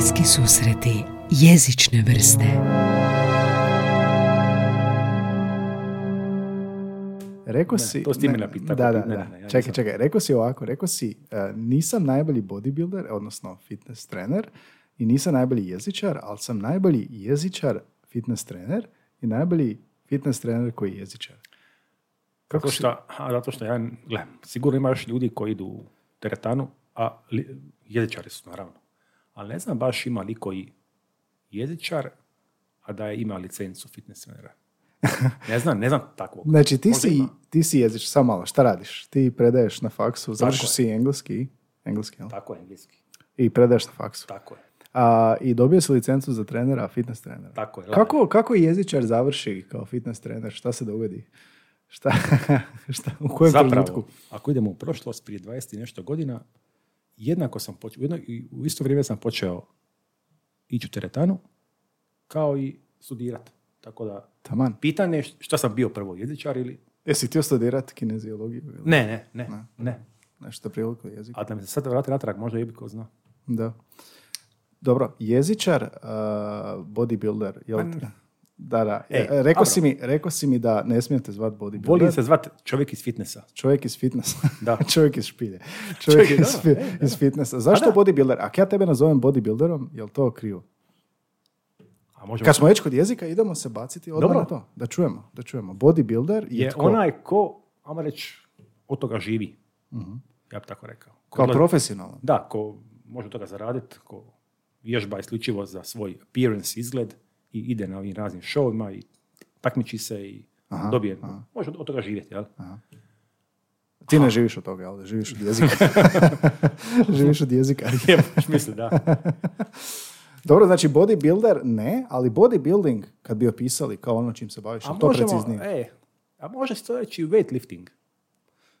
Bliski susreti jezične vrste. Rekao Ne, si... to si ti ne, mene pitao, Da, da, ne, ne, da. ne, ja čekaj, čekaj. Rekao si ovako, rekao si e, nisam najbolji bodybuilder, odnosno fitness trener i nisam najbolji jezičar, ali sam najbolji jezičar, fitness trener i najbolji fitness trener koji je jezičar. Kako Zato si- što, a, zato što ja, gle, sigurno ima još ljudi koji idu u teretanu, a li, jezičari su naravno. Ali ne znam baš ima li koji jezičar, a da je ima licencu fitness trenera. Ne znam, ne znam takvog. Znači, ti Možda si, ima. ti si jezič, samo malo, šta radiš? Ti predaješ na faksu, završiš si engleski, engleski, jel? Tako je engleski. I predaješ na faksu. Tako je. A, I dobio si licencu za trenera, fitness trenera. Tako je. Kako, kako jezičar završi kao fitness trener? Šta se dogodi? Šta, šta, u kojem Zapravo, trenutku? ako idemo u prošlost, prije 20 i nešto godina, jednako sam počeo, u, jedno, u isto vrijeme sam počeo ići u teretanu, kao i studirati. Tako da, Taman. pitanje je šta sam bio prvo, jezičar ili... Jesi htio studirati kineziologiju ili Ne, ne, ne, ne. nešto priliku jeziku? A da me se sad vrati natrag, možda je bi ko zna. Da. Dobro, jezičar, uh, bodybuilder, jel Pa te? Da, da. Ej, E, rekao, si mi, rekao si mi da ne smijete zvat bodybuilder. Volim se zvat čovjek iz fitnessa. Čovjek iz fitnessa. Da. Čovjek iz špilje. Čovjek, Čovjek, iz, da, e, da. iz fitnessa. Zašto A da. bodybuilder? Ako ja tebe nazovem bodybuilderom, je li to krivo? A možemo... Kad smo već kod jezika, idemo se baciti odmah Dobro. na to. Da čujemo, da čujemo. Bodybuilder je, je tko? onaj ko, ajmo reći, od toga živi. Ja bi tako rekao. Ko Kao odlazi- profesionalan. Da, ko može od toga zaraditi, ko vježba isključivo za svoj appearance, izgled i ide na ovim raznim showima i takmiči se i Aha, dobije, aha. može od, toga živjeti, jel? Ti ne živiš od toga, ali živiš od jezika. živiš od jezika. Je, mislim, da. Dobro, znači bodybuilder ne, ali bodybuilding kad bi opisali kao ono čim se baviš, A to možemo, preciznije? e, a može se to reći weightlifting.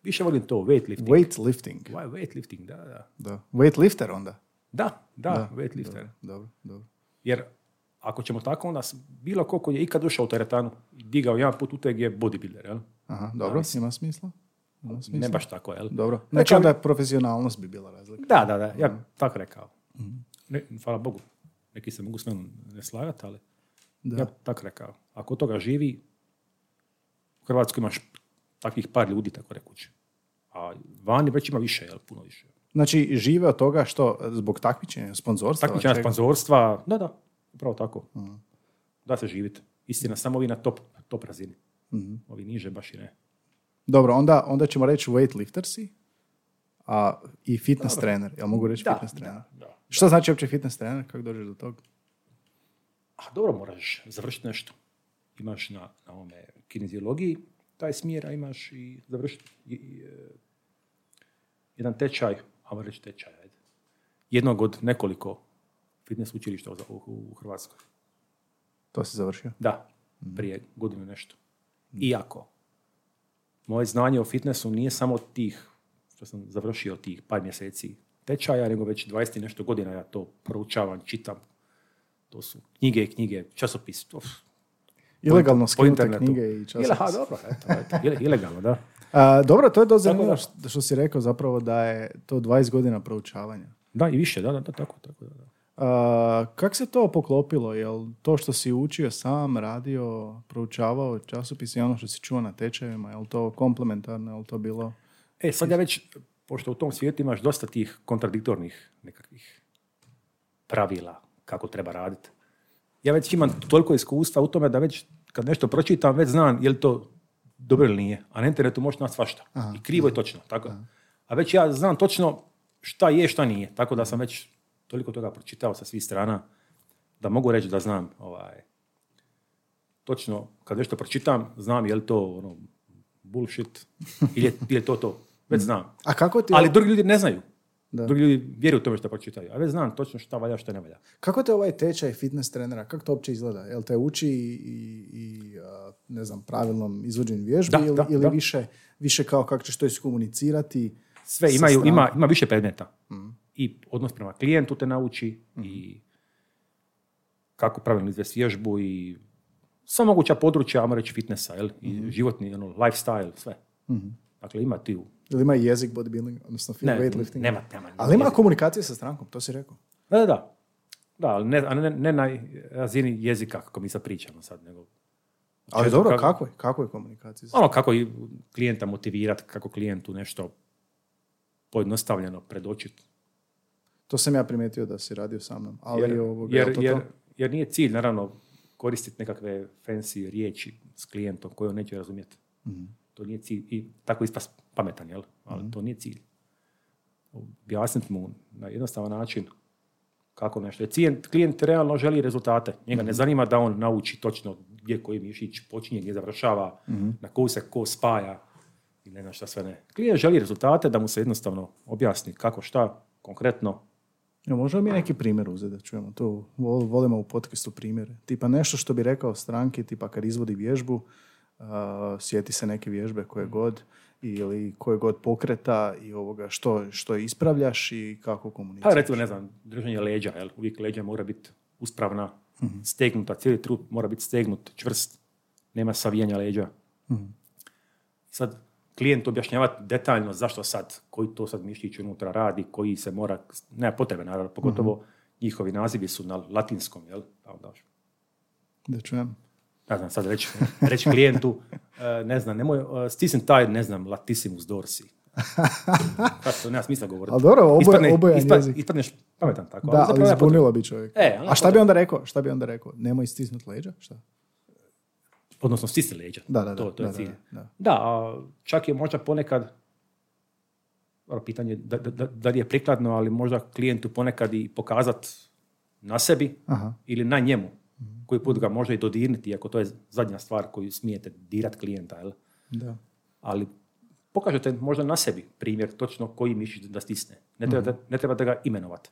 Više volim to, weightlifting. Weightlifting. Why weightlifting, da, da. Da. Weightlifter onda. Da, da, weightlifter. Dobro, dobro. Jer ako ćemo tako, onda bilo ko koji je ikad ušao u teretanu i digao jedan put uteg je bodybuilder, jel? Aha, dobro, ima smisla. Ima smisla. Ne baš tako, jel? Dobro. Znači Neka- onda profesionalnost bi bila razlika. Da, da, da, ja bi tako rekao. Ne, hvala Bogu, neki se mogu s menom ne slagati, ali Da. ja tako rekao. Ako od toga živi, u Hrvatskoj imaš takvih par ljudi, tako rekući. A vani već ima više, jel, puno više. Znači žive od toga što zbog takmičenja, sponzorstva? Takmičenja, sponzorstva, da, da, upravo tako. Da se živite. Istina, samo ovi na top, top razini. Ovi niže baš i ne. Dobro, onda, onda ćemo reći weightlifter si, a i fitness trener. Jel mogu reći Da, fitness trener? da, da. Što znači uopće fitness trener? Kako dođeš do toga? A dobro, moraš završiti nešto. Imaš na, na ovome kineziologiji taj smjer, a imaš i završiti i- i, e, jedan tečaj, ajmo reći tečaj, ajde. Jednog od nekoliko fitness učilišta u, Hrvatskoj. To si završio? Da, prije godinu nešto. Iako, moje znanje o fitnessu nije samo tih, što sam završio tih par mjeseci tečaja, nego već 20 i nešto godina ja to proučavam, čitam. To su knjige i knjige, časopis. To, Ilegalno skinute knjige i časopis. ha, dobro, eto, eto, ile- ilegalno, da. A, dobro, to je zanimljivo što- što si rekao zapravo da je to 20 godina proučavanja. Da, i više, da, da, da tako, tako, da. da. A, kak se to poklopilo? Jel to što si učio sam, radio, proučavao časopis i ono što si čuo na tečajevima, jel to komplementarno, jel to bilo... E, sad ja već, pošto u tom svijetu imaš dosta tih kontradiktornih nekakvih pravila kako treba raditi. Ja već imam toliko iskustva u tome da već kad nešto pročitam, već znam je li to dobro ili nije. A na internetu možeš naći svašta. I krivo je točno. Tako. A već ja znam točno šta je, šta nije. Tako da sam već toliko toga pročitao sa svih strana da mogu reći da znam ovaj, točno kad nešto pročitam, znam je li to ono, bullshit ili je, ili je to to. Već znam. A kako ti, Ali drugi ljudi ne znaju. Da. Drugi ljudi vjeruju tome što pročitaju. A već znam točno šta valja, šta ne valja. kako te ovaj tečaj fitness trenera, kako to uopće izgleda? Jel te uči i, i ne znam, pravilnom izvođenju vježbi Da, ili, da, ili da. više, više kao kako ćeš to iskomunicirati? Sve imaju, ima, ima više predmeta. I odnos prema klijentu te nauči i kako pravilno izvesti vježbu i sva moguća područja, ajmo reći, fitnessa, jel? I životni, ono, lifestyle, sve. Dakle, ima ti u... Ili ima jezik bodybuilding, odnosno Ne, weightlifting? nema, nema. Ali ima jezik. komunikacije sa strankom, to si rekao. Da, da, da. Da, ali ne, ne, ne na razini jezika kako mi sad pričamo sad, nego Ali Često dobro, kako- kako je? Kako je komunikacija? ono kako i klijenta motivirati, kako klijentu nešto pojednostavljeno predočiti. To sam ja primijetio da si radio sa mnom. Ali jer, ovoga, jer, to jer, to? jer nije cilj, naravno, koristiti nekakve fancy riječi s klijentom koje on neće razumjeti. Mhm. To nije cilj. I tako ispast pametan, jel? Ali to nije cilj. Objasniti mu na jednostavan način kako nešto. Jer klijent, klijent realno želi rezultate. Njega Mhm. ne zanima da on nauči točno gdje koji mišić počinje, gdje završava, Mhm. na koju se ko spaja i ne znam šta sve ne. Klijent želi rezultate da mu se jednostavno objasni kako šta konkretno Ja, možemo mi neki primjer uzeti da čujemo to. Vol- Volimo u podcastu primjere. Tipa nešto što bi rekao stranki, tipa kad izvodi vježbu, a, sjeti se neke vježbe koje god ili koje god pokreta i ovoga što, što ispravljaš i kako Pa komuniciraš. recimo, ne znam, držanje leđa, jel? uvijek leđa mora biti uspravna, stegnuta, cijeli trup mora biti stegnut, čvrst, nema savijanja leđa. Sad, klijent objašnjavati detaljno zašto sad, koji to sad mišić unutra radi, koji se mora, nema potrebe naravno, pogotovo njihovi nazivi su na latinskom, jel? Pa onda, Da čujem. ne znam, sad reći, reći klijentu, e, ne znam, nemoj, e, stisni taj, ne znam, latissimus dorsi. Sad to nema smisla govoriti. Ali dobro, oboje- Ispadne- obojan jezik. Ispadneš pametan tako. Da, ali zapravo nema potrebe. zbunilo bi čovjek. E, ali A šta bi onda rekao? Šta bi onda rekao? Nemoj stisnut leđa? Šta? Odnosno stisni leđa. Da, da, da, To, to je da, da, cilj. da. Da, a čak je možda ponekad, dobro, pitanje da, da, da, da li je prikladno, ali možda klijentu ponekad i pokazat na sebi Aha. ili na njemu. Koji put ga može i dodirniti, ako to je zadnja stvar koju smijete dirat klijenta. Jel? Da. Ali pokažete možda na sebi primjer točno koji mišić da stisne. Ne treba, ne treba da ga imenovati.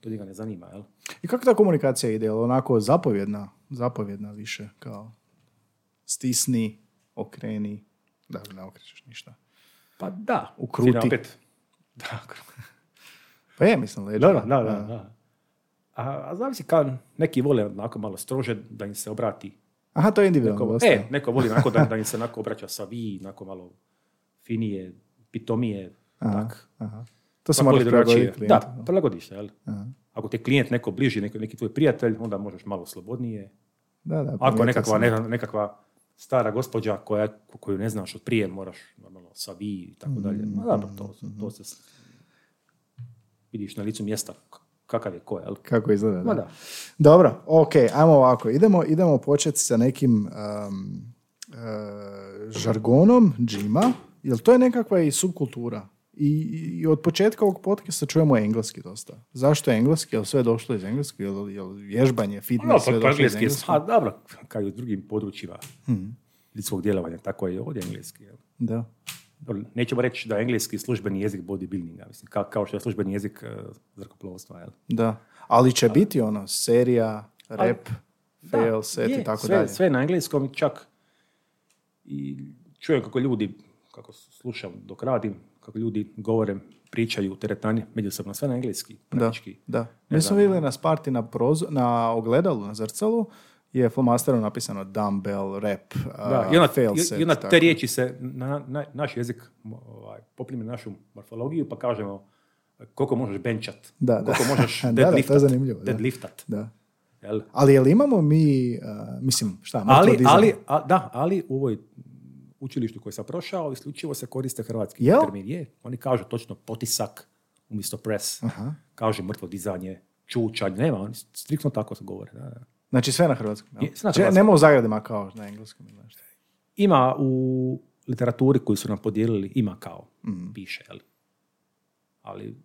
To njega ne zanima. Jel? I kako ta komunikacija ide? Onako zapovjedna? Zapovjedna više kao stisni, okreni, da ne okrećeš ništa. Pa da. Ukruti. Ti Opet, da, Pa je, mislim, leđa. Da, da, da. da. A, a zavisi kao neki vole onako malo strože da im se obrati. Aha, to je individualno. Neko, e, neko voli onako da, da im se onako obraća sa vi, onako malo finije, pitomije, Aha, tak. aha. To se mora prilagoditi. Da, prilagodiš se, jel? Aha. Ako ti je klijent neko bliži, neki, neki tvoj prijatelj, onda možeš malo slobodnije. Da, da, Ako nekakva, sam. ne, nekakva stara gospođa koja, koju ne znaš od prije, moraš normalno sa vi i tako dalje. Mm, Ma dobro, to, to se vidiš na licu mjesta kakav je ko, jel? Kako izgleda, da. Ma da. Dobro, ok, ajmo ovako. Idemo, idemo početi sa nekim um, uh, žargonom džima, jer to je nekakva i subkultura. I, I od početka ovog podcasta čujemo engleski dosta. Zašto je engleski? Jel sve je došlo iz engleski? Jel, jel vježbanje, No, fitness, sve pa, je pa došlo iz engleski je, engleski? a dobro, kao i u drugim područjima ljudskog djelovanja, tako je ovdje engleski. jel? Da. Dobro, Nećemo reći da je engleski službeni jezik bodybuildinga, mislim, kao, kao što je službeni jezik uh, zrakoplovstva. Jel? Da. Ali će biti ono, serija, rap, fail, Da, set je, i tako sve, dalje. Sve na engleskom čak i čujem kako ljudi, kako slušam dok radim, kako ljudi govore, pričaju, teretanje, međusobno sve na engleski, Da, praktički. da. Mi smo vidjeli na Sparti na, prozo- na ogledalu, na zrcalu, je flomasterom napisano dumbbell, rap, Da, uh, i onda, fail set. i onda tako. te riječi se na, na- naš jezik ovaj, poprimi našu morfologiju pa kažemo koliko možeš benčat, Da, da. koliko možeš Da, da, to je deadliftat, zanimljivo, da. deadliftat, Da. jel? Ali jel imamo mi, uh, mislim, šta, Ali, ali, a, da, ali u ovoj učilištu koji sam prošao isključivo se koriste hrvatski Jel? termin. Je, oni kažu točno potisak umjesto press. Aha. Kažu mrtvo dizanje, čučanj, nema, oni striktno tako se govore. Da, da. Znači sve na hrvatskom. Je, sve na Če- hrvatskom. nema u zagradima kao na engleskom. nešto. Ima u literaturi koju su nam podijelili, ima kao, piše, jel? Ali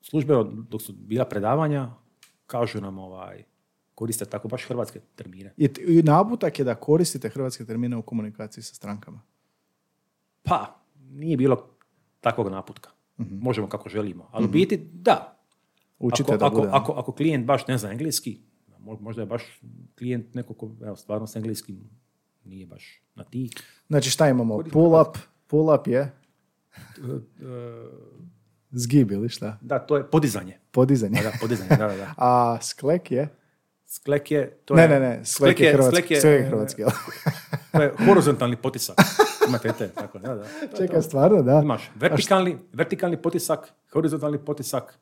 službeno, dok su bila predavanja, kažu nam ovaj, koriste tako baš hrvatske termine. I, I naputak je da koristite hrvatske termine u komunikaciji sa strankama. Pa, nije bilo takvog naputka. Mhm. Možemo kako želimo. Ali u biti, da. Učite ako, da ako, bude. ako, ako klijent baš ne zna engleski, mo- možda je baš klijent neko ko evo, stvarno s engleskim nije baš na ti. Znači šta imamo? Koristite Pull up, pull up je zgib ili šta? Da, to je podizanje. Podizanje. Da, da, podizanje, da, da. A sklek je? Sklek je... To Ne, je, ne, ne, sklek je hrvatski. sklek je, Sve je hrvatski. To je horizontalni potisak. Imate te, tako, da, da. To Čekaj, to. stvarno, da. Imaš vertikalni, vertikalni potisak, horizontalni potisak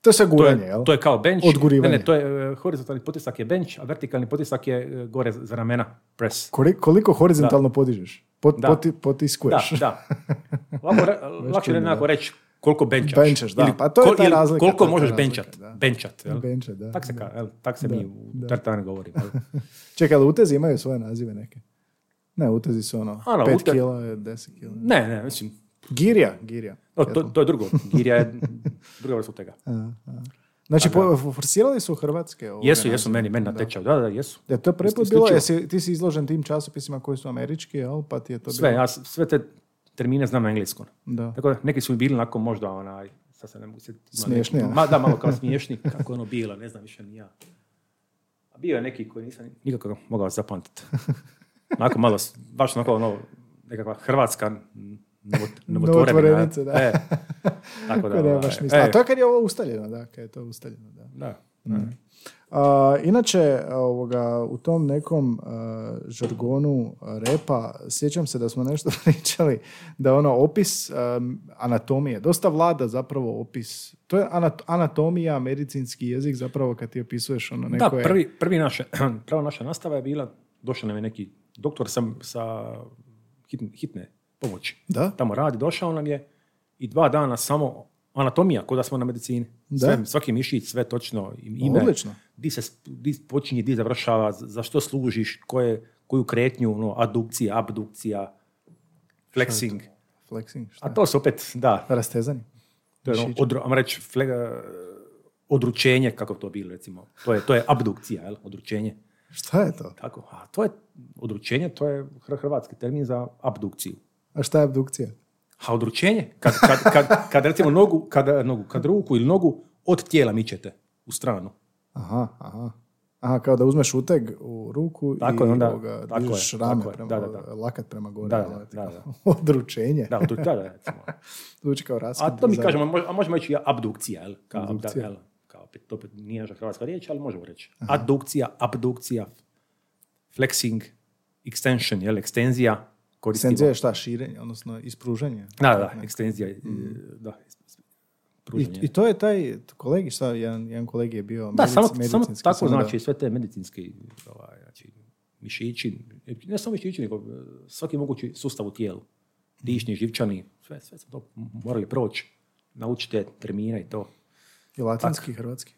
To je sve To guranje, je, jel? to je kao bench. Odgurivanje. Ne, ne, to je e, horizontalni potisak je bench, a vertikalni potisak je e, gore za ramena, press. Koli- Koliko horizontalno podižeš? Pot, Da. poti- Da, potiskuješ. da. Ovako, re- lakše je da. reći koliko benčaš. Benčaš, da. Ili Pa to je ta razlika, Koliko ta možeš razlika, benčat. da. Benčat, jel? Benčat, da. Tak se, ka, jel? Tak se Da, mi u da. tartani govorimo. Čekaj, ali utezi imaju svoje nazive neke? Ne, utezi su ono, Ano, 5 ute- kila, 10 kila. Ne, ne, mislim, Girija, girija. to, to, to je drugo. Girja je druga vrsta tega. Znači, po, forsirali su hrvatske ove Jesu, jesu, meni, meni na tečaju. Da, da, jesu. Da, to je Isključivo. bilo, jesi, ti si izložen tim časopisima koji su američki, jel? Pa ti je to Sve, bilo... ja sve te termine znam na engleskom. Da. Tako da, neki su mi bili onako možda onaj, sad se ne mogu sjetiti. neki- Smiješni? Ma, da, malo kao smiješni, kako ono bilo, ne znam više ni ja. A bio je neki koji nisam nikako mogao zapamtiti. Onako malo, baš onako ono, nekakva hrvatska novo, novotvorevina. Da. E, tako da, nema ovaj, baš e, A to je kad je ovo ustaljeno, da, kad je to ustaljeno, da. da. A, inače, ovoga, u tom nekom a, žargonu a, repa, sjećam se da smo nešto pričali, da ono opis am, anatomije, dosta vlada zapravo opis, to je anat- anatomija, medicinski jezik zapravo kad ti opisuješ ono neko Da, prvi, prvi naše, prva naša nastava je bila, došao nam je neki doktor sam sa hitne, hitne pomoći. Da? Tamo radi, došao nam je i dva dana samo anatomija, kod da smo na medicini. Da? Sve, svaki mišić, sve točno, im- ime. Odlično. Di se di počinje, di završava, za što služiš, koje, koju kretnju, ono, adukcija, abdukcija, flexing. Flexing, šta? A to su opet, da, Rastezanje. to je ono, odru, reći, fle- odručenje, kako to bilo, recimo. To je, to je abdukcija, jel? odručenje. Šta je to? Tako, a to je odručenje, to je hr- hrvatski termin za abdukciju. A šta je abdukcija? A odručenje, kad, kad, kad, kad recimo nogu, kad, nogu, kad ruku ili nogu od tijela mičete u stranu. Aha, aha. Aha, kao da uzmeš uteg u ruku Tako i je, onda- ovoga, tako dižeš je, rame tako prema, da, da, da. lakat prema gore. Da, da, ovaj, da, da. Odručenje. Da, da, da, recimo. Zvuči kao raskid. A to mi za- kažemo, a možemo reći abdukcija, jel? Kao, Abdukcija. jel? Kao, opet, to opet nije naša hrvatska riječ, ali možemo reći. Adukcija, abdukcija, flexing, extension, jel? Ekstenzija, koristimo. Extenzija je šta? Širenje, odnosno ispružanje. Da, da, ekstenzija, e, da, pružanje. I to je taj kolegi, šta, jedan, jedan kolegi je bio Da, medic- samo, samo tako da. znači sve te medicinske ovaj, znači, mišići, ne samo mišići, nego e, svaki mogući sustav u tijelu. Dišni, živčani, sve, sve smo to morali proći. Naučite termine i to. I latinski, i hrvatski.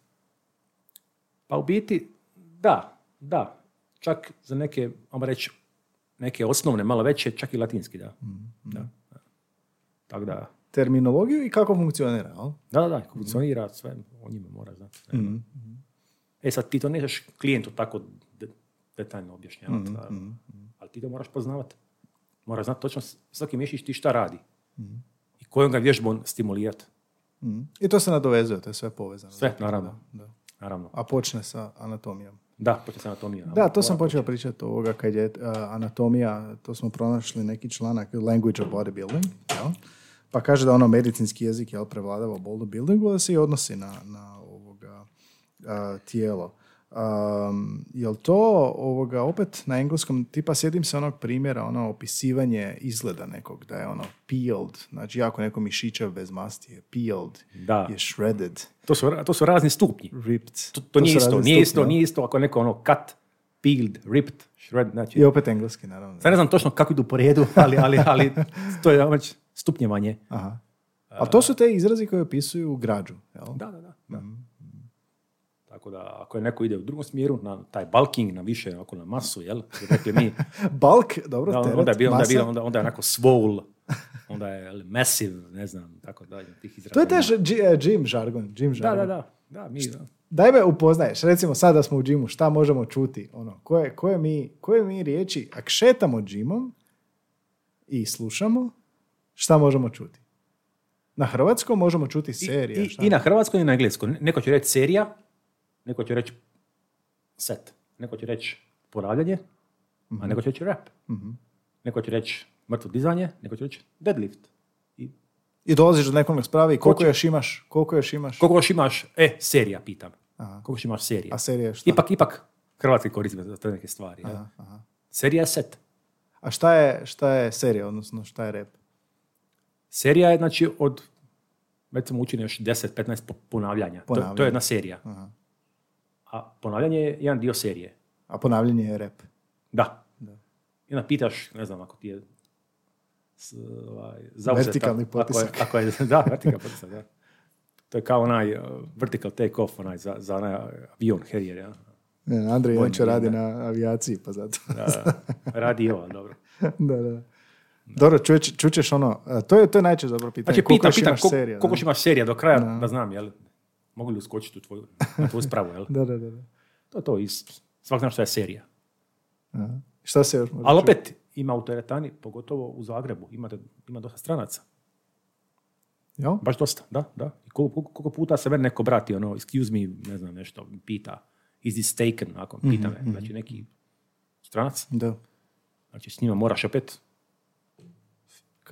Pa u biti, da, da. Čak za neke, ajmo reći, neke osnovne, malo veće, čak i latinski, da. da. da. Tako da, Terminologiju i kako funkcionira, jel? da, da, da, funkcionira sve, o njima mora znati. sve. E sad, ti to nećeš klijentu tako de- detaljno objašnjavati, naravno. ali ti to moraš poznavati. Moraš znati točno svaki mišić ti šta radi. I kojom ga vježbom stimulirati. Mhm. I to se nadovezuje, to je sve povezano. Sve, naravno. Da. Naravno. A počne sa anatomijom. Da, počne se anatomija. Da, to sam počeo pričati ovoga kad je uh, anatomija, to smo pronašli neki članak Language of Bodybuilding, jel? Pa kaže da ono medicinski jezik jel, prevladava u bodybuildingu, da se i odnosi na, na ovoga uh, tijelo. Um, jel to ovoga opet na engleskom tipa sjedim se onog primjera ono opisivanje izgleda nekog da je ono peeled znači jako neko mišićev bez masti je peeled Da. je shredded To su, to su razni stupnji. ripped To, to, nije su isto, nije stupnji, isto, nije isto ako je neko ono cut, peeled, ripped, shred, znači. i opet engleski naravno Sad ne znam točno kako idu po redu, ali, ali, ali to je već stupnjevanje. Aha. Ali to su te izrazi koji opisuju građu, jel? Da, da, da. da. Tako da, ako je neko ide u drugom smjeru, na taj bulking, na više, ako na masu, jel? Rekli mi, Bulk, dobro, da, teret, onda je bilo, onda je onda, onda je onako swole, onda je jel, massive, ne znam, tako da, tih izraza. To je tež e, gym žargon, gym Da, žargon. da, da. Da, mi, da. Daj me upoznaješ, recimo sada smo u džimu, šta možemo čuti? Ono, koje, koje, mi, koje mi riječi, ako šetamo džimom i slušamo, šta možemo čuti? Na hrvatskom možemo čuti I, serija. i, šta? I na hrvatskom i na engleskom. Neko će reći serija, neko će reći set, neko će reći ponavljanje, a neko će reći rap. Neko će reći mrtvo dizanje, neko će reći deadlift. I I dolaziš do nekog spravi, koliko će- još imaš? Koliko još imaš? koliko još imaš, e, serija pitam. Aha. Koliko još imaš serija? A serija je šta? Ipak, ipak hrvatski koristimo za te neke stvari. Aha, aha. Serija je set. A šta je, šta je serija, odnosno šta je rep? Serija je znači od recimo učini još 10-15 po- ponavljanja. To, Ponavljanja. to je jedna serija. Aha. A ponavljanje je jedan dio serije. A ponavljanje je rep. Da. Da. I onda pitaš, ne znam, ako ti je s- ovaj, zauzeta- Vertikalni ako je- potisak. Ako je, da, vertikalni potisak, da. To je kao onaj uh, vertical take off, onaj za, za onaj avion Harrier, ja. Ne, Andrej inače radi da. na avijaciji, pa zato. Da, radi i ovo, dobro. da, da. Dobro, čuć, čućeš ono, a, to je, to je najčešće dobro pitanje. Znači, koliko pitam, još pitam, imaš kol- serija, koliko da? još imaš serija do kraja, da, znam, jel, mogu li uskočiti u tvoju, na tvoju spravu, jel? Da, da, da. da. To je to, i svak zna što je serija. Aha. Šta se još može Ali čuti? opet, ima u teretani, pogotovo u Zagrebu, imate, ima dosta stranaca. Jel? Baš dosta, da, da. I koliko, koliko- koliko puta se meni neko brati, ono, excuse me, ne znam, nešto, pita, is this taken, onako, pita me, znači neki stranac, Da. znači s njima moraš opet,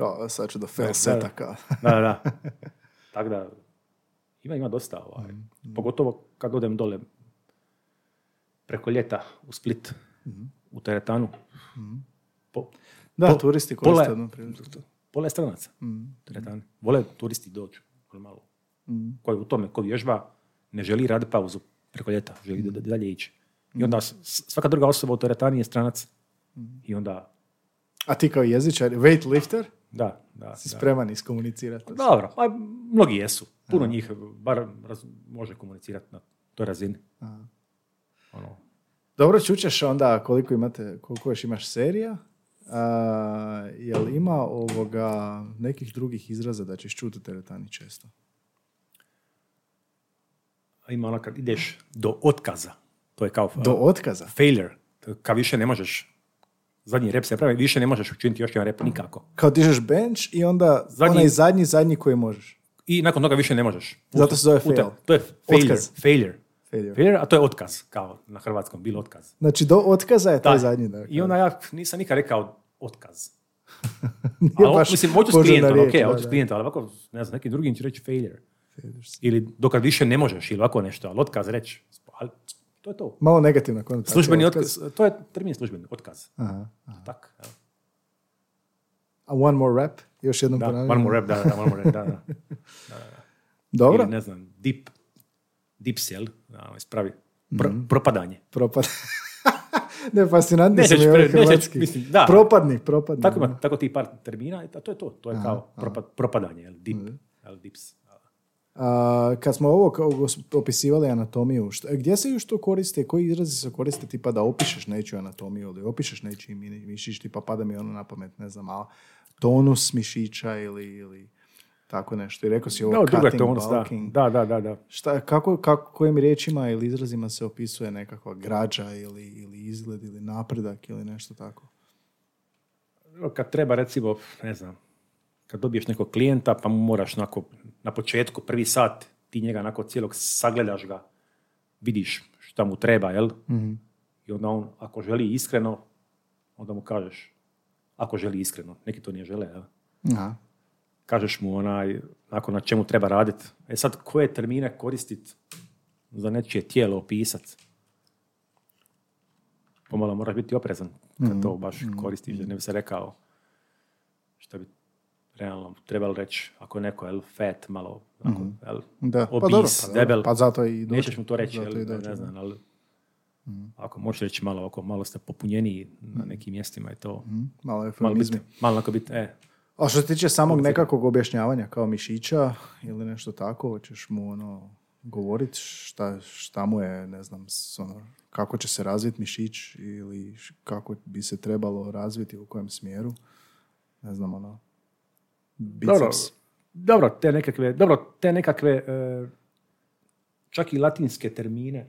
Kao, sad ću do fail Da, seta, da. da. Tako da, ima, ima dosta, ovaj. pogotovo kad odem dole preko ljeta u Split, u teretanu, po, Da, Po- turisti pola- koriste priliku. pola je stranaca, teretani. Vole turisti doći, malo. Koji u tome, ko vježba, ne želi raditi pauzu preko ljeta, želi da, da dalje ići. I onda s- svaka druga osoba u teretani je stranac. I onda, A ti kao jezičar, weightlifter, da, da. si da. spreman iskomunicirati. Dobro, a mnogi jesu. Puno njih bar raz- može komunicirati na toj razini. Ono, Dobro, čućeš onda koliko imate, koliko još imaš serija. A, jel ima ovoga nekih drugih izraza da ćeš čuti u teretani često? ima ono kad ideš do otkaza. To je kao Do uh, otkaza? failure. Kad više ne možeš, zadnji rep se pravi, više ne možeš učiniti još jedan rep nikako. Kao dižeš bench i onda Zadnji- onaj zadnji, zadnji koji možeš. I nakon toga više ne možeš. Zato se zove Puta- fail. To je failure. Otkaz. Failure. Failure. Failure, a to je otkaz, kao na hrvatskom, bilo otkaz. Znači, do otkaza je taj Da. zadnji. Dakle. I onda ja nisam nikad rekao otkaz. Nije Ali, baš mislim, hoću s klijentom, riječ, ok, hoću s klijentom, ali ovako, ne znam, nekim drugim će reći failure. Failure. Ili dokad više ne možeš, ili ovako nešto, ali otkaz reći. Ali to je to. Malo negativna konotacija. Službeni otkaz, to je termin službeni, otkaz. Aha. Tak, evo. A one more rap? Još jednom da, ponavljam. one more rap, da, da, one more rap, da, da. Dobro. Ili ne znam, deep, dips, jel? Da, ono, ispravi. Pro, Propadanje. Propad. ne, fascinantni su mi nećeš, hrvatski. mislim, da. Propadni, propadni. Tako ima, tako ti par termina, a to je to. To je kao propad, propadanje, jel? Deep, jel? Dips. A, kad smo ovo opisivali anatomiju, šta, gdje se još to koriste, koji izrazi se koriste tipa da opišeš nečiju anatomiju ili opišeš nečiji mi- mišić, tipa pada mi ono na pamet, ne znam, a tonus mišića ili, ili tako nešto. I rekao si ovo je cutting, tonus, da. bulking. Da, da, da, da. Šta, kako, kako, kojim riječima ili izrazima se opisuje nekakva građa ili, ili izgled ili napredak ili nešto tako? Kad treba, recimo, ne znam, kad dobiješ nekog klijenta, pa mu moraš onako, na početku, prvi sat, ti njega onako cijelog sagledaš ga, vidiš šta mu treba, jel? I onda on, ako želi iskreno, onda mu kažeš, ako želi iskreno, neki to nije žele, jel? Aha. kažeš mu onaj, nakon na čemu treba raditi. E sad, koje termine koristiti za nečije tijelo opisat? Pomalo moraš biti oprezan kad to baš koristiš, da ne bi se rekao što bi realno trebalo reći, ako je neko jel, fat, malo, ako, jel, Da, pa dobro, pa, debel, pa zato i dođe. nećeš mu to reći, jel, dođe, ne znam, ali ako možeš reći malo, ako malo ste popunjeniji na nekim mjestima je to Malo malo biti, malo onako biti, e, A što se tiče samog nekakvog objašnjavanja kao mišića ili nešto tako, hoćeš mu ono govoriti šta, šta mu je, ne znam, ono, kako će se razviti mišić ili kako bi se trebalo razviti u kojem smjeru. Ne znam, ono, biceps. dobro, te nekakve, dobro, te nekakve e, čak i latinske termine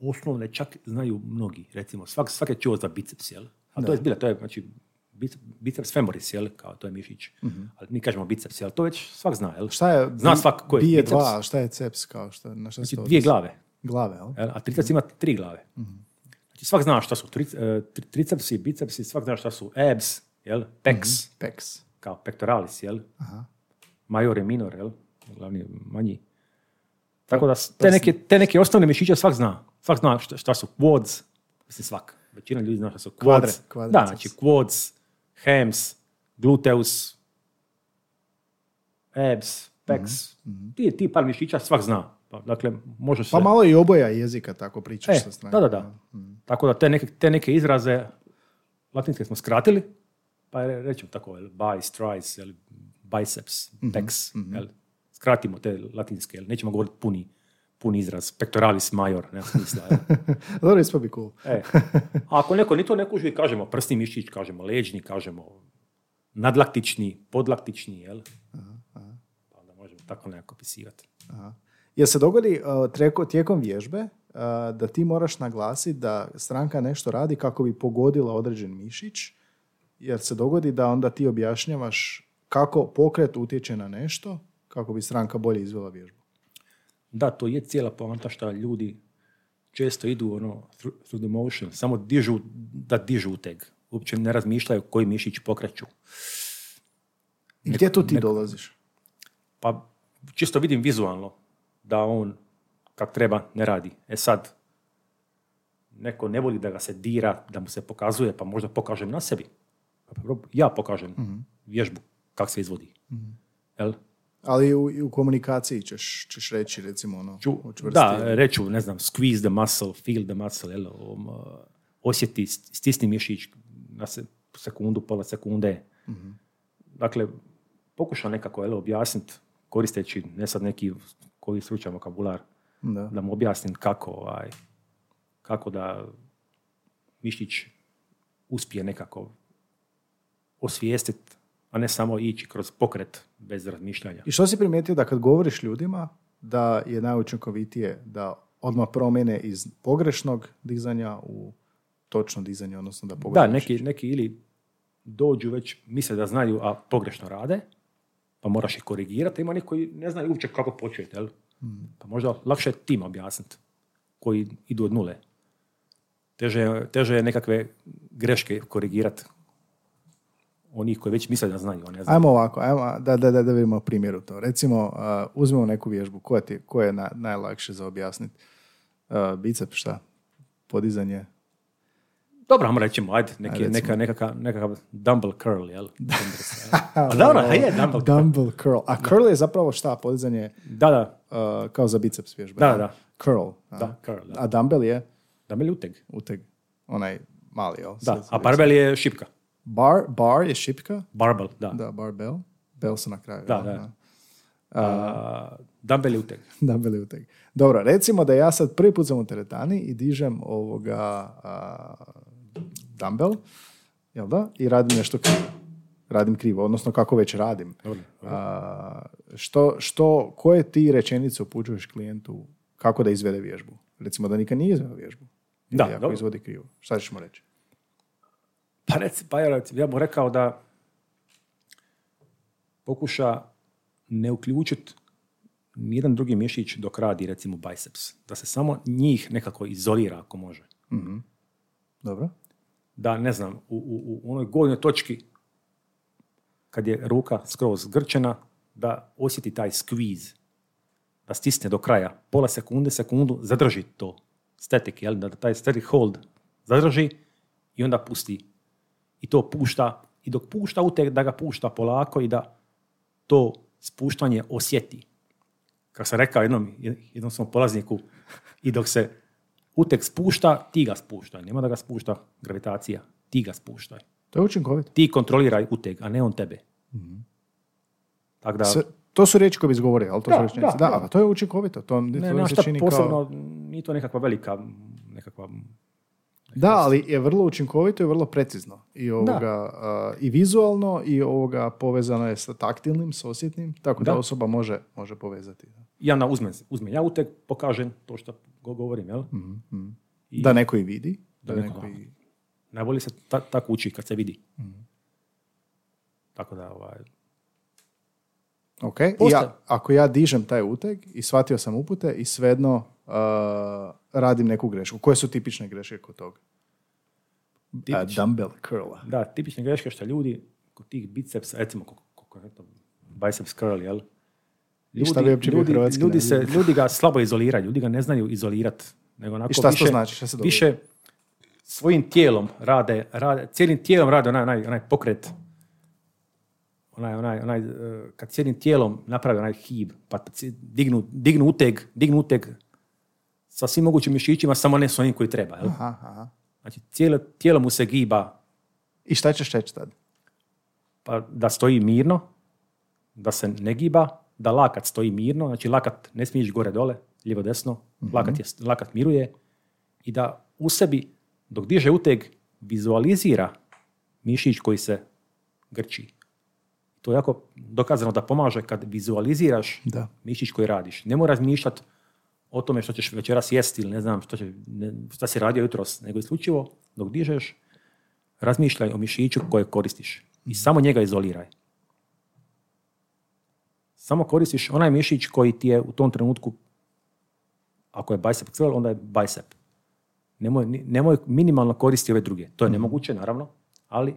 osnovne čak znaju mnogi. Recimo, svak, svak je čuo za biceps, jel? A to je zbilja, to je, znači, biceps, femoris, jel? Kao to je mišić. Ali mi kažemo biceps, jel? To već svak zna, jel? Šta je? Zna svak ko je bije biceps. dva, šta je ceps kao? Šta, na šta Znači, dvije glave, Glave, jel? A triceps ima tri glave. Znači, svak zna šta su tric, e, tri- tricepsi, bicepsi, svak zna šta su abs, jel? Pecs, Pecs. Kao pectoralis, jel? Aha. Major i minor, jel? Glavni, manji. Tako da te neke, te neke osnovne mišiće svak zna. Svak zna šta, šta su quads, mislim svak. Većina ljudi zna šta su kvadriceps. da, znači quads, hams, gluteus, abs, pecs, ti, ti par mišića svak zna. Pa, dakle, može se... Pa malo i oboja jezika tako pričaš E, sa da, da, da. Tako da te neke, te neke izraze latinske smo skratili, pa rećemo tako, jel, bice, trice, jel, biceps, pecs, jel, skratimo te latinske, jel, nećemo govoriti puni, puni izraz, pectoralis major, nema smisla. Dobro, ispod bi cool. E, a ako neko ni to ne kuži, kažemo prsni mišić, kažemo leđni, kažemo nadlaktični, podlaktični, jel? Pa onda možemo tako nekako opisivati. Jel se dogodi uh, treko- tijekom vježbe uh, da ti moraš naglasiti da stranka nešto radi kako bi pogodila određen mišić, jer se dogodi da onda ti objašnjavaš kako pokret utječe na nešto, kako bi stranka bolje izvela vježbu. Da, to je cijela poanta što ljudi često idu ono through, the motion, samo dižu da dižu uteg. Uopće ne razmišljaju koji mišić pokreću. I gdje tu ti dolaziš? Pa čisto vidim vizualno da on kak treba ne radi. E sad, neko ne voli da ga se dira, da mu se pokazuje, pa možda pokažem na sebi. Ja pokažem vježbu kak se izvodi. Jel? Ali u, u komunikaciji ćeš, ćeš reći, recimo, ono, učvrsti. da, reću, ne znam, squeeze the muscle, feel the muscle, jel, um, osjeti, stisni mišić na se, sekundu, pola sekunde. Dakle, pokušam nekako jel, objasniti, koristeći ne sad neki koji stručan vokabular, Da. da mu objasnim kako, ovaj, kako da mišić uspije nekako osvijestiti, a ne samo ići kroz pokret bez razmišljanja. I što si primijetio da kad govoriš ljudima, da je najučinkovitije da odmah promjene iz pogrešnog dizanja u točno dizanje, odnosno da Da, pogledaju neki, neki ili dođu već, misle da znaju, a pogrešno rade, pa moraš ih korigirati. Ima neki koji ne znaju uopće kako početi, jel? Pa možda lakše je tim objasniti, koji idu od nule. Teže, teže je nekakve greške korigirati onih koji već misle da znaju, ne znaju. Ajmo ovako, ajmo, da, da, da, da vidimo primjer u to. Recimo, uh, uzmemo neku vježbu, koja ti, koja je na, najlakše za objasniti? Uh, bicep, šta? Podizanje? Dobro, ajmo rećemo, ajde, neki, Ajde, neka, nekakav, nekakav dumbbell curl, jel? a dobro, a je dumbbell curl. Dumbbell curl. A curl je zapravo šta? Podizanje Da, da, uh, kao za biceps vježbe. Da, da. Curl. a? da, curl, da. A dumbbell je Dumbbell je uteg. uteg. Onaj mali, jel? Da, a barbell je šipka. Bar, bar je šipka. Barbell, da. Da, barbell. Bell su na kraju. Da, da. A, dumbbell uteg. Dumbbell uteg. Dobro, recimo da ja sad prvi put sam u teretani i dižem ovoga a, dumbbell, jel da? I radim nešto krivo. Radim krivo, odnosno kako već radim. Dobro, A, što, što, koje ti rečenice upućuješ klijentu kako da izvede vježbu? Recimo da nikad nije izveo vježbu. Da, Ili ako dobro. izvodi krivo. Šta ćeš mu reći? Pa, reci, pa ja, ja bih rekao da pokuša ne uključiti nijedan drugi mišić dok radi recimo biceps. Da se samo njih nekako izolira ako može. Dobro? Da, ne znam, u, u, u onoj gornjoj točki kad je ruka skroz zgrčena, da osjeti taj squeeze, da stisne do kraja, pola sekunde, sekundu, zadrži to static, jel? da taj static hold zadrži i onda pusti. I to pušta, i dok pušta uteg, da ga pušta polako i da to spuštanje osjeti. Kako sam rekao jednom, jednom svom polazniku, i dok se uteg spušta, ti ga spuštaj. Nema da ga spušta gravitacija, ti ga spuštaj. To je učinkovito. Ti kontroliraj uteg, a ne on tebe. Tako da, Sve, to su riječi koje bi izgovorio, ali to Da, su da, Da, da. a to je učinkovito. To, ne, to šta čini posebno, kao... nije to nekakva velika, nekakva Da, ali je vrlo učinkovito i vrlo precizno. I, ovoga, a, i vizualno i ovoga povezano je sa taktilnim, s osjetnim, tako da, Da. osoba može, može povezati. I onda uzmem, uzmem ja uteg, pokažem to što go- govorim, jel? I Da neko i vidi. Da, Da neko, neko- i... Najbolje se ta, tako uči kad se vidi. Tako da, ovaj, Ok, I ja, ako ja dižem taj uteg i shvatio sam upute i svejedno a, radim neku grešku. Koje su tipične greške kod toga? A, Tipične. dumbbell curla. da, tipične greške što ljudi kod tih bicepsa, recimo, kako, kako je to, biceps curl, jel? I šta bi uopće bio ljudi, ljudi, naziv? se, ljudi ga slabo izoliraju, ljudi ga ne znaju izolirati. Nego onako I šta to više, znači? Šta se? Više svojim tijelom rade, rade cijelim tijelom rade onaj, onaj, onaj pokret onaj, onaj, onaj, e, kad jednim tijelom napravi onaj hib, pa dignu, dignu uteg, dignu uteg sa svim mogućim mišićima, samo ne s onim koji treba. Jel? Aha, aha. Znači, cijelo tijelo mu se giba, I šta ćeš reći tad? pa da stoji mirno, da se ne giba, da lakat stoji mirno, znači lakat ne smije ići gore dole, lijevo desno, lakat, je, lakat miruje i da u sebi, dok diže uteg, vizualizira mišić koji se grči. To je jako dokazano da pomaže kad vizualiziraš Da. mišić koji radiš. Ne moraš razmišljati o tome što ćeš večeras jesti ili ne znam što, će, ne, šta si radio jutros, nego isključivo dok dižeš, razmišljaj o mišiću koje koristiš i samo njega izoliraj. Samo koristiš onaj mišić koji ti je u tom trenutku, ako je bicep curl, onda je bicep. Nemoj, nemoj minimalno koristiti ove druge. To je nemoguće, naravno, ali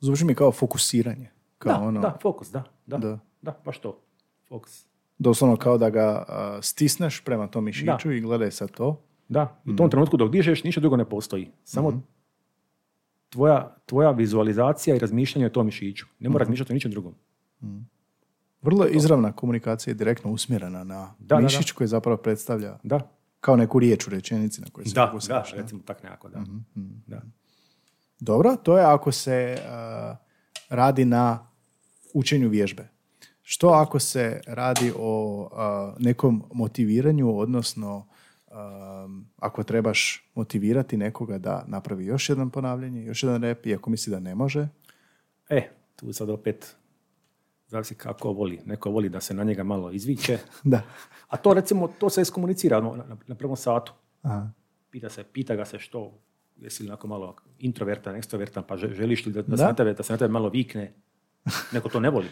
Zvuči mi kao fokusiranje. Kao da, ono, da, fokus, da, da, Da. da, baš to, fokus. Doslovno kao da ga stisneš prema tom mišiću i gledaj sad to. Da, u tom trenutku dok dižeš, ništa drugo ne postoji. Samo tvoja, tvoja vizualizacija i razmišljanje o tom mišiću. Ne mora razmišljati o ničem drugom. Vrlo izravna komunikacija je direktno usmjerena na Da, da, mišić koji zapravo predstavlja Da, kao neku riječ u rečenici na kojoj se da, da, fokusiraš. da. recimo tak nekako, da. da. Dobro, to je ako se a, radi na učenju vježbe. Što ako se radi o a, nekom motiviranju, odnosno a, ako trebaš motivirati nekoga da napravi još jedan ponavljanje, još jedan rep, iako misli da ne može, E, tu sad opet zavisi kako voli. Neko voli da se na njega malo izviće. da. A to recimo, to se iskomunicira na, na, prvom satu. Aha. Pita, se, pita ga se što, jesi li onako malo introvertan, ekstrovertan, pa že- želiš li da, da, se Da. na tebe, da se na tebe malo vikne. Neko to ne voli.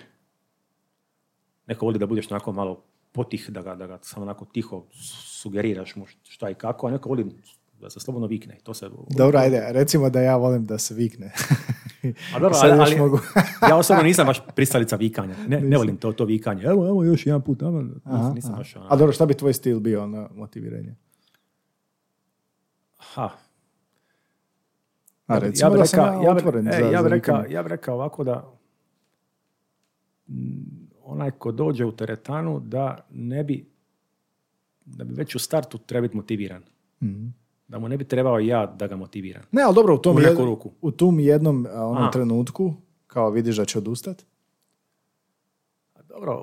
Neko voli da budeš onako malo potih, da ga, da ga samo onako tiho sugeriraš mu šta i kako, a neko voli da se slobodno vikne. To se, Dobro, ajde, recimo da ja volim da se vikne. A dobro, ali, ali mogu. ja osobno nisam baš pristalica vikanja. Ne, ne volim to, to vikanje. Evo, evo, još jedan put. Evo, nisam, nisam baš ono- A dobro, šta bi tvoj stil bio na motiviranje? Ha, A Ja bi- recimo rekao- ja bi- e, za, ja bi rekao, ja bi rekao ovako da onaj ko dođe u teretanu da ne bi da bi već u startu treba biti motiviran. Mhm. Da mu ne bi trebao ja da ga motiviram. Ne, ali dobro, u tom, U jed- ruku. u tom jednom a, onom Aha. trenutku, kao vidiš da će odustat, A Dobro,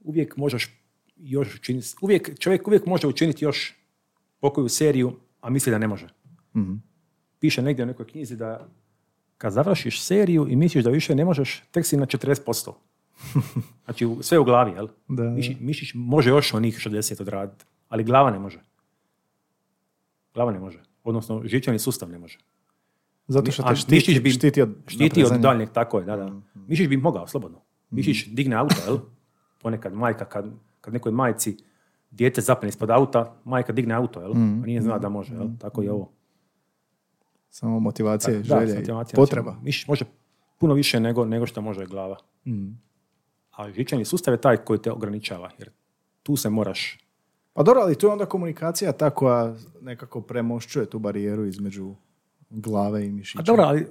uvijek možeš još učiniti, uvijek, čovjek uvijek može učiniti još pokoju seriju, a misli da ne može. Mhm. Piše negdje u nekoj knjizi da kad završiš seriju i misliš da više ne možeš, tek si na 40%. Znači, sve u glavi, jel? Da, da. Mišić, mišić može još onih 60 odraditi, ali glava ne može. Glava ne može. Odnosno, žičani sustav ne može. zato što te štiti, mišić bi- štiti od Štiti od daljnjeg, tako je, da, da. Mišić bi mogao, slobodno. Mišić digne auto, jel? Ponekad majka, kad, kad nekoj majci dijete zapne ispod auta, majka digne auto, jel? A nije zna da može, jel? Tako je ovo. Samo motivacija, Da, želja i motivacija, potreba. znači, Mišić može puno više nego, nego što može glava. Mhm. A žičani sustav je taj koji te ograničava, jer tu se moraš... Pa dobro, ali tu je onda komunikacija ta koja nekako premošćuje tu barijeru između glave i mišića. A dobro, ali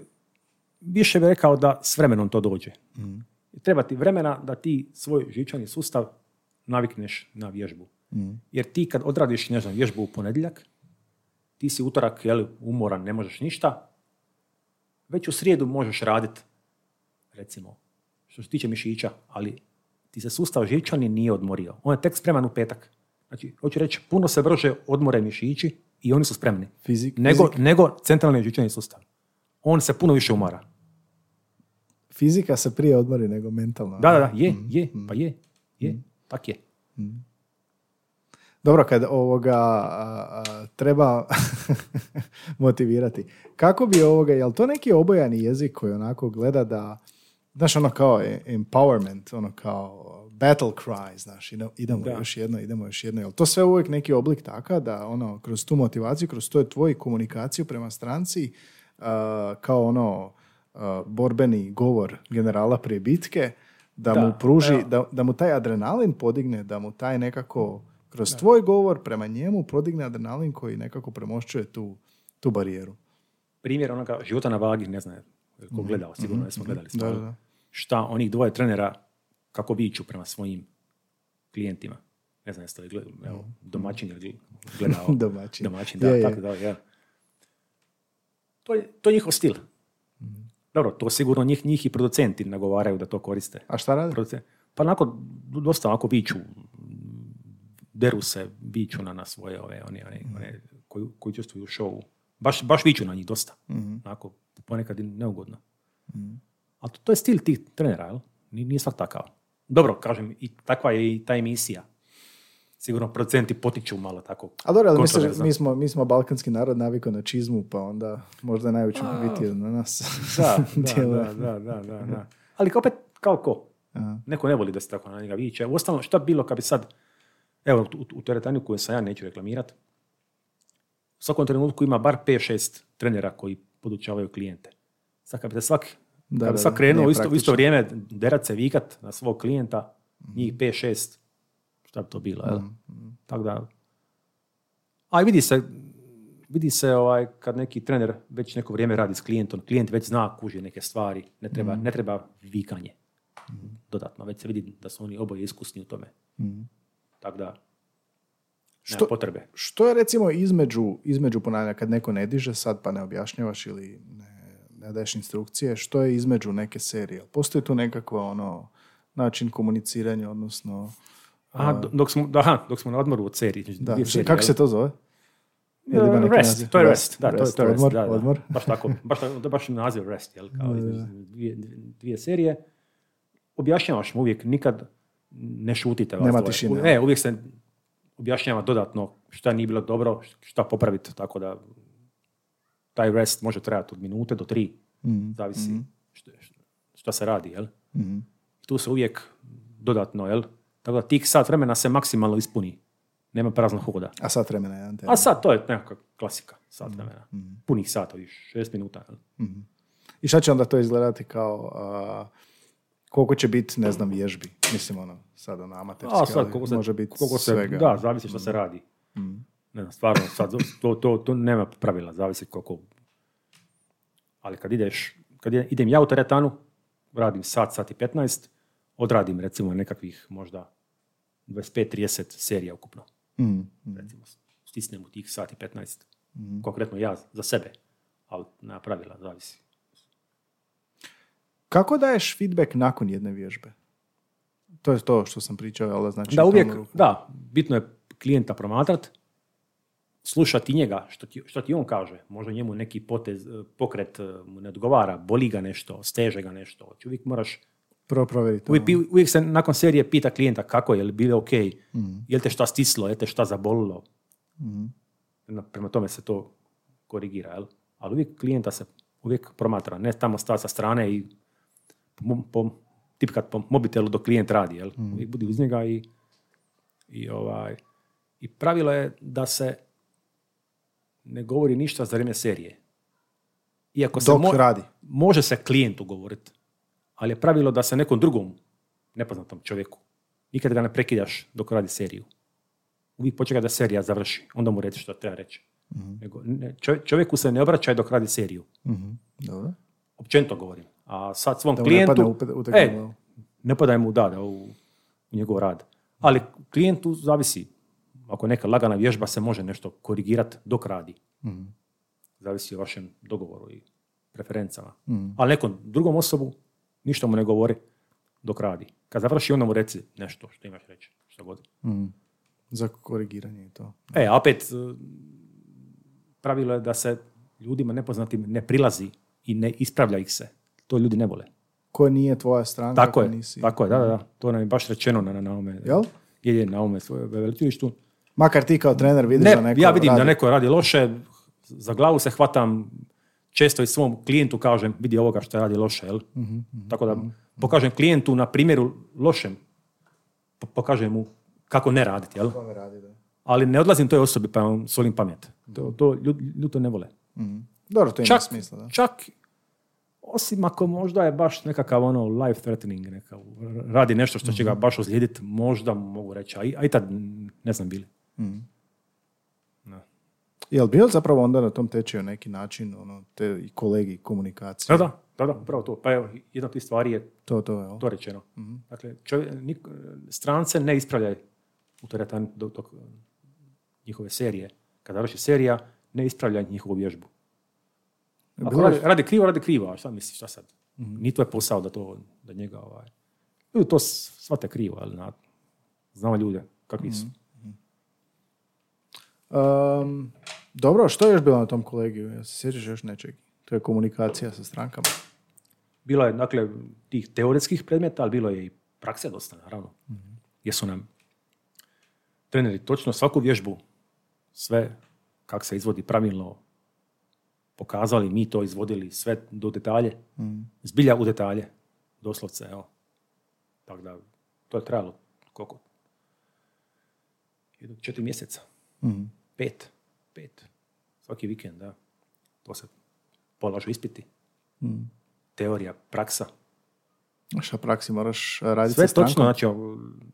više bih rekao da s vremenom to dođe. Mhm. Treba ti vremena da ti svoj žičani sustav navikneš na vježbu. Mhm. Jer ti kad odradiš, ne znam, vježbu u ponedjeljak, ti si utorak, jel, umoran, ne možeš ništa, već u srijedu možeš raditi, recimo, što se tiče mišića, ali ti se sustav žičani nije odmorio. On je tek spreman u petak. Znači, hoću reći, puno se brže odmore mišići i oni su spremni. Fizik- nego, fizik- nego centralni žičani sustav. On se puno više umara. Fizika se prije odmori nego mentalno. Da, da, da, je, je, pa je, je, tak je. Dobro, kad ovoga a, a, treba motivirati. Kako bi ovoga, jel to neki obojani jezik koji onako gleda da, znaš ono kao e- empowerment, ono kao battle cry, znaš, idemo, Da. još jedno, idemo još jedno. Jel to sve uvijek neki oblik taka da ono, kroz tu motivaciju, kroz to je tvoju komunikaciju prema stranci, a, kao ono a, borbeni govor generala prije bitke, da, Da, mu pruži, da, da mu taj adrenalin podigne, da mu taj nekako kroz tvoj govor prema njemu podigne adrenalin koji nekako premošćuje tu, tu barijeru. Primjer onoga života na vagi, ne znam, ko gledao, sigurno ne smo gledali. Mhm. Da, stvarno. da, da. šta onih dvoje trenera kako viču prema svojim klijentima. Ne znam jeste li gledali, evo, domaćin je gledao. Domaćin. Domaćin, da, Je, je. tako da, ja. To je, to je njihov stil. Mhm. Dobro, to sigurno njih, njih i producenti nagovaraju da to koriste. A šta radi? Producent- Pa onako, dosta onako viču, deru se, viču na, na svoje ove, one, one, Mhm. one koji, koji učestvuju u šovu. Baš, baš viču na njih dosta. Mhm. Onako, ponekad i neugodno. Ali to, to je stil tih trenera, jel? Nije, nije svak takav. Dobro, kažem, i takva je i ta emisija. Sigurno producenti potiču malo tako. A dobro, ali kontroverzno. mi smo, mi smo balkanski narod navikao na čizmu, pa onda možda je najučinkovitije na nas. Da, da, da, da, da. Ali opet, kao ko? Aha. Neko ne voli da se tako na njega viče. Uostalom, šta bi bilo kad bi sad, evo, u, u teretani koju sam ja neću reklamirat, u svakom trenutku ima bar 5-6 trenera koji podučavaju klijente. Sad kad bi se svak, Da, kad bi da, svak krenuo u isto, isto vrijeme derat se vikat na svog klijenta, njih 5-6, šta bi to bilo, jel? Tako da, a vidi se, vidi se ovaj, kad neki trener već neko vrijeme radi s klijentom, klijent već zna, kuži neke stvari, ne treba, Mhm. ne treba vikanje dodatno, već se vidi da su oni oboje iskusni u tome. Tako da, Što- potrebe. Što je recimo između, između ponavljanja kad neko ne diže sad pa ne objašnjavaš ili ne, ne daješ instrukcije, što je između neke serije? Postoji tu nekakva ono način komuniciranja, odnosno Aha, do- dok smo, da, aha, dok smo na odmoru od serije. da, serije, kako jel? se to zove? Ima neki rest, naziv? to je rest, da, to, Rest, to je rest, odmor, da, da. odmor. Baš tako, baš, tako- to je baš naziv rest, jel, kao dvije, dvije serije. Objašnjavaš mu uvijek, nikad ne šutite. Nema tišine, E, uvijek se objašnjava dodatno šta nije bilo dobro, šta popraviti, tako da taj rest može trajati od minute do tri, Mhm, zavisi šta, šta se radi, jel? mhm. Tu se uvijek dodatno, jel? Tako da tih sat vremena se maksimalno ispuni. Nema praznog hoda. A sat vremena jedan A sad, to je nekakva klasika, sat vremena. Mhm. Punih sata, viš, šest minuta. jel? I šta će onda to izgledati kao a, koliko će biti, ne znam, vježbi? Mislim, ono, sad ono, amaterski, A sad, ali koliko se, može biti koliko se, svega. Da, zavisi što se radi. Mhm. Ne znam, stvarno, sad, to, to, to nema pravila, zavisi koliko. Ali kad ideš, kad idem ja u teretanu, radim sat, sat i 15, odradim recimo nekakvih možda 25-30 serija ukupno. Mhm. Recimo, stisnem u tih sat i 15. Konkretno ja za sebe, ali nema pravila, zavisi. Kako daješ feedback nakon jedne vježbe? To je to što sam pričao, da znači... Da, uvijek, tamo- da, bitno je klijenta promatrat, slušati njega, što ti, što ti on kaže. Možda njemu neki potez, eh, pokret eh, mu ne odgovara, boli ga nešto, steže ga nešto. Znači, uvijek moraš, Prvo provjeriti. uvijek, ono. uvijek se nakon serije pita klijenta kako je, je li bilo ok, Mhm. je li te šta stislo, je li te šta zabolilo. Prema- Prema tome se to korigira, jel? Ali uvijek klijenta se uvijek promatra, ne tamo stati sa strane i po, tipkat po mobitelu dok klijent radi, jel? Uvijek budi uz njega i, i, ovaj, i pravilo je da se ne govori ništa za vrijeme serije. Iako se Dok radi. može se klijentu govoriti, ali je pravilo da se nekom drugom nepoznatom čovjeku nikad ga ne prekidaš dok radi seriju. Uvijek počeka da serija završi, onda mu reći što treba reći. Nego, ne, čov- čovjeku se ne obraćaj dok radi seriju. Mhm. Dobro. Općenito govorim. A sad svom Da ne klijentu... e, glavu. ne padaj mu da, da u, u njegov rad. Ali klijentu zavisi. Ako neka lagana vježba se može nešto korigirati dok radi. Mhm. Zavisi o vašem dogovoru i preferencama. Mhm. Ali nekom drugom osobu ništa mu ne govori dok radi. Kad završi, onda mu reci nešto što imaš reći. Što god. Mhm. Za korigiranje i to. E, a opet, e, pravilo je da se ljudima nepoznatim ne prilazi i ne ispravlja ih se. To ljudi ne vole. Ko nije tvoja stranka, Tako ko je, nisi... tako je, da, da, da. To nam je baš rečeno na, na ovome. Jel? Je, je, na ovome svoje veleučilištu. Makar ti kao trener vidiš Ne, da neko ja vidim radi. da neko radi loše, za glavu se hvatam, često i svom klijentu kažem, vidi ovoga što radi loše, jel? Mhm, Tako da pokažem klijentu na primjeru lošem, po- pokažem mu kako ne raditi, jel? Kome radi, da. Ali ne odlazim toj osobi pa solim pamet. To, to ljudi, ljudi to ne vole. Mhm. Dobro, to ima Čak, smisla, da. čak, osim ako možda je baš nekakav ono life threatening, neka, radi nešto što će ga baš ozlijediti, možda mogu reći, a i, a i tad ne znam bili. Mhm. Da. Jel bio zapravo onda na tom tečaju neki način, ono, te i kolegi komunikacije? Da, da, da, da, upravo to. Pa evo, jedna od tih stvari je To, to, jel? to rečeno. Dakle, čovjek, nik- strance ne ispravljaj u teretani dok, dok njihove serije. Kada završi serija, ne ispravljaj njihovu vježbu. Ako Bilo radi, radi krivo, radi krivo, a šta misliš, šta sad? Nije tvoj posao da to, da njega, ovaj... Ljudi to shvate krivo, ali na, znamo ljude, kakvi su. Um, dobro, što je još bilo na tom kolegiju? Ja se sjećaš još nečeg? To je komunikacija sa strankama. Bilo je, dakle, tih teoretskih predmeta, ali bilo je i prakse dosta, naravno. Gdje su nam treneri točno svaku vježbu, sve kako se izvodi pravilno pokazali, mi to izvodili sve do detalje, zbilja u detalje, doslovce, evo. Tako da, to je trajalo koliko? Jedno četiri mjeseca. Pet. Pet. Svaki vikend, da. To se polažu ispiti. Teorija, praksa. Šta praksi moraš raditi Sve sa strankom? točno, znači,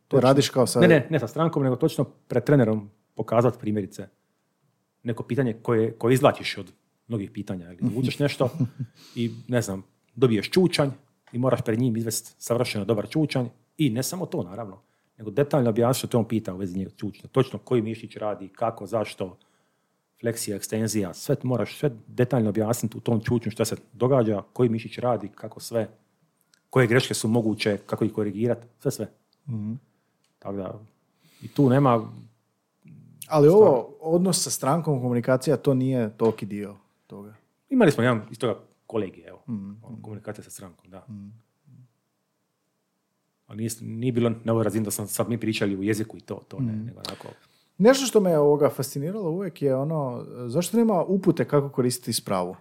To radiš kao sa... ne, ne, ne sa strankom, nego točno pred trenerom pokazati primjerice neko pitanje koje, koje izvlačiš od mnogih pitanja. Ili vučeš nešto i, ne znam, dobiješ čučanj i moraš pred njim izvesti savršeno dobar čučanj i ne samo to, naravno, nego detaljno objasniti što te on pita u vezi njega čučnja. Točno koji mišić radi, kako, zašto, fleksija, ekstenzija, sve moraš sve detaljno objasniti u tom čučnju što se događa, koji mišić radi, kako sve, koje greške su moguće, kako ih korigirati, sve sve. Tako da, i tu nema, Ali ovo, odnos sa strankom, komunikacija, to nije toliki dio toga. imali smo jedan iz toga kolegije, evo, ono, komunikacija sa strankom, da. Ali nije, nije bilo na ovoj razini da sam sad mi pričali u jeziku i to, to ne, nego onako, Nešto što me ovoga fasciniralo uvijek je ono, zašto nema upute kako koristiti spravu?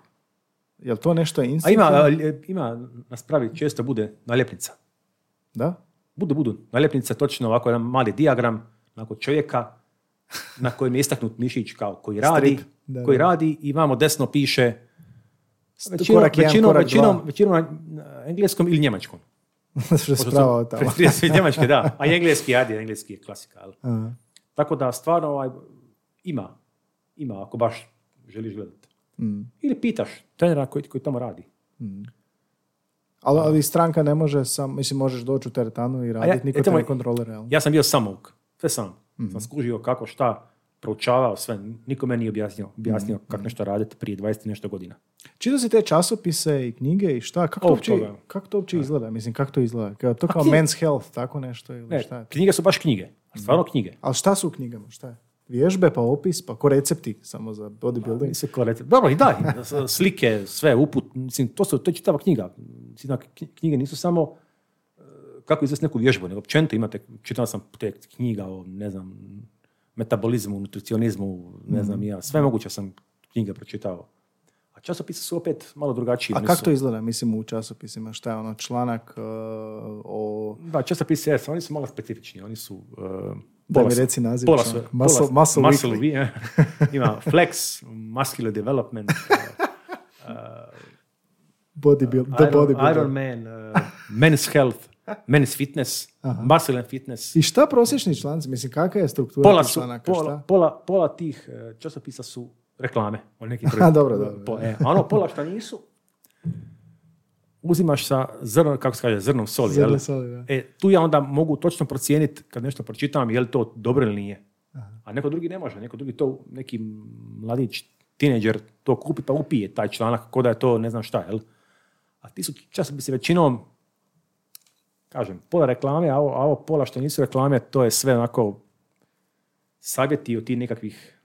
Jel to nešto A ima, instinktivno? a, ima na spravi često bude naljepnica. Da? Budu, budu. Naljepnica je točno ovako jedan mali dijagram onako čovjeka na kojem je istaknut mišić kao koji radi, Strip, da, koji da. radi i vamo desno piše većinom, korak jedan, većinom, korak većinom, dva. većinom na engleskom ili njemačkom. što od tamo. njemačke, da. A engleski, ajde, engleski je klasika. ali. Aha. Tako da stvarno ovaj, ima, ima ako baš želiš gledati. Mm. Ili pitaš trenera koji, koji tamo radi. Ali, ali stranka ne može sam, mislim, možeš doći u teretanu i ja- raditi, niko eto te kontrolira. Ja sam bio samouk, sve sam. Sam skužio kako šta, proučavao sve. Niko meni nije objasnio, objasnio kako nešto raditi prije 20 i nešto godina. Čitao si te časopise i knjige i šta? Kako to uopće, kako to uopće izgleda? Mislim, kako to izgleda? Kao, to kao knjige- men's health, tako nešto ili Ne, šta knjige su baš knjige. Stvarno knjige. Ali šta su u knjigama? Šta je? Vježbe, pa opis, pa ko recepti samo za bodybuilding? Mislim, ko rece- Dobro, i da, slike, sve, uput, mislim, to, su, to je čitava knjiga. Mislim, knjige nisu samo kako izvesti neku vježbu, nego općenito imate, čitao sam te knjiga o, ne znam, metabolizmu, nutricionizmu, ne znam ja, sve moguće sam knjige pročitao. A časopisi su opet malo drugačiji. A kako to izgleda, mislim, u časopisima? Šta je ono, članak uh, o... Da, časopisi, jesu, oni su malo specifični, oni su... Uh, Da mi reci naziv pola su, članka. pola Muscle- Muscle muscle Weekly. we- ima flex, muscular development, uh, Bodybuild, the Iron, bodybuilder. Iron Man, uh, men's health, men's fitness, muscle and fitness. I šta prosječni članci? Mislim, kakva je struktura Pola, su, članaka? pola, šta? pola, pola tih uh, časopisa su reklame. Oni neki A, dobro, dobro. Po, e, a ono pola što nisu, uzimaš sa zrnom, kako se kaže, zrnom soli. Zrno jel? soli, da. E, tu ja onda mogu točno procijeniti kad nešto pročitam je li to dobro ili nije. A neko drugi ne može, neko drugi to, neki mladić, tineđer to kupi pa upije taj članak, ko da je to ne znam šta, jel? A ti su časopisi većinom, kažem, pola reklame, a ovo, a ovo pola što nisu reklame, to je sve onako savjeti od tih nekakvih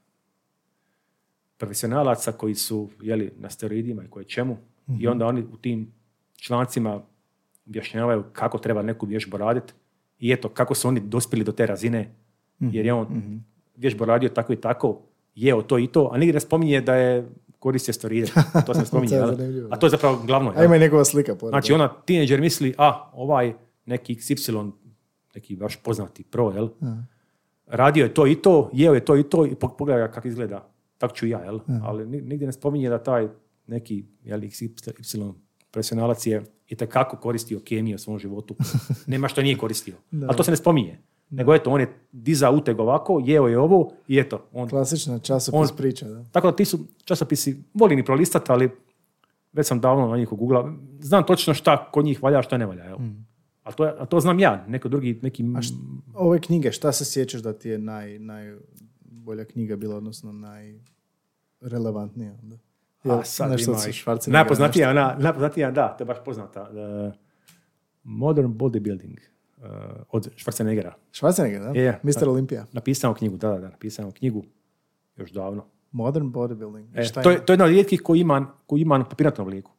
profesionalaca koji su jeli, na steroidima i koje čemu. I onda oni u tim člancima objašnjavaju kako treba neku vježbu raditi i eto kako su oni dospjeli do te razine jer je on vježbu radio tako i tako, jeo to i to, a nigdje ne spominje da je koristio steroide. To se ne spominje. To je a to je zapravo glavno. A ima i njegova slika pored. Znači ona tineđer misli, a ovaj neki XY, neki baš poznati pro, jel? Radio je to i to, jeo je to i to i pog- pogledaj kako izgleda. Tak ću i ja, jel? Ali ni- nigdje ne spominje da taj neki jel, XY profesionalac je itekako koristio kemiju u svom životu. Nema što nije koristio. Ali to se ne spominje. Nego eto, on je dizao uteg ovako, jeo je ovo i eto. On, Klasična časopis On- priča, da. tako da ti su časopisi, volim i prolistati, ali već sam davno na njih ugugla. Znam točno šta kod njih valja, šta ne valja. Evo. A, to, je- a to znam ja, neko drugi, neki... Ove knjige, šta se sjećaš da ti je naj, najbolja knjiga bila, odnosno najrelevantnija onda? Jel, A sad nešto ima Najpoznatija, ona, najpoznatija, da, to je baš poznata. Uh, modern bodybuilding uh, od Schwarzeneggera. Schwarzenegger, da? Je, je. Mr. Olympia. Napisao knjigu, da, da, da, napisao knjigu još davno. Modern bodybuilding. E, Šta to, je, to je jedna od rijetkih koji ima, koji ima na papirnatom obliku.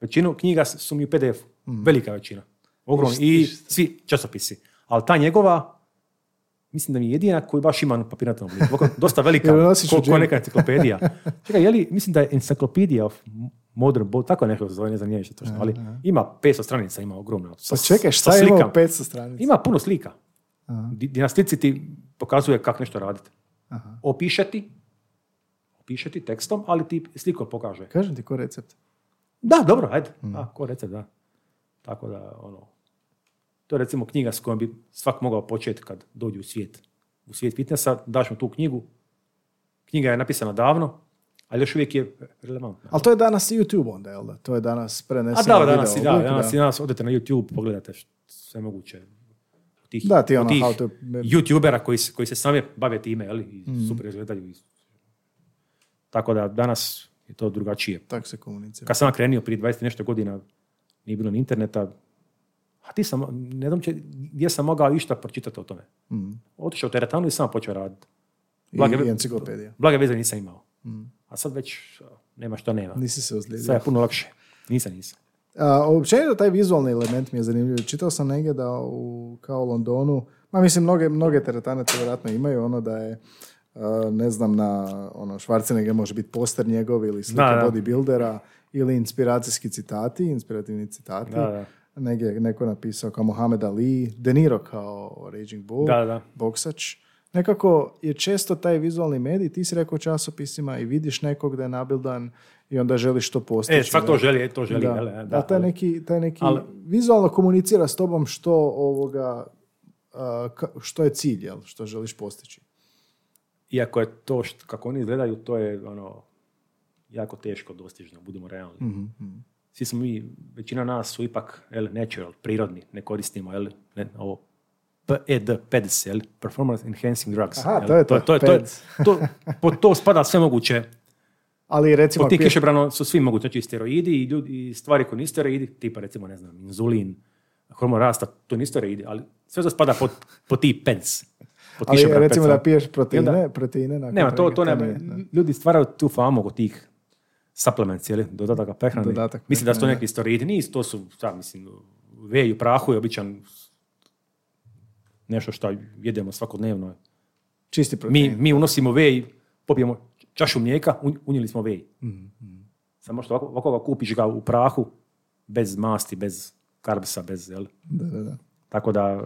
Većinu knjiga su mi u PDF-u. Velika većina. Ogromna. Mhm. I svi časopisi. Ali ta njegova, mislim da mi je jedina koju baš ima na papirnatom obliku. Dosta velika, Jel nosiš u ko, ko džepu? neka enciklopedija. Čekaj, je li, mislim da je Encyclopedia of Modern Body, tako nešto se zove, ne znam nije više točno, ali ima 500 stranica, ima ogromno. Sa, Pa čekaj, šta slikama. 500 stranica? Ima puno slika. Aha. Na slici ti pokazuje kako nešto raditi. Aha. Opiše ti, opiše ti tekstom, ali ti slikom pokaže. Kažem ti ko recept. Da, dobro, ajde. Mm. Da, ko recept, da. Tako da, ono, to je recimo knjiga s kojom bi svak mogao početi kad dođe u svijet. U svijet fitnessa, daš mu tu knjigu. Knjiga je napisana davno, ali još uvijek je relevantna. Ali to je danas i YouTube onda, jel da? To je danas A preneseno da, danas, i da, danas, i danas odete na YouTube, pogledate sve moguće. Tih, Da, ti ono, tih how to- YouTubera koji, se- koji se sami bave time, jeli, i Mm. super izgledaju. Tako da danas je to drugačije. Tako se komunicira. Kad sam krenio prije 20 i nešto godina, nije bilo ni interneta, a ti sam, ne znam će, gdje sam mogao išta pročitati o tome. Mm. Otišao u teretanu i sam počeo raditi. Blage, i enciklopedija. blage veze nisam imao. Mm. A sad već nema što nema. Nisi se ozlijedio. Sad je puno lakše. Nisam, nisam. A, općenito taj vizualni element mi je zanimljiv. Čitao sam negdje da u, kao u Londonu, ma mislim mnoge, mnoge teretane to vjerojatno imaju, ono da je a, ne znam, na ono, Schwarzenegger može biti poster njegov ili slika Da, da. bodybuildera ili inspiracijski citati, inspirativni citati. Da, da. Negdje je neko napisao kao Mohamed Ali, De Niro kao Raging Bull, Da, da. boksač. Nekako je često taj vizualni medij, ti si rekao časopisima i vidiš nekog da je nabildan i onda želiš to postići. E, svak to želi, e, to želi. Da, jel, e, da, taj ali- neki, taj neki ali- vizualno komunicira s tobom što ovoga, a, što je cilj, jel, što želiš postići. Iako je to št- kako oni izgledaju, to je ono jako teško dostižno, budemo realni. Mhm, Svi smo mi, većina nas su ipak jel, natural, prirodni, ne koristimo jel, ne, ovo PED, PEDS, jel, Performance Enhancing Drugs. Aha, jel. to je to, to, to, PEDS. to, pod to spada sve moguće. Ali recimo, ako je- kišobranom su svi mogući, znači i steroidi i, ljudi, i stvari koji nisu steroidi, tipa recimo, ne znam, inzulin, hormon rasta, to nisu steroidi, ali sve to spada pod, pod ti PEDS. Ali recimo PEDS-a. da piješ proteine, proteine nakon nema, to, to nema. Ljudi stvaraju tu famu oko tih supplements, jeli, dodataka prehrani. Dodatak mislim da su to neki steroidi. Nisu, to su, šta, mislim, vej u prahu je običan nešto što jedemo svakodnevno. Čisti Mi, protein. mi unosimo vej, popijemo čašu mlijeka, un- unijeli smo vej. Mhm, Samo što ovako, ovako ga kupiš ga u prahu, bez masti, bez karbsa, bez, jel? Da, da, da. Tako da,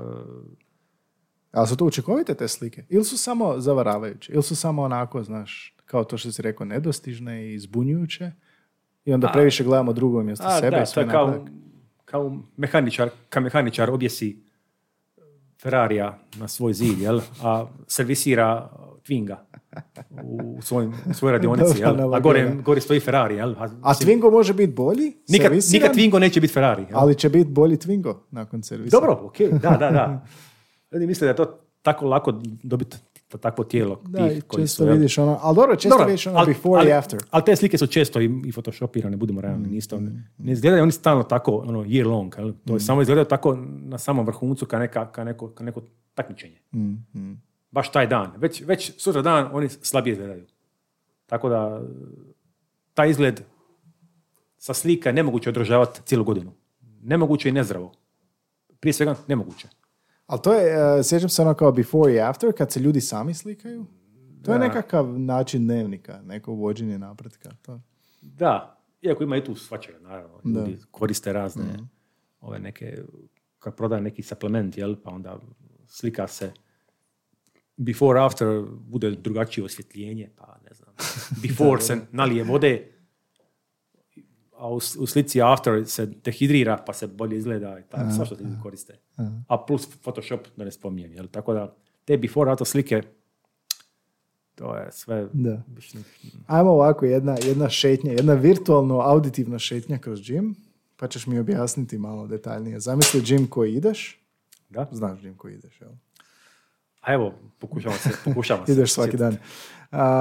Ali su to učinkovite te slike? Ili su samo zavaravajuće? Ili su samo onako, znaš, kao to što si rekao, nedostižne i zbunjujuće? I onda previše gledamo drugo mjesto A, sebe da, i sve kao, kao mehaničar, kao mehaničar objesi Ferrarija na svoj zid, jel? a servisira Twinga u, svojim, u svojoj radionici, jel? a gore, gore stoji Ferrari. Jel? A, A Twingo može biti bolji? nikad, nikad Twingo neće biti Ferrari. Jel? Ali će biti bolji Twingo nakon servisa. Dobro, ok, da, da, da. Ljudi misle da je to tako lako dobiti to takvo tijelo Da, tih koji često su, vidiš ono, ali dobro, često Dobro, vidiš ono ali- before ali, i after. Ali te slike su često i, i photoshopirane, budemo realni. nisu to- ne izgledaju oni stalno tako, ono, year long. Jel? To je samo izgledaju tako na samom vrhuncu ka, neka, ka, neko, ka neko takmičenje. Mm, mm. Baš taj dan. Već, već sutra dan oni slabije izgledaju. Tako da taj izgled sa slika je nemoguće održavati cijelu godinu. Nemoguće i nezdravo. Prije svega nemoguće. Ali to je, uh, sjećam se ono kao before i after, kad se ljudi sami slikaju. To je Da. nekakav način dnevnika, neko uvođenje napretka. To. Da, iako ima i tu svačega, naravno. Da. Ljudi koriste razne ove neke, kad prodaje neki suplement, jel, pa onda slika se before, after, bude drugačije osvjetljenje, pa ne znam. Before se nalije vode, a u, u slici after se dehidrira pa se bolje izgleda i tako, svašta ljudi koriste. A plus Photoshop, da ne spominjem, jel? Tako da, te before after slike, to je sve... Da. Ajmo ovako, jedna, jedna šetnja, jedna virtualno auditivna šetnja kroz gym, pa ćeš mi objasniti malo detaljnije. Zamisli gym koji ideš, Da? znaš gym koji ideš, jel? A evo, pokušavam se, pokušavam se. Ideš svaki dan.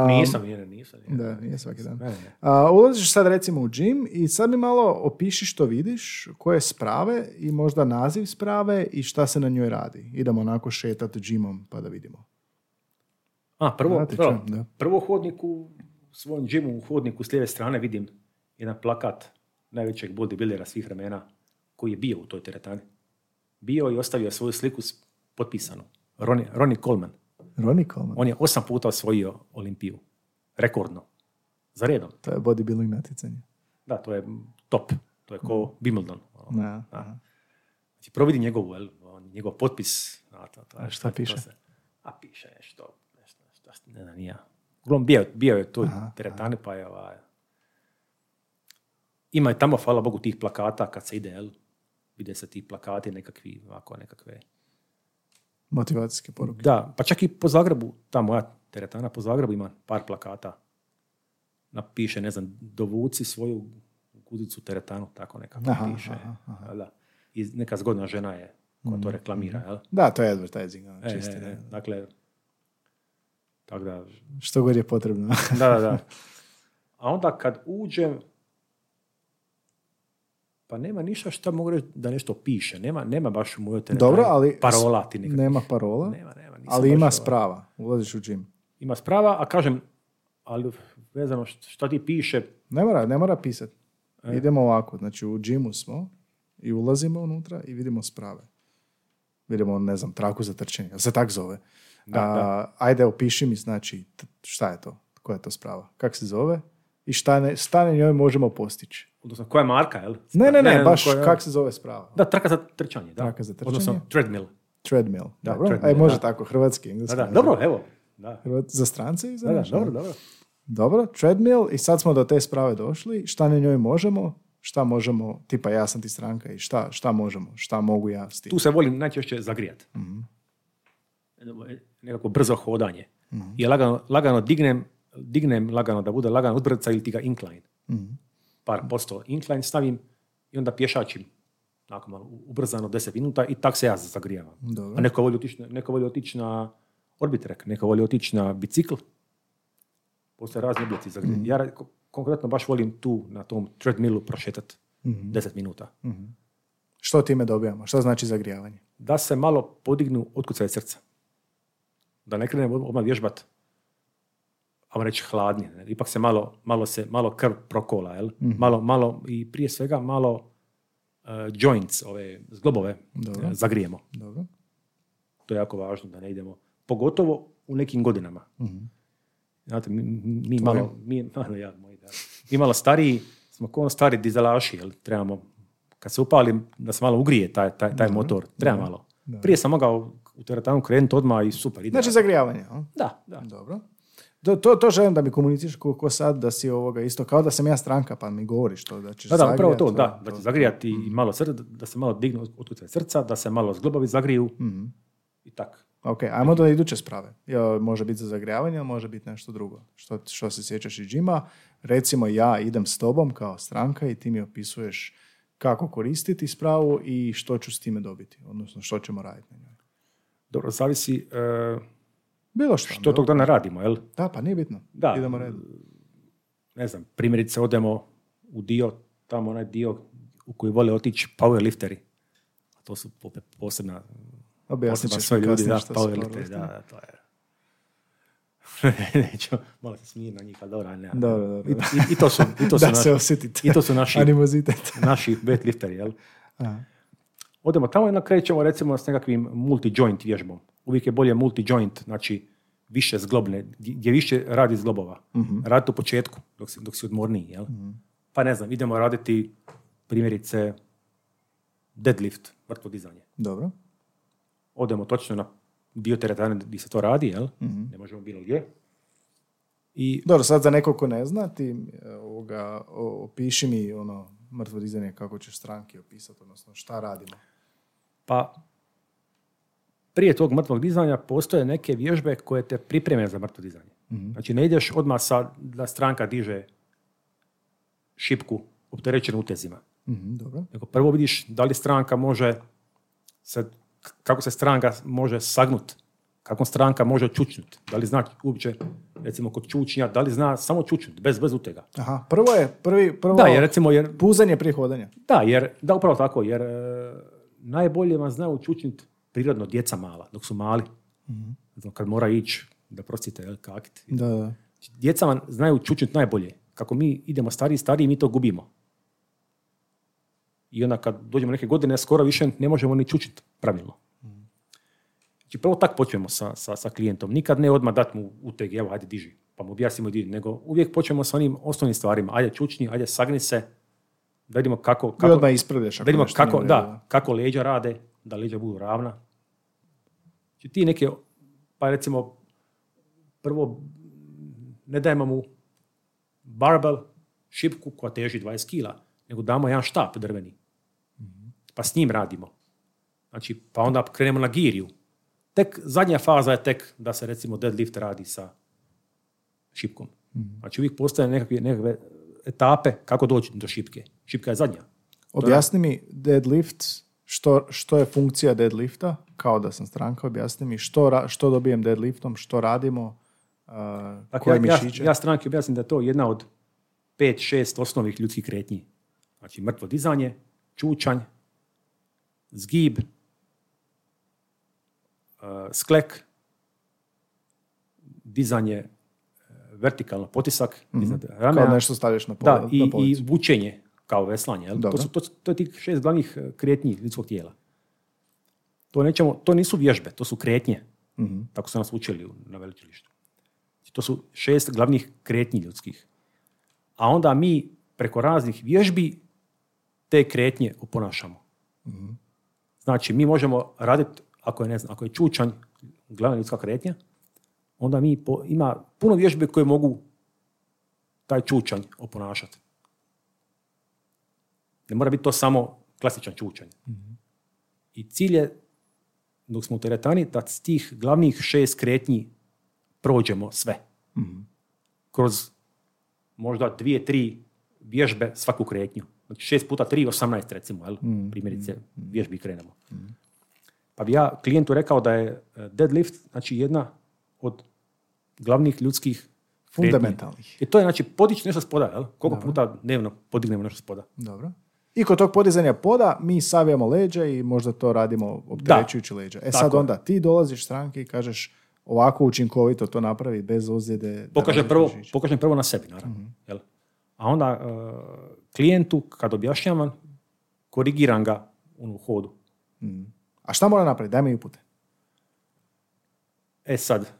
Nisam, nije, nisam. nije. Da, nije svaki dan. Ne, ne. A, ulaziš sad recimo u gym i sad mi malo opiši što vidiš, koje sprave i možda naziv sprave i šta se na njoj radi. Idemo onako šetati gymom pa da vidimo. A, prvo, Ja te prvo, da. prvo hodnik u svojem džimu, u hodniku s lijeve strane vidim jedan plakat najvećeg bodybuildera svih vremena koji je bio u toj teretani. Bio i ostavio svoju sliku potpisanu. Ronnie, Ronnie Coleman. Ronnie Coleman, On je osam puta osvojio Olimpiju. Rekordno. Za redom. to je bodybuilding natjecanje. Da, to je top. To je ko Wimbledon. ono. Da, Da. aha. Znači, providi njegovu, njegov potpis. A, to, to, A šta to piše? se- a piše nešto, nešto, nešto, ne znam, nije. Uglavnom, bio, bio je tu Aha, teretani, pa je ovaj... Ima je tamo, hvala Bogu, tih plakata kad se ide, jel? Vide se ti plakati nekakvi, ovako nekakve... Motivacijske poruke. Da, pa čak i po Zagrebu, ta moja teretana po Zagrebu ima par plakata. Napiše, ne znam, dovuci svoju guzicu teretanu, tako nekako Aha, piše. aha, jel da? I neka zgodna žena je koja Mhm, to reklamira, jel? Da, to je advertising. ono, E, čisti, e, e, dakle, tako da, Što god je potrebno. da, da, da. A onda kad uđem, pa nema ništa što mogu reći da nešto piše. Nema, nema baš u mojoj Dobro, ali parola ti nema parola, Nema, nema, nisam ali ima ovaj- sprava. Ulaziš u gym. Ima sprava, a kažem, ali vezano št- šta ti piše, Ne mora, ne mora pisati. E. Idemo ovako, znači u džimu smo i ulazimo unutra i vidimo sprave. Vidimo, ne znam, traku za trčanje. Se tak zove? Da, A, da. Ajde, opiši mi, znači, šta je to? Koja je to sprava? Kak se zove? I šta, ne, šta na njoj možemo postići? Odnosno koja je marka, jel? Ne, ne, ne, znam baš koja- kak se zove sprava? Da, traka za trčanje, da. Traka za trčanje. Odnosno treadmill. Treadmill. Da, Dobro, treadmill, Aj, može da. tako, hrvatski, Da, engleski. da, ne dobro, evo. Da, za strance i za da, da, dobro, ne? dobro. Dobro, treadmill i sad smo do te sprave došli. Šta na njoj možemo? Šta možemo, tipa ja sam ti stranka i šta, šta možemo? Šta mogu ja s tim? Tu se volim najčešće zagrijat. Mhm. Nekako brzo hodanje. Mhm. I lagano, lagano dignem, dignem lagano da bude lagano uzbrca ili ti ga incline. Mhm. Par posto incline stavim i onda pješačim. Nakon malo ubrzano 10 minuta i tak se ja zagrijavam. Dobro. A neko voli otići neko voli otići na orbitrek, neko voli otići na bicikl. Postoje razni oblici za Mhm. Ja ko- konkretno baš volim tu na tom treadmillu prošetat Mhm. 10 minuta. Što time dobijamo? Što znači zagrijavanje? Da se malo podignu otkucaje srca. Da ne krenem odmah vježbat ajmo reći hladnije. ne. Ipak se malo, malo, se, malo krv prokola, jel? Mhm. Malo, malo, i prije svega malo uh, joints, ove zglobove, Dobro. eh, zagrijemo. Dobro. To je jako važno da ne idemo. Pogotovo u nekim godinama. Mhm. Znate, mi, mi malo, mi, malo, ja, moji, da. mi malo stariji, smo kao ono stari dizelaši, jel? Trebamo, kad se upali, da se malo ugrije taj, taj, taj motor. Treba malo. Prije sam mogao u teretanu krenuti odmah i super. Ide. Znači zagrijavanje. a? da, da. Dobro. To, to, to želim da mi komuniciraš ko, ko sad da si ovoga isto kao da sam ja stranka pa mi govoriš to da ćeš Da, da, upravo to, da, da će zagrijati i malo srce, da se malo dignu otkucaj srca, da se malo zglobovi zagriju Mhm. i tak. Ok, ajmo do iduće sprave. Ja, može biti za zagrijavanje, ali može biti nešto drugo. Što, što se sjećaš iz džima, recimo ja idem s tobom kao stranka i ti mi opisuješ kako koristiti spravu i što ću s time dobiti, odnosno što ćemo raditi na njoj. Dobro, zavisi e, Bilo što. što tog dana radimo, jel? Da, pa nije bitno. Da. Idemo redom. ne znam, primjerice odemo u dio, tamo onaj dio u koji vole otići powerlifteri. A to su posebna, Objasnit ćeš ljudi, kasnije da, što powerlifteri, da, da, to je. Neću, malo se smijem na njih, ali dobro, ne. Dobro, dobro. I, i, i to su, i to su, Da naši, se osjetite. i to su naši, Animozitet. naši weightlifteri, jel? Aha. Odemo tamo i onda krećemo recimo s nekakvim multi-joint vježbom. Uvijek je bolje multi-joint, znači više zglobne, gdje više radi zglobova. Raditi u početku, dok si, dok si odmorniji, jel? Pa ne znam, idemo raditi primjerice deadlift, mrtvo dizanje. Dobro. Odemo točno na dio teretane gdje se to radi, jel? Ne možemo bilo gdje. I Dobro, sad za neko ko ne zna, ti e, ovoga, opiši mi ono mrtvo dizanje kako ćeš stranke opisati, odnosno šta radimo. Pa prije tog mrtvog dizanja postoje neke vježbe koje te pripreme za mrtvo dizanje. Znači ne ideš odmah sa, da stranka diže šipku opterećenu utezima. Mhm, dobro. Nego prvo vidiš da li stranka može, se, kako se stranka može sagnut, kako stranka može čučnut, da li zna uopće, recimo kod čučnja, da li zna samo čučnut, bez, bez utega. Aha, prvo je, prvi, prvo, Da, jer recimo, jer, puzanje prije hodanja. da, jer, da, upravo tako, jer e, najbolje vam znaju čučnut prirodno djeca mala, dok su mali. Znači, Kad mora ići, da prostite, jel, kakit. Da, da. Djeca vam znaju čučnut najbolje. Kako mi idemo stariji, stariji, mi to gubimo. I onda kad dođemo neke godine, skoro više ne možemo ni čučit pravilno. Znači prvo tak počnemo sa, sa, sa klijentom. Nikad ne odmah dati mu uteg, evo, ajde diži, pa mu objasnimo di, nego uvijek počnemo sa onim osnovnim stvarima. Ajde čučni, ajde sagni se, da vidimo kako, I kako, odmah ispravljaš. da vidimo kako, da, kako leđa rade, da leđa budu ravna. Znači ti neke, pa recimo, prvo ne dajemo mu barbel, šipku koja teži 20 kila, nego damo jedan štap drveni. Pa s njim radimo. Znači, pa onda krenemo na giriju. Tek zadnja faza je tek da se recimo deadlift radi sa šipkom. Znači uvijek postoje nekakve, nekakve etape kako doći do šipke. Šipka je zadnja. Objasni mi deadlift, što, što je funkcija deadlifta, kao da sam stranka, objasni mi što, ra- što dobijem deadliftom, što radimo, uh, Dakle, koje ja, ja, mišiće. ja stranki objasnim da je to jedna od pet, šest osnovnih ljudskih kretnji. Znači mrtvo dizanje, čučanj, zgib, uh, sklek, dizanje uh, vertikalno potisak iznad ramena. Mhm. Kao nešto stavljaš na, pol, Da, i, na i vučenje kao veslanje. Jel? To, su, to, to je tih šest glavnih eh, kretnji ljudskog tijela. To, nećemo, to nisu vježbe, to su kretnje. Mhm. Tako su nas učili na veleučilištu. To su šest glavnih kretnji ljudskih. A onda mi preko raznih vježbi te kretnje oponašamo. Mhm. Znači, mi možemo raditi, ako je, ne znam, ako je čučanj glavna ljudska kretnja, onda mi po- ima puno vježbe koje mogu taj čučanj oponašati. Ne mora biti to samo klasičan čučanj. I cilj je, dok smo u teretani, da s tih glavnih šest kretnji prođemo sve. Kroz možda dvije, tri vježbe svaku kretnju. Znači šest puta tri, osamnaest recimo, jel? primjerice vježbi krenemo. Pa bi ja klijentu rekao da je eh, deadlift znači jedna od glavnih ljudskih. Fundamentalnih. I to je znači podići nešto spoda, jel? Koliko puta dnevno podignemo nešto spoda? Dobro. I kod tog podizanja poda mi savijamo leđa i možda to radimo opterećujući leđa. E sad onda ti dolaziš stranke i kažeš ovako učinkovito to napravi bez ozljede. Pokažem prvo, pokažem prvo na sebi, naravno. Mhm. Jel? A onda eh, klijentu, kad objašnjavam, korigiram ga u hodu. A šta mora napraviti? Daj mi upute. E sad,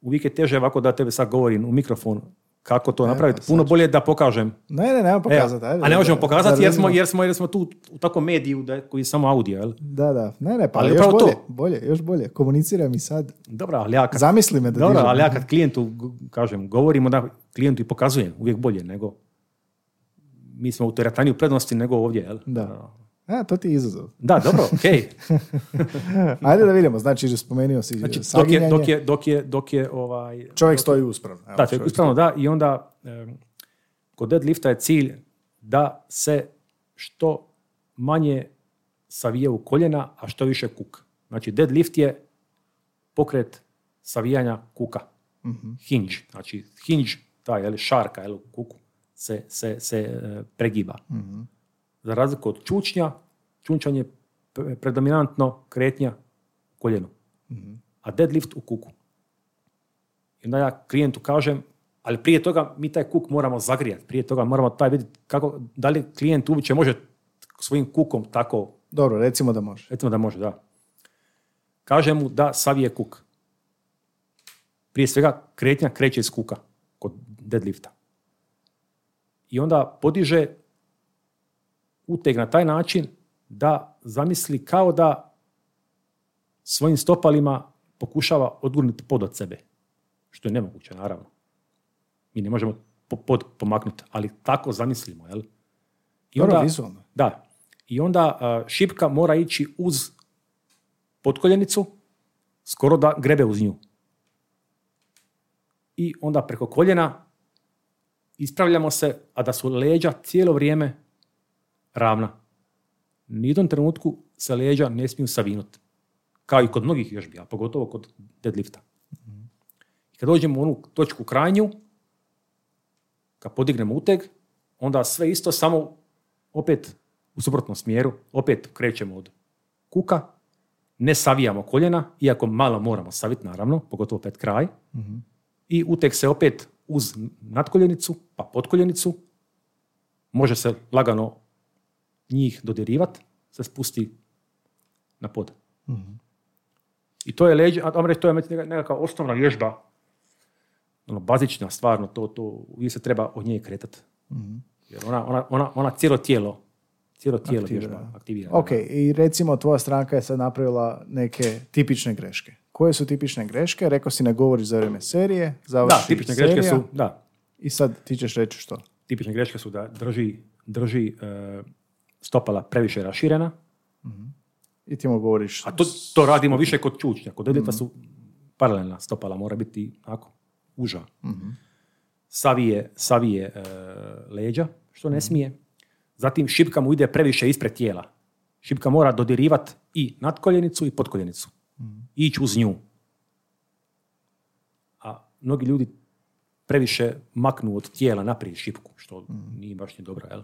uvijek je teže ovako da tebe sad govorim u mikrofon kako to napraviti. Puno bolje da pokažem. Ne, ne, nema E, pokazati. ajde, a ne možemo pokazati jer smo, jer, smo, jer smo tu u takvom mediju da, koji je samo audio. Jel? Da, da. Ne, ne, pa Ali još upravo to. bolje, bolje, još bolje. Komuniciraj mi sad. Dobro, ali ja kad, Zamisli me da dobro, ali ja kad klijentu kažem, govorimo da klijentu i pokazujem uvijek bolje nego mi smo u teretani u prednosti nego ovdje. Jel? Da. A, to ti je izazov. Da, dobro, okej. Ajde da vidimo. Znači, spomenuo si Znači, dok je, dok je, dok je, dok je ovaj, Čovjek stoji uspravno. Evo, Da, čovjek uspravno da i onda em, kod deadlifta je cilj da se što manje savije u koljena, a što više kuk. Znači deadlift je pokret savijanja kuka. Hinge. Znači hinge, ta je šarka jel, kuku, se, se, se e, pregiba. Za razliku od čučnja, čunčanje je pre- predominantno kretnja u koljenu. A deadlift u kuku. I onda ja klijentu kažem, ali prije toga mi taj kuk moramo zagrijati. Prije toga moramo taj vidjeti kako, da li klijent uopće može svojim kukom tako, Dobro, recimo da može. recimo da može, da. Kažem mu da savije kuk. Prije svega kretnja kreće iz kuka kod deadlifta. I onda podiže uteg na taj način da zamisli kao da svojim stopalima pokušava odgurnuti pod od sebe. Što je nemoguće, naravno. Mi ne možemo po- pod pomaknuti, ali tako zamislimo, jel? I Dobro, vizualno. Da. I onda šipka mora ići uz potkoljenicu, skoro da grebe uz nju. I onda preko koljena ispravljamo se, a da su leđa cijelo vrijeme ravna. Nijednom trenutku se leđa ne smiju savinuti. Kao i kod mnogih vježbi, a pogotovo kod deadlifta. I kad dođemo u onu točku krajnju, kad podignemo uteg, onda sve isto, samo opet u suprotnom smjeru, opet krećemo od kuka, ne savijamo koljena, iako malo moramo saviti, naravno, pogotovo opet kraj. I uteg se opet uz nadkoljenicu, pa podkoljenicu, može se lagano njih dodirivati, se spusti na pod. I to je leđa, a reći, to je neka- nekakva osnovna vježba, ono, bazična, stvarno, to, to uvijek se treba od nje kretati. Jer ona, ona, ona, ona cijelo tijelo, cijelo tijelo vježba, aktivira. Ok, i recimo tvoja stranka je sad napravila neke tipične greške. Koje su tipične greške? Rekao si ne govoriš za vrijeme serije, završi Da, tipične greške su, da, I sad ti ćeš reći što? tipične greške su da drži, drži e, stopala previše raširena, I ti mu govoriš... a to, to radimo više kod čučnja. Kod dedeta su paralelna stopala, mora biti onako uža. Savije, savije e, leđa, što ne smije. Zatim šipka mu ide previše ispred tijela. Šipka mora dodirivati i nadkoljenicu i podkoljenicu. Ići uz nju. A mnogi ljudi previše maknu od tijela naprijed šipku, što nije baš ni dobro, jel?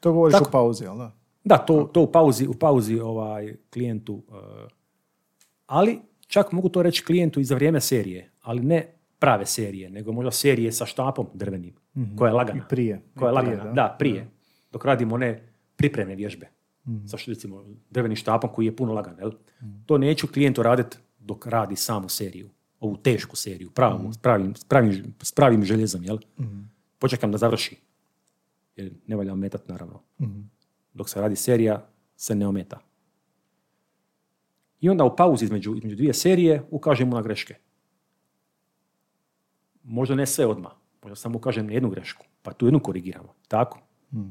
To govoriš Tako. u pauzi, jel da? Da, to, to u pauzi, u pauzi ovaj klijentu. eh, ali čak mogu to reći klijentu i za vrijeme serije, ali ne prave serije, nego možda serije sa štapom drvenim, koja je lagana. I prije. Koja je I prije, lagana, da. da, prije. Dok radimo one pripremne vježbe. Sa što recimo drvenim štapom koji je puno lagan. Jel? To neću klijentu raditi dok radi samu seriju. Ovu tešku seriju, pravu, s, pravim, s, pravim, s pravim željezom. Jel? Počekam da završi. Jer ne valja ometat, naravno. Dok se radi serija, se ne ometa. I onda u pauzi između, između dvije serije ukažemo na greške. Možda ne sve odmah. Možda samo ukažem na jednu grešku. Pa tu jednu korigiramo. Tako?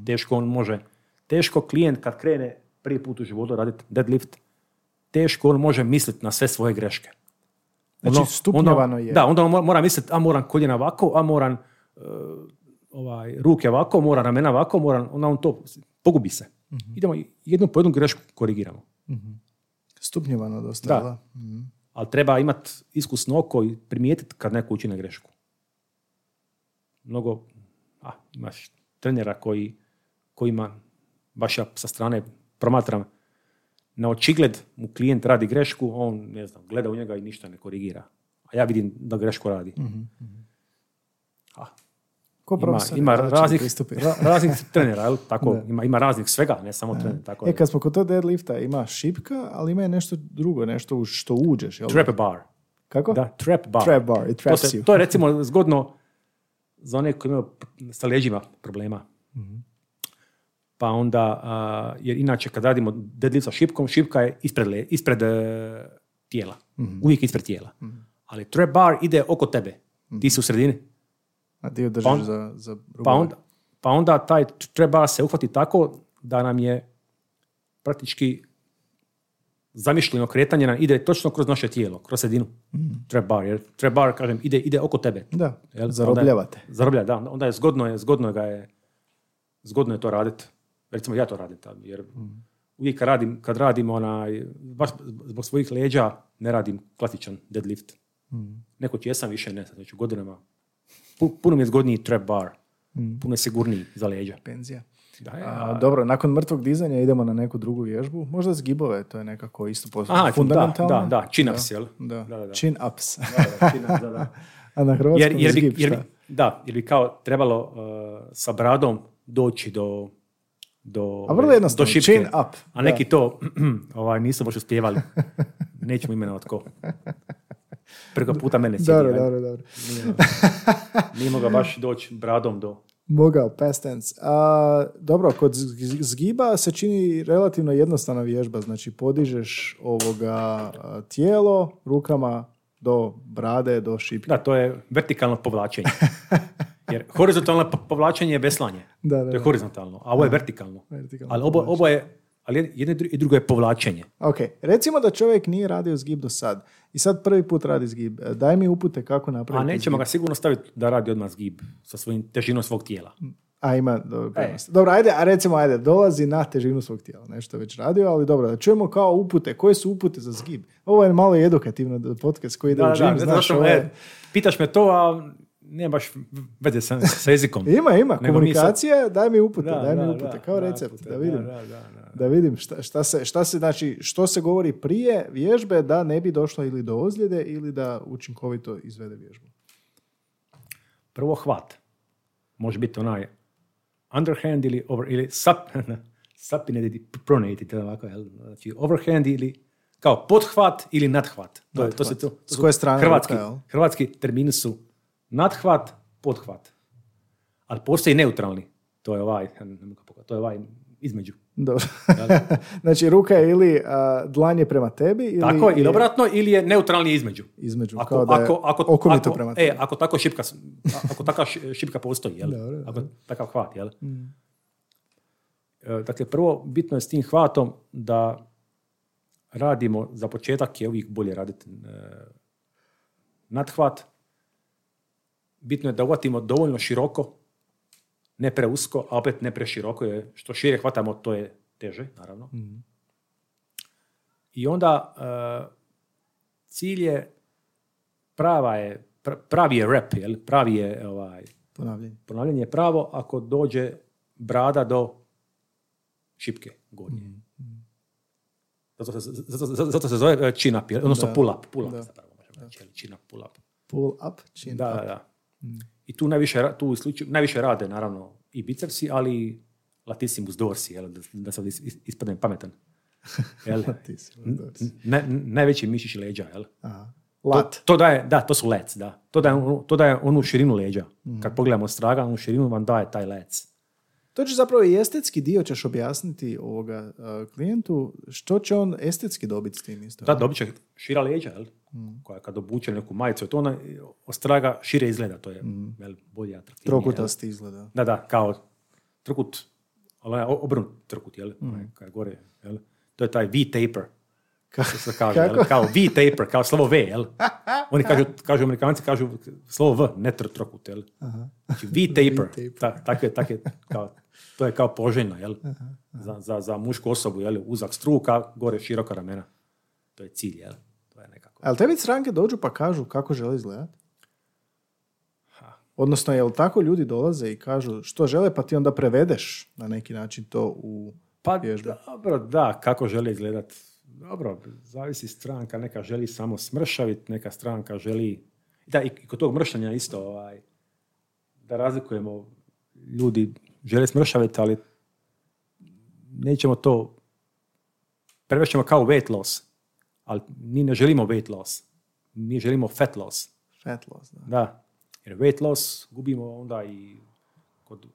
Teško on može. Teško klijent kad krene prvi put u životu raditi deadlift, teško on može misliti na sve svoje greške. Znači, Ono- stupnjevano onda- je. Da, onda on mora- mora misliti, a moram koljena ovako, a moram e, ovaj, ruke ovako, moram ramena ovako, moram, onda on to pogubi se. Mhm. Idemo jednu po jednu grešku korigiramo. Stupnjevano dosta, Da. da? Ali treba imati iskusno oko i primijetiti kad neko učine grešku. Mnogo, a, imaš trenera koji, kojima baš ja sa strane promatram, na očigled mu klijent radi grešku, on ne znam, gleda u njega i ništa ne korigira. A ja vidim da grešku radi. A, Ko ima, profesor? ima drugačiji raznih, ra- raznih trenera, jel? Tako, Da. ima, ima raznih svega, ne samo trener. Tako E, kad smo kod tog deadlifta, ima šipka, ali ima i nešto drugo, nešto u što uđeš, jel? da? Trap bar. Kako? Da, trap bar. Trap bar, it To, traps se- you. to je recimo zgodno za one koji imaju sa leđima problema. Pa onda, a, jer inače kad radimo deadlift sa šipkom, šipka je ispred, le- ispred e, tijela. Uvijek ispred tijela. Ali trap bar ide oko tebe. Ti si u sredini. A ti držiš Pa on- za, za Pa onda, pa onda taj trap bar se uhvati tako da nam je praktički zamišljeno kretanje nam ide točno kroz naše tijelo, kroz sredinu. Trap bar, jer trap bar, kažem, ide, ide oko tebe. Da, Jel? zarobljavate. Onda je- Zaroblja, da. Onda je zgodno, je, zgodno ga je, zgodno je to raditi. Recimo ja to radim tad, jer uvijek kad radim, kad radim onaj, baš zbog svojih leđa ne radim klasičan deadlift. Neko jesam, više ne, sad već u godinama. Pu- Puno mi je zgodniji trap bar. Puno je sigurniji za leđa. Penzija. Da, A, dobro, nakon mrtvog dizanja idemo na neku drugu vježbu. Možda zgibove, to je nekako isto Aha, fundamentalno. da, da, chin ups, jel? Da. Da, da, da. Chin ups. Da, da, da. A na hrvatskom jer, jer, bi, zgib, jer, da, jer bi kao trebalo uh, sa bradom doći do do, A vrlo jednostavno, do šipke. chin up, A neki to ovaj, nisu baš uspjevali. Nećemo imenovati ko. Preko puta mene sjedi. Dobro, dobro, dobro. Nije, mogao baš doći bradom do... Mogao, past tense. A, dobro, kod zgiba se čini relativno jednostavna vježba. Znači, podižeš ovoga tijelo rukama do brade, do šipke. Da, to je vertikalno povlačenje. Jer horizontalno po- povlačenje je veslanje. Da, da, To je horizontalno, a ovo je vertikalno. Vertikalno Ali obo, obo je, ali jedno i dru- i drugo je povlačenje. Ok, recimo da čovjek nije radio zgib do sad i sad prvi put radi zgib. E, Daj mi upute kako A napraviti nećemo zgib. ga sigurno staviti da radi odmah zgib sa svojim težinom svog tijela. A ima, dobro, E. Dobro, ajde, a recimo, ajde, dolazi na težinu svog tijela. Nešto je već radio, ali dobro, da čujemo kao upute. Koje su upute za zgib? Ovo je malo edukativno podcast koji ide Da, u da, gym, da, znaš, zašto, ovo je- e, pitaš me to, a ne baš veze sa, sa jezikom. Ima, ima, Nego mi sad- komunikacija, daj mi upute, Da, daj mi da, upute, da, kao da, recept, upute, da vidim. Da, da, da, vidim šta, šta, se, šta se, znači, što se govori prije vježbe da ne bi došlo ili do ozljede ili da učinkovito izvede vježbu. Prvo hvat. Može biti onaj underhand ili, over, ili sup, supinated i pronated, ovako, jel? znači overhand ili kao pothvat ili nadhvat. To, je, to, se to, to S koje strane hrvatski, ruka, hrvatski termini su nadhvat, pothvat. Ali postoji neutralni. To je ovaj, ne to je ovaj između. Dobro. znači, ruka je ili a, dlanje prema tebi ili... Tako, ili obratno, ili je neutralni između. Između, Ako, kao da je ako, ako, okomito ako- prema e, tebi. ako tako šipka, ako taka ši- šipka postoji, jel? Dobro, dobro. Ako takav hvat, jel? Mm. E, Dakle, prvo, bitno je s tim hvatom da radimo, za početak je uvijek bolje raditi e, nadhvat. Bitno je da uhvatimo dovoljno široko, ne preusko, a opet ne preširoko, jer što šire hvatamo, to je teže, naravno. Mm. I onda e, cilj je, prava je, pr- pravi je rep, jel? pravi je ovaj, Ponavljanje. ponavljanje je pravo ako dođe brada do šipke gornje. Zato, se, zato, zato, se zove e, chin up, odnosno Da. pull up. Pull up Da. zapravo možemo reći, chin up, pull up. Pull up, chin Da, up. da, da. I tu najviše, tu slučaju, najviše rade naravno i bicepsi, ali i latissimus dorsi, jel? Da, da sad is, is- ispadnem pametan. Jel? Ti si dobar. Ne, najveći mišić leđa, jel? Aha. To, Lat. to daje, da, to su lec, da. To daje, to daje onu širinu leđa. Mhm. Kad pogledamo straga, onu širinu vam daje taj lec. To će zapravo i estetski dio ćeš objasniti ovoga a, klijentu. Što će on estetski dobiti s tim isto? Da, dobit će šira leđa, jel? Mhm. Koja kad obuče neku majicu, to ona ostraga šire izgleda, to je jel, bolje atraktivnije. Trokutasti izgleda. Da, da, kao trkut, ali obrnut trkut, jel? Kad je gore, jel? To je taj V-taper. Kako se kaže, Kako? jel? Kao V-taper, kao slovo V, jel? Oni kažu, kažu amerikanci, kažu slovo V, ne tr- trokut, jel? Znači V-taper, V-taper. Ta, tak je, kao, to je kao poželjno, jel? Za, za, za mušku osobu, jel? Uzak struka, gore široka ramena. To je cilj, jel? To je nekako. Ali tebi stranke dođu pa kažu kako žele izgledati? Odnosno, jel tako ljudi dolaze i kažu što žele, pa ti onda prevedeš na neki način to u Pa vježbe? dobro, da, kako želi izgledat. Dobro, zavisi stranka, neka želi samo smršavit, neka stranka želi... Da, i kod tog mršanja isto, ovaj, da razlikujemo, ljudi žele smršaviti, ali nećemo to, prevešćemo kao weight loss, ali mi ne želimo weight loss, mi želimo fat loss. Fat loss, da. Da, jer weight loss gubimo onda i kod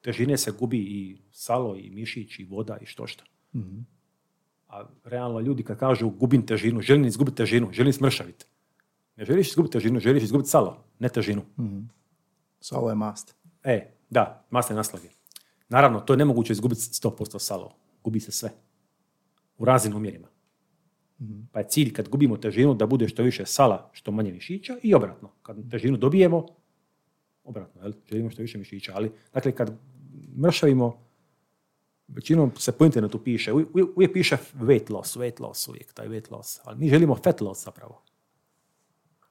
težine se gubi i salo i mišić i voda i što što. A realno ljudi kad kažu gubim težinu, želim izgubiti težinu, želim smršaviti. Ne želiš izgubiti težinu, želiš izgubiti salo, ne težinu. Salo je mast. E, da, masne naslage. Naravno, to je nemoguće izgubiti 100% salo. Gubi se sve. U raznim omjerima. Pa je cilj kad gubimo težinu da bude što više sala, što manje mišića i obratno. Kad težinu dobijemo, obratno, jel? želimo što više mišića. Ali, dakle, kad mršavimo, većinom se po internetu piše, uvijek, piše weight loss, weight loss uvijek, taj weight loss. Ali mi želimo fat loss zapravo.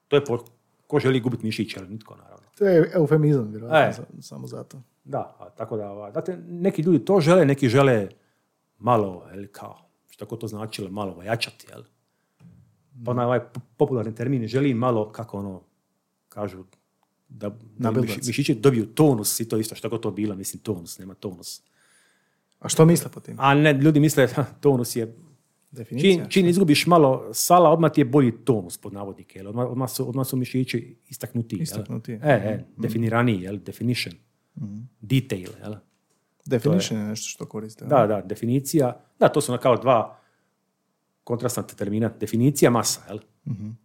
To je po, ko želi gubiti mišiće, ali nitko naravno. To je eufemizam, vjerojatno, E. samo zato. Da, a tako da, dakle, neki ljudi to žele, neki žele malo, jel, kao, što to značilo, malo ojačati, jel? Pa onaj ovaj po- popularni termin, želi malo, kako ono, kažu, da, mišići dobiju tonus i to isto, što to bilo, mislim, tonus, nema tonus. A što misle po tim? A ne, ljudi misle, tonus je, Definicija? čim, čim izgubiš malo sala, odmah ti je bolji tonus, pod navodnike, jel? Odmah, odmah, su, odmah su mišići istaknutiji, jel? Istaknutiji. E, e, definiraniji, jel? Definition. Detail, jel? Definition je nešto što koriste. Da, da, definicija. Da, to su ono kao dva kontrastna termina, definicija masa, jel?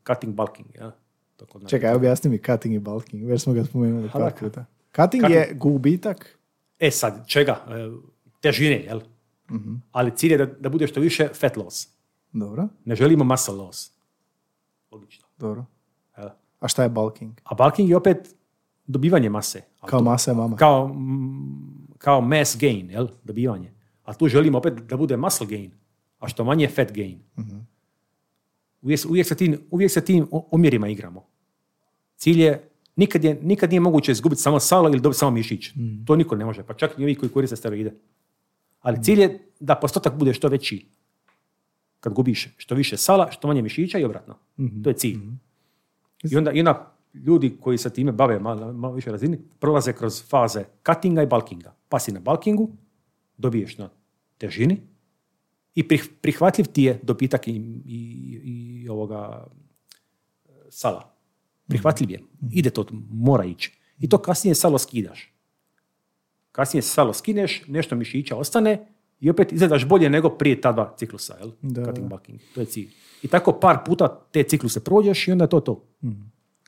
Cutting, bulking, jel? To kod Čekaj, objasni mi cutting i bulking, već smo ga spomenuli par puta. Cutting je gubitak, E sad, čega? E, Težine, jel? Ali cilj je da, da bude što više fat loss. dobro, Ne želimo muscle loss. Logično. dobro. jel? A šta je bulking? A bulking je opet dobivanje mase. Kao to- masa je mama. Kao, mm, kao mass gain, jel? Dobivanje. A tu želimo opet da bude muscle gain. A što manje fat gain. Uvijek, se- uvijek, sa tim, uvijek sa tim omjerima igramo. Cilj je, nikad, je, nikad nije moguće izgubiti samo salo ili dobiti samo mišić. To niko ne može, pa čak i ovi koji koriste steroide. Ali cilj je da postotak bude što veći. Kad gubiš što više sala, što manje mišića i obratno. To je cilj. I onda, I onda ljudi koji se time bave malo, malo više razini, prolaze kroz faze cuttinga i bulkinga. Pa si na bulkingu, dobiješ na težini i prih- prihvatljiv ti je dobitak i, i, i ovoga sala. Prihvatljiv je. Ide to, mora ići. I to kasnije salo skidaš. Kasnije salo skineš, nešto mišića ostane i opet izgledaš bolje nego prije ta dva ciklusa. Jel? Da, Cutting, da. bulking. To je cilj. I tako par puta te cikluse prođeš i onda je to to.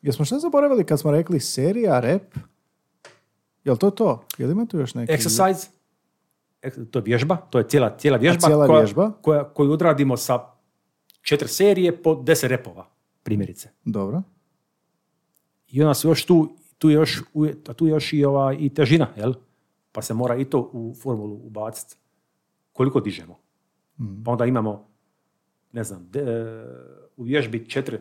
Jesmo što zaboravili kad smo rekli serija, rep? Jel to to? Jel ima tu još neki? Exercise, to je vježba, to je cijela, cijela vježba, cijela koja, vježba? Koja, koju odradimo sa četiri serije po deset repova, primjerice. Dobro. I onda su još tu, tu još, tu još i, ova, i težina, jel? Pa se mora i to u formulu ubaciti. Koliko dižemo. Pa onda imamo, ne znam, de- e, u vježbi četiri e,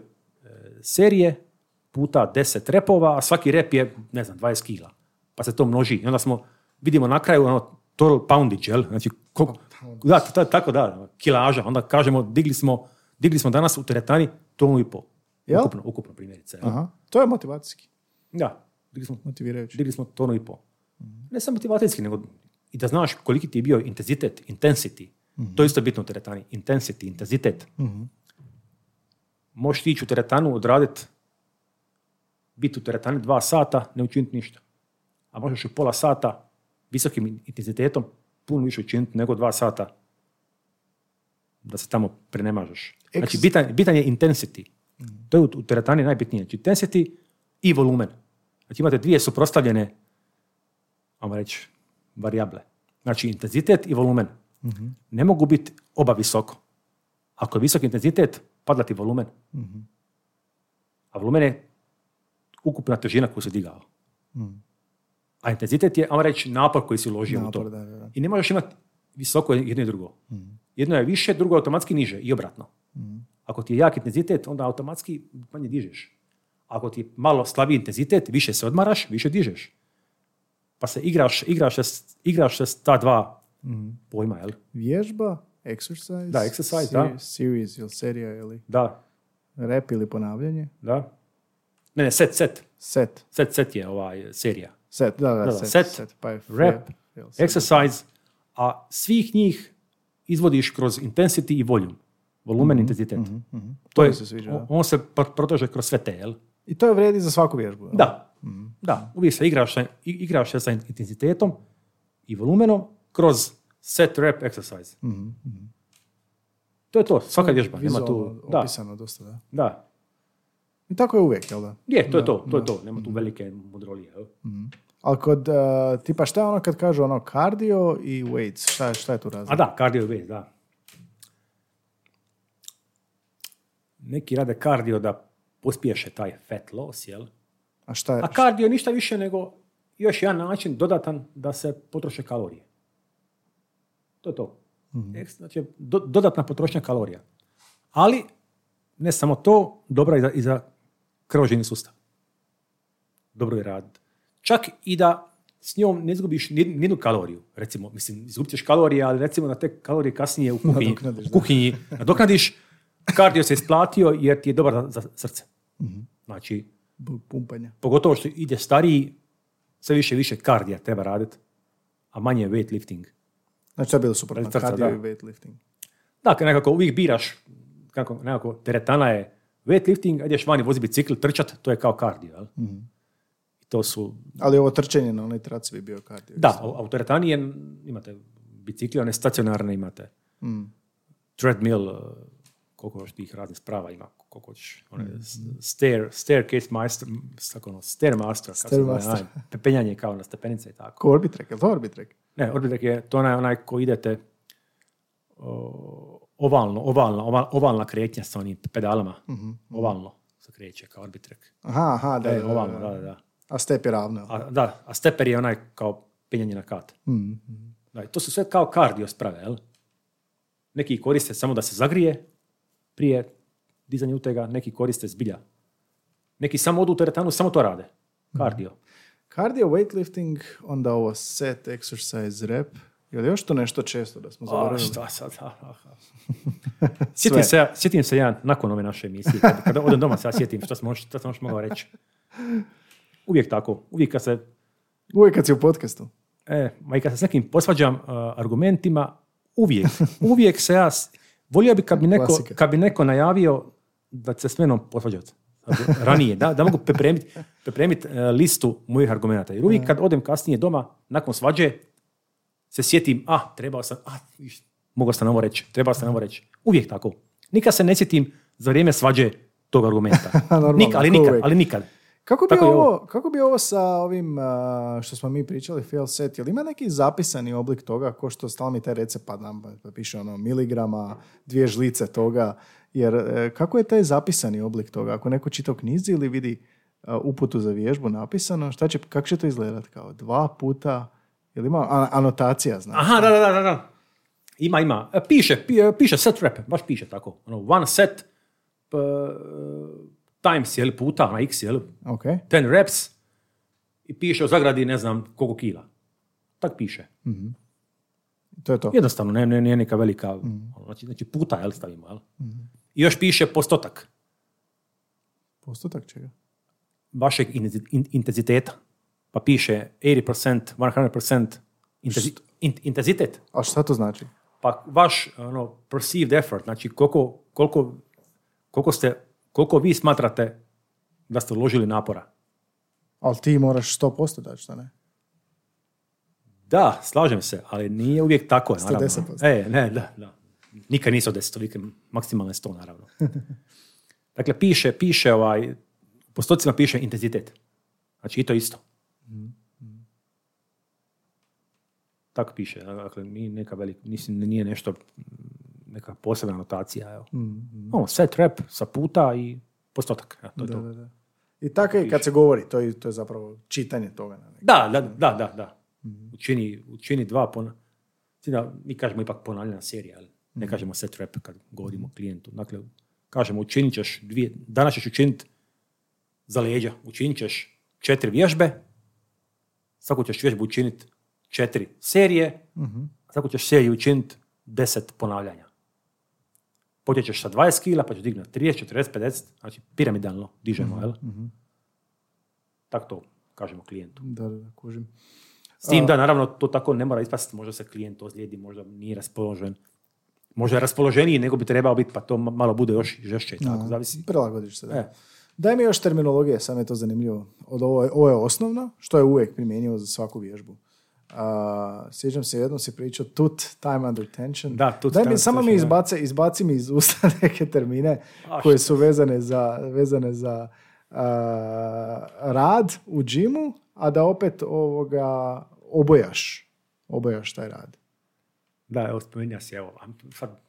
serije puta deset repova, a svaki rep je, ne znam, 20 kila. Pa se to množi. I onda smo, vidimo na kraju ono, total poundage, jel? Znači, koliko, da, tako da, kilaža. Onda kažemo, digli smo, digli smo danas u teretani tonu i pol. Jel? Ukupno, ukupno primjerice. jel? Aha. To je motivacijski, Da, digli smo, motivirajući. digli smo tonu i pol. Ne samo motivacijski, nego i da znaš koliki ti je bio intenzitet, intensity. To je isto bitno u teretani. Intensity, intenzitet. Možeš ti ići u teretanu, odraditi, biti u teretani dva sata, ne učiniti ništa. A možeš u pola sata visokim intenzitetom puno više učiniti nego dva sata da se tamo prenemažeš. Znači, bitan, bitan je intensity. To je u, teretani najbitnije. Znači, intensity i volumen. Znači, imate dvije suprotstavljene, ajmo reći, varijable. Znači, intenzitet i volumen. Ne mogu biti oba visoko. Ako je visok intenzitet, pada ti volumen. A volumen je ukupna težina koju si digao. A intenzitet je, ajmo reći, napor koji si uložio u to. Napor, da, da, da. I ne možeš imati visoko jedno i drugo. Jedno je više, drugo je automatski niže i obratno. Ako ti je jak intenzitet, onda automatski manje dižeš. Ako ti je malo slabiji intenzitet, više se odmaraš, više dižeš. Pa se igraš, igraš, igraš se ta dva pojma, jel? Vježba, exercise, Da, exercise, se- da. series ili serija ili Da, rep ili ponavljanje. da. Ne, ne, set, set. Set, Set, set je ovaj serija. set, da, da, Da, da, set, set, pa je set. Exercise, a svih njih izvodiš kroz intensity i volume. Volumen, intenzitet. To je, mi se sviđa, on, on se pr- proteže kroz sve te, jel? I to je vrijedi za svaku vježbu. jel? Da, da. Uvijek se igraš, sa- i- igraš sa intenzitetom i volumenom kroz set, rep, exercise. To je to, svaka vježba. Nema tu, da, opisano dosta, da. da. I tako je uvijek, jel da? Je, to je to, to je to. Nema tu velike mudrolije. jel? Ali kod, uh, tipa šta je ono kad kažu ono kardio i weights, šta, šta je tu razlika? A da, cardio weight, da. Neki rade kardio da pospješe taj fat loss, jel? A šta je? A kardio ništa više nego još jedan način dodatan da se potroše kalorije. To je to. Eks- Znači, do- dodatna potrošnja kalorija. Ali, ne samo to, dobra je i za, i za krvoženi sustav. Dobro je raditi. Čak i da s njom ne izgubiš ni- nijednu kaloriju. Recimo, mislim, izgubit ćeš kalorije, ali recimo da te kalorije kasnije u kuhinji, Nadoknadiš, u kuhinji nadoknadiš, kardio se isplatio jer ti je dobar za, za srce. Znači, Pumpanja. pogotovo što ide stariji, sve više i više kardija treba raditi, a manje weightlifting. Znači to je bilo suprotno, kardio da. i weightlifting. Dakle, nekako uvijek biraš, kako, nekako teretana je weightlifting, a ideš vani vozi bicikl, trčat, to je kao kardio. I to su, Ali ovo trčanje na onaj traci bi bio kardio. da, a u teretani je, imate bicikli, one stacionarne imate. Mm. Treadmill, koliko još tih raznih sprava ima, koliko hoćeš, onaj stair, staircase master, tako ono, stairmaster, kako se zove, Stairmaster. onaj, pe- penjanje kao na stepenice i tako. Ko Orbitrek, je to Orbitrek? Ne, orbitrek je to onaj, onaj ko idete o, ovalno, ovalna, oval- ovalna kretnja sa onim pedalama, ovalno se kreće kao orbitrek. Aha, aha, da, E, da, ovalno, da, da, da. A step je ravno. A, da, a steper je onaj kao penjanje na kat. Mhm. Da, to su sve kao kardio sprave, jel? Neki koriste samo da se zagrije prije dizanja utega, neki koriste zbilja. Neki samo odu u teretanu, samo to rade. Kardio. Cardio weightlifting, onda ovo set, exercise, rep. Je li još to nešto često da smo A, zaboravili? šta sad? sjetim, se, sjetim se ja nakon ove naše emisije, kad, kada odem doma se ja sjetim što sam, što sam još mogao reći. Uvijek tako. Uvijek kad se Uvijek kad si u podcastu. E, ma i kad se s nekim posvađam uh, argumentima, uvijek, uvijek se ja, volio bi kad bi neko, kad bi neko najavio da će se s menom posvađati. Ranije, da, da mogu pripremiti pripremit, uh, listu mojih argumenata. Jer uvijek kad odem kasnije doma, nakon svađe, se sjetim, ah, trebao sam, viš, mogao sam ovo reći, trebao sam ovo reći. Uvijek tako. Nikad se ne sjetim za vrijeme svađe tog argumenta. Normalno, Nik, ali nikad, ali nikad. Kako bi, Tako ovo. ovo, kako bi ovo sa ovim što smo mi pričali, fail set, jel ima neki zapisani oblik toga, ko što stalno mi taj recept pa nam pa piše ono miligrama, dvije žlice toga, jer e, kako je taj zapisani oblik toga? Ako neko čita u knjizi ili vidi uputu za vježbu napisano, šta će, kako će to izgledati? Kao dva puta, jel ima anotacija, znači? Aha, da, da, da, da, da. Ima, ima. E, Piše, pi- e, piše set rep, baš piše tako. Ono, one set p, times, jel, puta na x, jel, Ok, ten reps i piše u zagradi, ne znam, koliko kila. Tak piše. to je to. Jednostavno, ne, ne, nije neka velika, ono, znači, znači puta, jel, stavimo, jel. I još piše postotak Postotak čega? vašeg in- in- intenziteta. Pa piše 80%, 100% intenzi- in- intenzitet. A šta to znači? pa vaš ono, perceived effort, znači koliko, koliko, koliko, ste, koliko vi smatrate da ste uložili napora. Ali ti moraš 100% dati, šta ne? Da, slažem se, ali nije uvijek tako, naravno. 110%. E, ne, da, da. Nikad nisu 10, uvijek je maksimalno 100, naravno. dakle, piše, piše ovaj, u postocima piše intenzitet. Znači i to isto. Tako piše, dakle, nije neka velika, mislim, nije nešto, neka posebna anotacija, evo. Ono, set rep sa puta i postotak, evo, to je Da, to. da, da. I tako je kad se govori, to je, to je zapravo čitanje toga. Na. Da, da, da, da, da. Učini, učini dva pon... Da, mi kažemo ipak ponavljena serija, ali ne kažemo set rep kad govorimo klijentu. Dakle, kažemo učinit ćeš dvije, danas ćeš učiniti za leđa, učinit ćeš četiri vježbe, svaku ćeš vježbu učiniti četiri serije, a svaku ćeš seriju učiniti deset ponavljanja. Počet ćeš sa 20 kila, pa ćeš dignuti 30, 40, 50, znači piramidalno dižemo, jel? Tako to kažemo klijentu. Da, da, kužim. S tim da, naravno, to tako ne mora ispasti, možda se klijent ozlijedi, možda nije raspoložen. Možda je raspoloženiji nego bi trebao biti, pa to ma- malo bude još žešće tako, zavisi. Prilagodiš se, da. E. Daj mi još terminologije, sad mi je to zanimljivo. Od ovo, je- ovo je osnovno, što je uvijek primjenjivo za svaku vježbu. A, sjećam se, jednom si pričao tut, time under tension. Da, tut, Daj mi, samo mi da. izbaci, mi iz usta neke termine A, koje su vezane za, vezane za a, rad u džimu, a da opet ovoga obojaš, obojaš taj rad. Da, evo, spomenja si, evo, sad...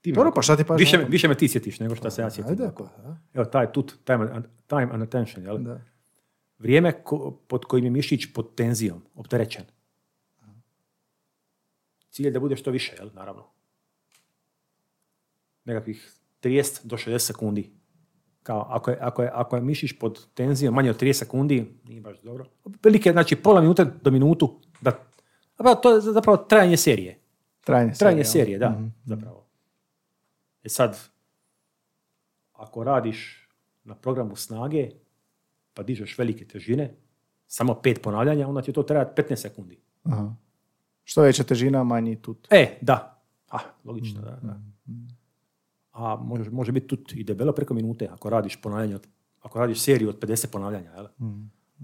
Ti Dobro, pa šta ti paš više, više me ti sjetiš nego što se ja sjetim. Ajde, pa. Evo, taj tut, time, time and attention, jel? Da. Vrijeme ko- pod kojim je mišić pod tenzijom, opterećen. Cilj je da bude što više, jel? Naravno. Nekakvih 30 do 60 sekundi. Kao, ako je, ako je, ako je mišić pod tenzijom manje od 30 sekundi, nije baš dobro. Otprilike, znači, pola minute do minutu, da, a to je zapravo trajanje serije. Trajanje, Trajanje serije, serije, da, zapravo. E sad, ako radiš na programu snage, pa dižeš velike težine, samo pet ponavljanja, onda će to trajati 15 sekundi. Aha. Što veća težina, manji tut. E, da. Ah, logično, da. da. A može, može biti tu i debelo preko minute ako radiš ponavljanje, ako radiš seriju od 50 ponavljanja, jel?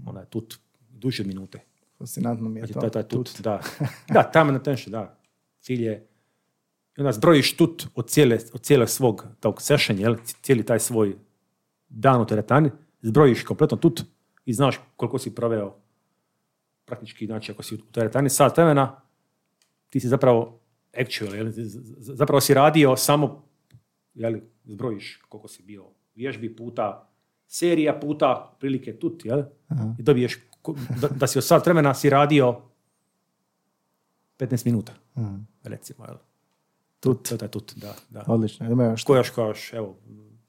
Onda je tut duže od minute. Fascinantno mi je Znači, to. taj, taj tut, da. Da, time and attention, da. Cilj je I onda zbrojiš tut od cijele, od cijele svog tog session, jel? cijeli taj svoj dan u teretani, zbrojiš kompletno tut i znaš koliko si proveo praktički, znači ako si u teretani sat vremena, ti si zapravo actual, jel? Zapravo si radio samo, jel, zbrojiš koliko si bio vježbi puta, serija puta, prilike tut, jel? I dobiješ, da, da si od sat vremena si radio 15 minuta, recimo, jel? Tut. To je tut, da, da. Odlično. Ima još Ko još evo,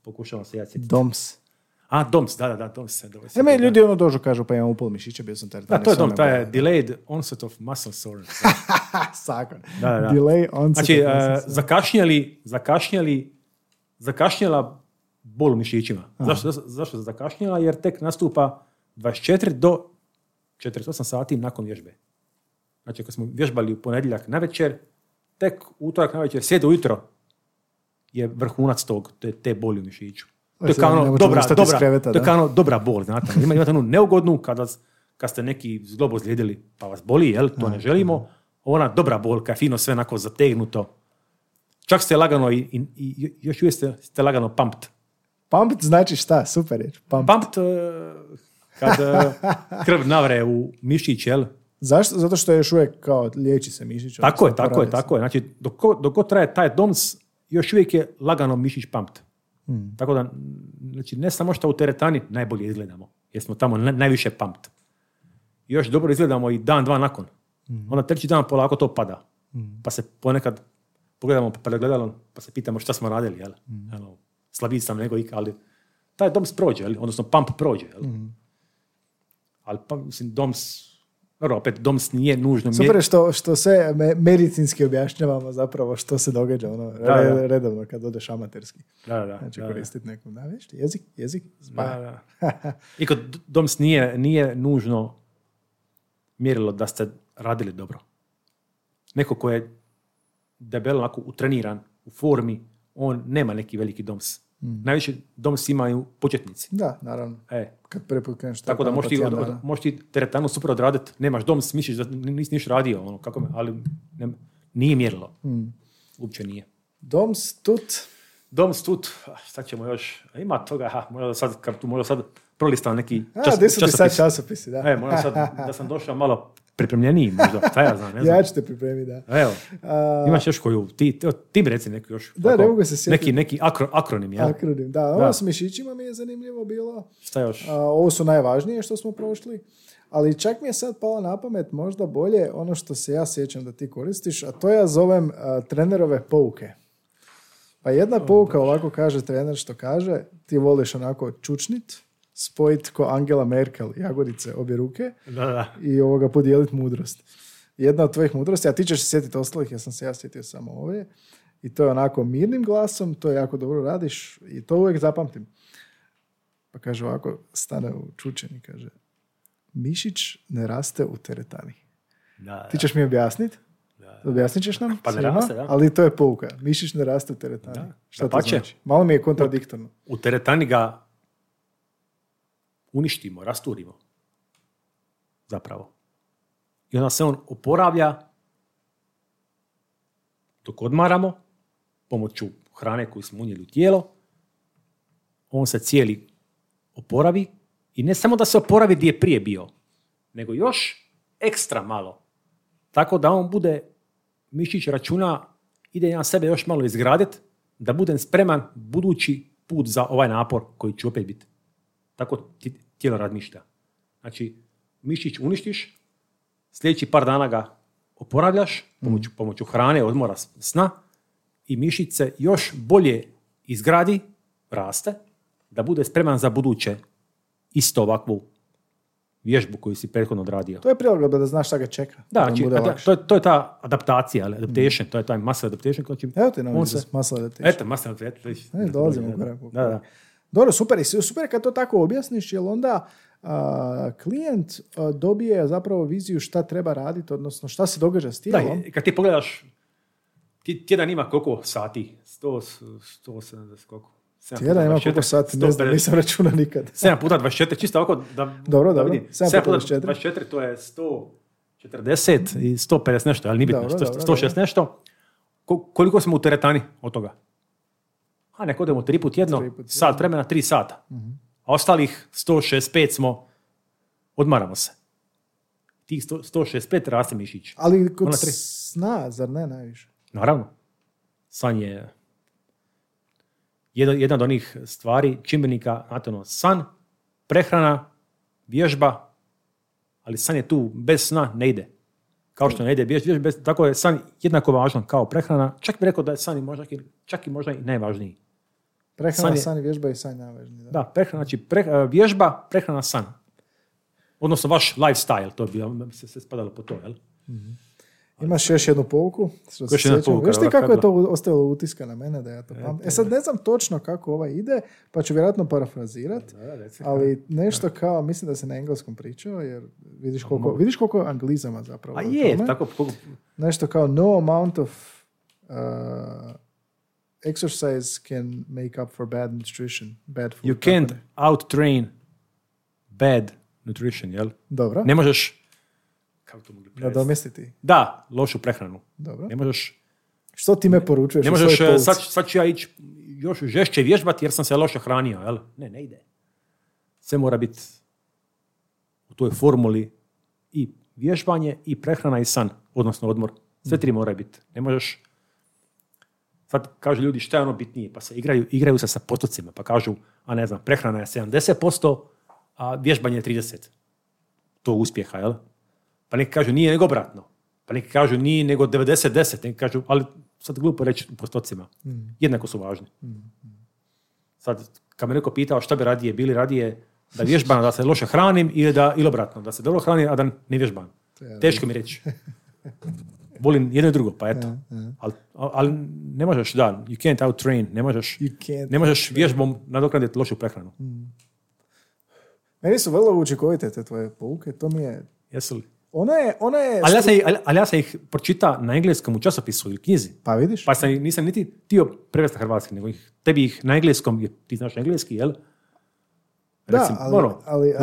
pokušavam se ja sjetiti. Doms. A, DOMS, da, da, da, DOMS se dobro E, meni ljudi ono dođu, kažu, pa imam upol mišića, bio sam teretani. Da, to je me taj je delayed onset of muscle soreness. Sakon. Da, da, da. Delay on Znači, e, zakašnjeli, zakašnjeli, zakašnjela bol u mišićima. Zašto, zašto, zašto je zakašnjela? Jer tek nastupa 24 do 48 sati nakon vježbe. Znači, ako smo vježbali u ponedjeljak na večer, tek utorak na večer, sjede ujutro je vrhunac tog, te, te boli u mišiću. To je kao ono dobra, dobra, kreveta, to je kao ono dobra bol, znate. Ima, imate onu neugodnu kada, kad ste neki zglob ozlijedili pa vas boli, jel? To ne želimo. Ona dobra bol, kad je fino sve onako zategnuto. Čak ste lagano i, i, i još uvijek ste, ste lagano pumped. Pump znači šta? Super je. Pump. Pumped eh, kad eh, krv navre u mišić, jel? Zašto? Zato što je još uvijek kao liječi se mišić. Tako je, tako je, tako je. Znači, dok, dok traje taj DOMS, još uvijek je lagano mišić pumped. Hmm. Tako da, znači, ne samo što u teretani najbolje izgledamo, jer smo tamo na- najviše pumped. Još dobro izgledamo i dan, dva nakon. Hmm. Onda treći dan polako to pada. Pa se ponekad pogledamo pred gledalom, pa se pitamo šta smo radili, jel? Hmm. Ono, slabiji sam nego ik, ali taj DOMS prođe, jel? odnosno pump prođe, jel? Hmm. Ali, pa, mislim, DOMS, dobro, opet, DOMS nije nužno... Super je što, što me- medicinski objašnjavamo zapravo što se događa ono, Da, da. redovno kad odeš amaterski. Da, da, da. Znači da, koristiti neku, da, viš, jezik, jezik, zba. da. I kod DOMS nije, nije nužno mjerilo da ste radili dobro. Neko ko je debelo, onako utreniran, u formi, on nema neki veliki DOMS. Najviše DOMS imaju početnici. Da, naravno. E, Kad prvi tako da možeš ti, od- da. možeš ti teretanu super odraditi, nemaš DOMS, misliš da nisi niš radio, ono, kako me, ali ne- nije mjerilo. Uopće nije. Doms, tut, DOMS tut, ah, šta ćemo još, ima toga, ha, možda sad, kad tu možda sad prolistam neki a, čas, gdje su ti sad časopis. časopisi, da. E, možda sad da sam došao malo pripremljeniji možda, šta ja znam, ne znam. ja ću te pripremiti, da. Evo, A, imaš još koju, ti, ti, reci neki još. Da, ne mogu se sjetiti. Neki, neki akro, akronim, jel? akronim, da. Ovo Da. s mišićima mi je zanimljivo bilo. Šta još? A, ovo su najvažnije što smo prošli. Ali čak mi je sad palo na pamet možda bolje ono što se ja sjećam da ti koristiš, a to ja zovem a, trenerove pouke. Pa jedna pouka ovako kaže trener što kaže, ti voliš onako čučnit, spojit ko Angela Merkel, jagodice, obje ruke Da, da. i ovoga podijeliti mudrost. Jedna od tvojih mudrosti, a ti ćeš se sjetiti ostalih, ja sam se ja sjetio samo ovdje, i to je onako mirnim glasom, to jako dobro radiš i to uvijek zapamtim. Pa kaže ovako, stane u čučeni, kaže, mišić ne raste u teretani. da, Ti ćeš mi objasniti? Objasnit ćeš nam? Pa ne svima? raste, da. Ali to je pouka. Mišić ne raste u teretani. Da. Šta to znači? Malo mi je kontradiktorno. U teretani ga uništimo, rasturimo. Zapravo. I onda se on oporavlja dok odmaramo, pomoću hrane koju smo unijeli u tijelo, on se cijeli oporavi i ne samo da se oporavi gdje je prije bio, nego još ekstra malo. Tako da on bude, mišić računa, ide ja sebe još malo izgraditi, da budem spreman budući put za ovaj napor koji će opet biti. Tako ti- tijelo razmišlja. Znači, mišić uništiš, sljedeći par dana ga oporavljaš pomoću, pomoću hrane, odmora, sna i mišić se još bolje izgradi, raste, da bude spreman za buduće isto ovakvu vježbu koju si prethodno odradio. To je prilagodba da znaš šta ga čeka. Da, nam znači, da, to, je, to je ta adaptacija, ali adaptation, to je taj muscle adaptation. Znači, Evo ti izraz, se, muscle adaptation. eto, muscle adaptation. E, dolazimo u korak. Da, da. Dobro, super. I super kad to tako objasniš, jer onda a, klijent a, dobije zapravo viziju šta treba raditi, odnosno šta se događa s Da, tijelom. i kad ti pogledaš, tjedan ima koliko sati? 100, 170, koliko? Tjedan ima 24, koliko sati, ne znam, 150. nisam računao nikad. 7 puta 24, čisto ovako da, Dobro, da vidim. 7 7 puta puta 24. 24, to je 140 i 150 nešto, ali nije bitno, Dobro, 100, dobro, 106 dobro. nešto. ko- koliko smo u teretani od toga? A nek odemo tri put tjedno, Tri put sat vremena, tri sata. A ostalih 165 smo, odmaramo se. Tih 100 165 raste mišić. Ali kod sna, zar ne najviše? Naravno. San je jedan, jedna od onih stvari, čimbenika, znate ono, san, prehrana, vježba, ali san je tu, bez sna ne ide. Kao što ne ide vjež- vježba, bez, tako je san jednako važan kao prehrana. Čak bi rekao da je san i možda, i- čak i možda i najvažniji. Prehrana, San je- san i vježba i san najvažniji. Da. Da, prehrana, znači pre- vježba, prehrana, san. Odnosno vaš lifestyle, to bi se, se spadalo po to, jel? Imaš još jednu pouku? Što se Još jedna pouka, Viš ti kako je to ostalo utiska na mene da ja to pamtim? E sad ne znam točno kako ovaj ide, pa ću vjerojatno parafrazirati. Ali nešto kao, mislim da se na engleskom pričao, jer vidiš koliko, vidiš koliko je anglizama zapravo. A je, tome. tako, Nešto kao no amount of uh, exercise can make up for bad nutrition, bad food. you tako can't ne. out-train bad nutrition, jel? Dobro, Ne možeš, kako to mogli da prevesti? domestiti. Da, lošu prehranu. Dobro. Ne možeš, Što ti me poručuješ ne možeš sad, sad ću ja ići još žešće vježbati jer sam se loše hranio, jel? Ne, ne ide. Sve mora biti u toj formuli i vježbanje i prehrana i san, odnosno odmor. Sve tri moraju biti. Ne možeš Sad kažu ljudi šta je ono bitnije, pa se igraju, igraju se sa postocima, pa kažu, a ne znam, prehrana je 70%, a vježbanje je 30%. To uspjeha, jel? Pa neki kažu nije nego obratno. Pa neki kažu nije nego 90-10, neki kažu, ali sad glupo reći u postocima. Jednako su važni. Sad, kad me neko pitao šta bi radije, bili radije da vježbam, da se loše hranim ili, da, ili obratno, da se dobro hranim, a da ne vježbam. Teško mi reći. Volim jedno i drugo, pa eto. Ali, ali ne možeš, da, you can't out train, ne možeš, You can't ne možeš vježbom nadoknaditi lošu prehranu. Meni su vrlo učinkovite te tvoje pouke, to mi je... Jesu li? Ona je, ona je... Ali ja, sam, ali, ali ja sam ih pročita na engleskom u časopisu ili knjizi. Pa vidiš? Pa sam, nisam niti htio prevesti na hrvatski, nego ih, tebi ih na engleskom, jer ti znaš engleski, jel? Da, Recimo, ali, ono, ali,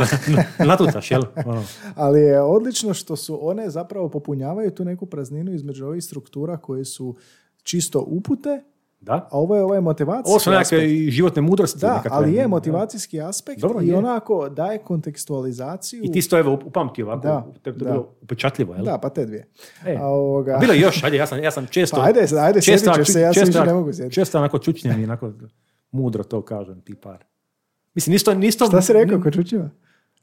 natucaš, jel? Ono. ali je odlično što su one zapravo popunjavaju tu neku prazninu između ovih struktura koje su čisto upute, Da? a ovo je ovaj motivacijski Ovo su nekakve životne mudrosti. Da, nekakve. ali je motivacijski aspekt Dobro, i je. onako daje kontekstualizaciju. I ti si to evo upamtio ovako, Da, tebi to da. bilo upečatljivo, jel? Da, pa te dvije. E, A ovoga- a bilo je još, ajde, ja sam, ja sam često... Pa ajde, ajde, ćeš ču- se, ja se često, više ne mogu sjetiti. Često onako čučnjem i onako mudro to kažem, ti par. Mislim, nisto, nisto, Šta si rekao kod Čučima?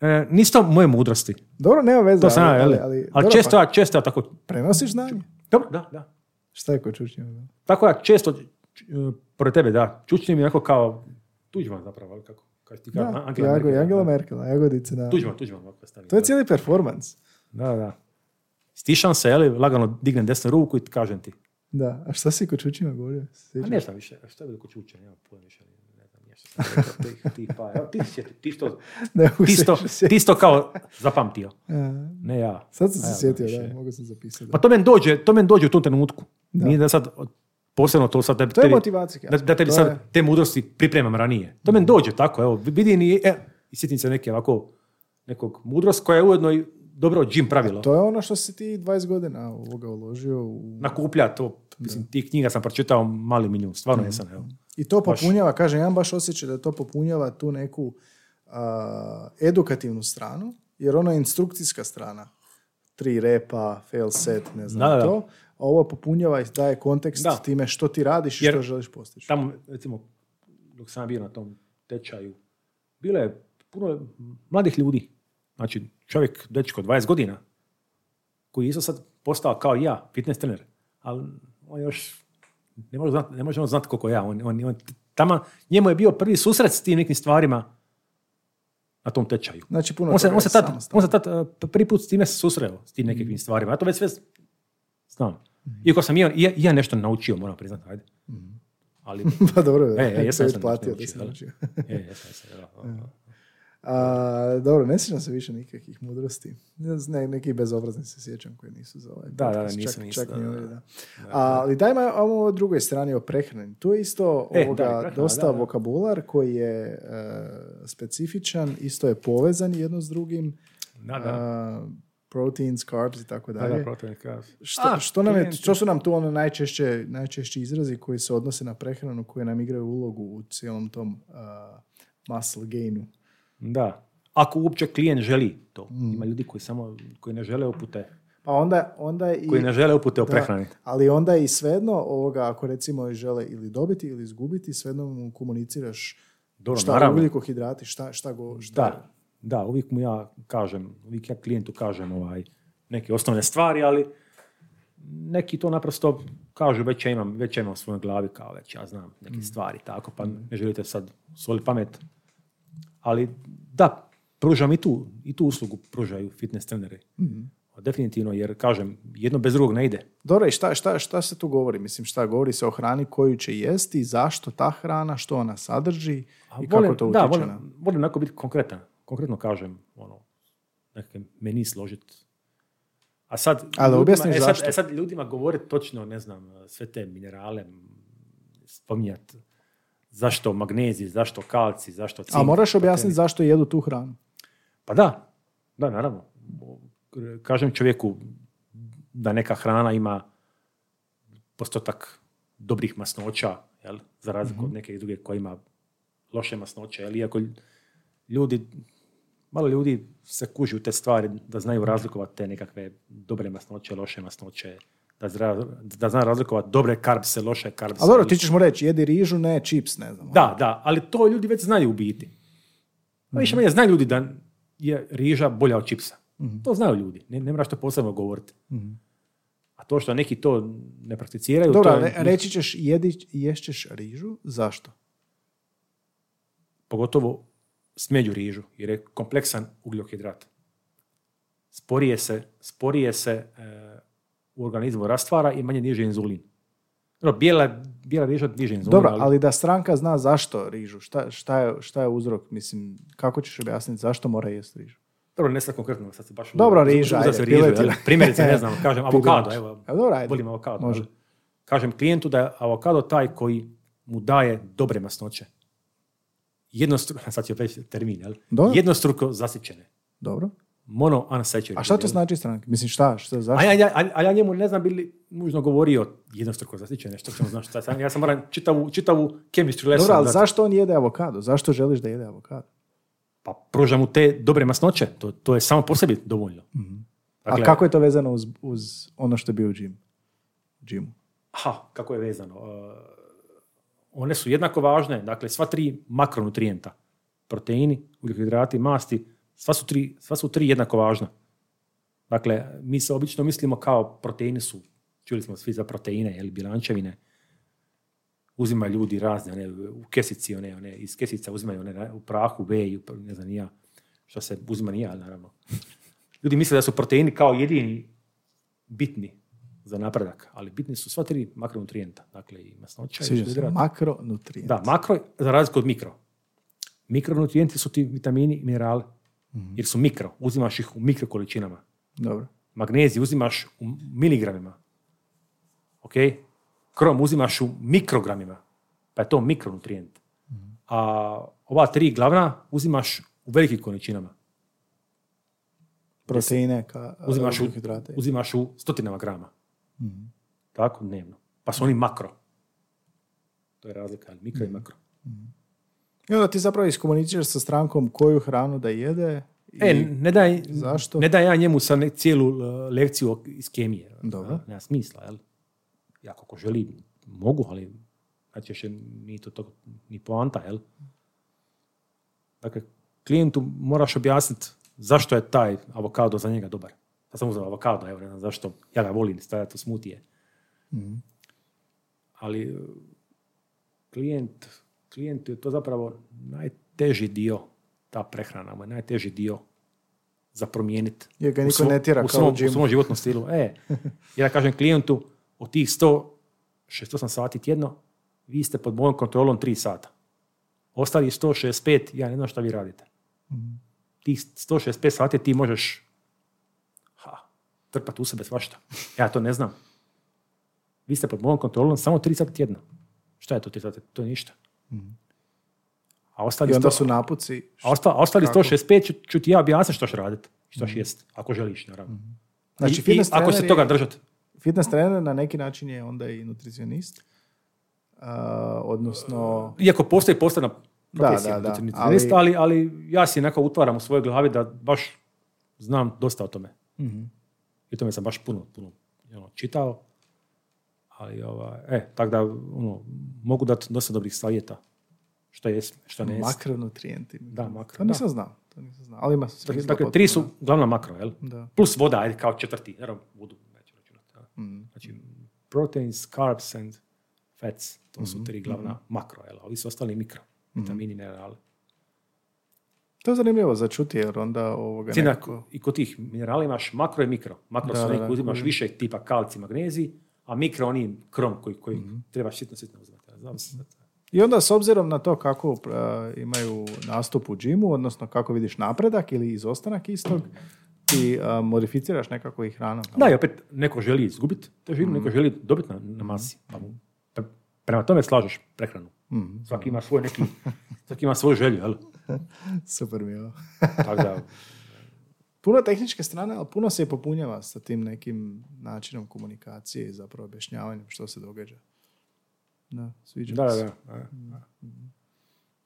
E, nisto moje mudrosti. Dobro, nema veze. To sam ali, ali, Ali, ali, dobro, često, pa, ja, često ja tako... prenosiš znanje. Dobro, da, da. Šta je kod Čučima? Tako ja često, e, pored tebe, da, čučnim i onako kao Tuđman zapravo, ali kako, kako ti kažeš, Da, Angela Jago, Merkel, Angela da. Merkel, jagodice na... Tuđman, Tuđman. To je cijeli performans. Da, da. Stišam se, jeli, lagano dignem desnu ruku i kažem ti. Da, a šta si kod Čučima govorio? A Sjećaš? ne znam više, šta je bilo kod čuča, nema pojma više, ne znam, nije što sam rekao, ti, ti, pa, evo, ti si sjetio, ti što, Ne mogu ti se sto, više sjetiti. ti sto kao zapamtio, A, ne ja. Sad sam A se ja sjetio, da, mogu sam zapisati. Pa to meni dođe, to meni dođe u tom trenutku. Nije da sad posebno to sad tebi, To je tebi- da, da tebi sad je- te mudrosti pripremam ranije. To meni dođe tako, evo, vidim i, e, i sjetim se neke ovako, nekog mudrost koja je ujedno i dobro gym pravilo. To je ono što si ti 20 godina ovoga uložio u... Nakuplja to, mislim, tih knjiga sam pročitao mali milijun, stvarno Mhm. jesam, evo. I to Baš. popunjava, kažem, ja baš osjećaj da to popunjava tu neku a, edukativnu stranu, jer ono je instrukcijska strana. Tri repa, fail set, ne znam Da, da, da. to. A ovo popunjava i daje kontekst Da. time što ti radiš i Jer- što želiš postići. Tamo, recimo, dok sam bio na tom tečaju, bilo je puno mladih ljudi. Znači, čovjek, dečko, 20 godina, koji je isto sad postao kao ja, fitness trener, ali on još ne može, znati, ne može on znati koliko ja. On, on, on, tamo, njemu je bio prvi susret s tim nekim stvarima na tom tečaju. Znači, puno On se, on se tad, on se tad uh, prvi put s time susreo, s tim nekakvim stvarima. Ja to već sve znam. Iako sam i ja, ja- ja nešto naučio, moram priznati, ajde. Ali, pa dobro, E, e, jesam, jesam platio naučio, naučio. je, jesam, jesam, da. A, dobro, ne sjećam se više nikakvih mudrosti. Ne, ne, neki bezobrazni se sjećam koji nisu za ovaj Da, da, podcast, nisam, čak, nisam, čak da, ni da, da. da. Ali dajmo ovo o drugoj strani o prehrani. Tu je isto E, ovoga, da, dosta da, da. vokabular koji je e, specifičan, isto je povezan jedno s drugim. Da, da. A, proteins, carbs i tako Da, da, dalje. protein carbs. Što, A, što, nam je, što su nam tu ono najčešće, najčešći izrazi koji se odnose na prehranu, koji nam igraju ulogu u cijelom tom uh, muscle gainu? Da. Ako uopće klijent želi to. Mm. Ima ljudi koji samo, koji ne žele upute, Pa onda, onda i... koji ne žele upute o Da, prehrani. ali onda i svejedno ovoga, ako recimo žele ili dobiti ili izgubiti, svejedno mu komuniciraš Dobro, šta naravno. ugljikohidrati, šta, šta go... Šta, Da, da, uvijek mu ja kažem, uvijek ja klijentu kažem ovaj, neke osnovne stvari, ali neki to naprosto kažu već ja imam, već ja imam u svojoj glavi kao već ja znam neke stvari tako, pa ne želite sad soli pamet. Ali da, pružam i tu, i tu uslugu pružaju fitness treneri. Definitivno, jer kažem, jedno bez drugog ne ide. Dobro, i šta, šta, šta se tu govori? Mislim, šta govori se o hrani koju će jesti, zašto ta hrana, što ona sadrži A i kako volim- to da, utječe volim, na... volim onako biti konkretan. Konkretno kažem, ono, neke meni složiti. A sad, Ali ljudima- objasniš e, sad, zašto. e, sad ljudima govore točno, ne znam, sve te minerale, spominjati zašto magnezij, zašto kalci, zašto cink. A moraš objasniti zašto jedu tu hranu. Pa da, da, naravno. Kažem čovjeku da neka hrana ima postotak dobrih masnoća, jel? za razliku od neke druge koja ima loše masnoće. Jel? Iako ljudi, malo ljudi se kuži u te stvari da znaju razlikovati te nekakve dobre masnoće, loše masnoće, da, zra, da zna razlikovati dobre karbse, loše karbse. A dobro, ti ćeš mu reći, jedi rižu, ne čips, ne znam. Da, da, ali to ljudi već znaju u biti. Pa više manje znaju ljudi da je riža bolja od čipsa. To znaju ljudi, ne, ne moraš to posebno govoriti. A to što neki to ne prakticiraju, Dobro, to je, re- reći ćeš, jedi, ješćeš rižu, zašto? pogotovo smeđu rižu, jer je kompleksan ugljkohidrat. Sporije se, sporije se e, u organizmu rastvara i manje diže inzulin. Dobro, bijela, bijela riža diže inzulin, Dobro, ali da stranka zna zašto rižu, šta, šta, je, šta je uzrok, mislim, kako ćeš objasniti zašto mora jesti rižu? Dobro, ne sad konkretno, sad se baš... Dobro, riža, ajde, rižu, jel? Primjerice, ne znam, kažem avokado, evo, A dobro, ajde. volim avokado. Može. Kažem klijentu da je avokado taj koji mu daje dobre masnoće. Jednostruko, sad ću već termin, jel? Dobro. Jednostruko zasićene. Dobro. Mono unsaturated. A šta to znači stranke? Mislim, šta, šta, A zašto? ja, ja, a ja njemu ne znam bili nužno govorio jednostruko zasićene, što ćemo znaš šta sam. Ja sam moram čitavu, čitavu chemistry lesson Dobro, ali zašto on jede avokado? Zašto želiš da jede avokado? Pa pružam mu te dobre masnoće, to, to je samo po sebi dovoljno. Dakle, A kako je to vezano uz, uz ono što je bio u džim? džimu? Aha, kako je vezano? Uh, one su jednako važne, dakle sva tri makronutrijenta, proteini, ugljikohidrati, masti, sva su, tri, sva su tri jednako važna. Dakle, mi se obično mislimo kao proteini su, čuli smo svi za proteine ili bilančevine, uzimaju ljudi razne, one, u kesici, one, one, iz kesica uzimaju one, u prahu, veju, ne znam ja, što se uzima ni ja, naravno. Ljudi misle da su proteini kao jedini bitni za napredak, ali bitni su sva tri makronutrijenta, dakle i masnoća i Sviđa se. ugljikohidrati. Makronutrijent. Da, makro za razliku od mikro. Mikronutrijenti su ti vitamini i minerali, jer su mikro, uzimaš ih u mikro količinama. Dobro. Magnezij uzimaš u miligramima. Ok? Krom uzimaš u mikrogramima. Pa je to mikronutrijent. A ova tri glavna uzimaš u velikim količinama. Proteine, ka, Uzimaš u, uzimaš u stotinama grama. Tako, dnevno. Pa su oni makro. To je razlika, ali mikro i makro. I onda ti zapravo iskomuniciraš sa strankom koju hranu da jede. I... E, ne daj, Zašto? ne daj ja njemu sa ne, cijelu uh, lekciju o- iz kemije. Dobro. A, Nema smisla, jel? Ja kako želi, mogu, ali najčešće nije to, to ni poanta, jel? Dakle, klijentu moraš objasniti zašto je taj avokado za njega dobar. Ja sam uzeo avokado, evo, ne znam zašto, ja ga volim stavljati u smutije. Ali uh, klijent, klijentu je to zapravo najteži dio, ta prehrana mu je najteži dio za promijeniti. Jer ga niko svom- ne tjera u kao svom, u džimu. u svom životnom stilu. E, ja kažem klijentu, od tih 168 sati tjedno, vi ste pod mojom kontrolom 3 sata. Ostali 165, ja ne znam šta vi radite. Tih 165 sati ti možeš ha, trpati u sebe svašta. Ja to ne znam. Vi ste pod mojom kontrolom samo 3 sata tjedno. Šta je to 3 sata? To je ništa. A ostali, onda 100 su napuci. a osta- a ostali Kako? 165 ću, ću ti ja objasniti što ćeš raditi. Što još jest, ako želiš, naravno. Znači, I- I, ako se toga držati. Fitness trener na neki način je onda i nutricionist. A, odnosno, Iako postoji posebna profesija da, da, nutricionista, ali, ali ja si nekako utvaram u svojoj glavi da baš znam dosta o tome. Mhm. I o tome sam baš puno, puno ono, čitao. Ali, ovaj, e, tako da, ono, mogu dati dosta dobrih savjeta. Što je, što ne makronutrijenti. Da, makro, To nisam znao. To nisam znao. Ali ima Dakle, potpuno, tri su glavna makro, jel? Da. Plus voda, ajde, kao četvrti. Naravno, vodu neću računati. Mhm. Znači, proteins, carbs and fats. To Mhm, su tri glavna makro, jel? Ovi su ostali mikro. Vitamini, minerali. To je zanimljivo za čuti, jer onda ovoga Cijena, nekako... I kod tih minerala imaš makro i mikro. Makro Da, su neki uzimaš više tipa kalci, magnezij, a mikro oni krom koji, koji Mhm. trebaš sitno, sitno uzimati. Znam se. I onda s obzirom na to kako uh, imaju nastup u džimu, odnosno kako vidiš napredak ili izostanak istog, ti uh, modificiraš nekako i hranom. Da, i opet neko želi izgubiti težinu, Mhm. neko želi dobiti na, na masi. Pa pre- prema tome slažeš prehranu. Mhm. Svaki ima svoj neki, svaki ima svoju želju, jel? Super mi je ovo. Tako da, Puno tehničke strane, ali puno se i popunjava sa tim nekim načinom komunikacije i zapravo objašnjavanjem što se događa. Da, sviđa da, mi da, se. da.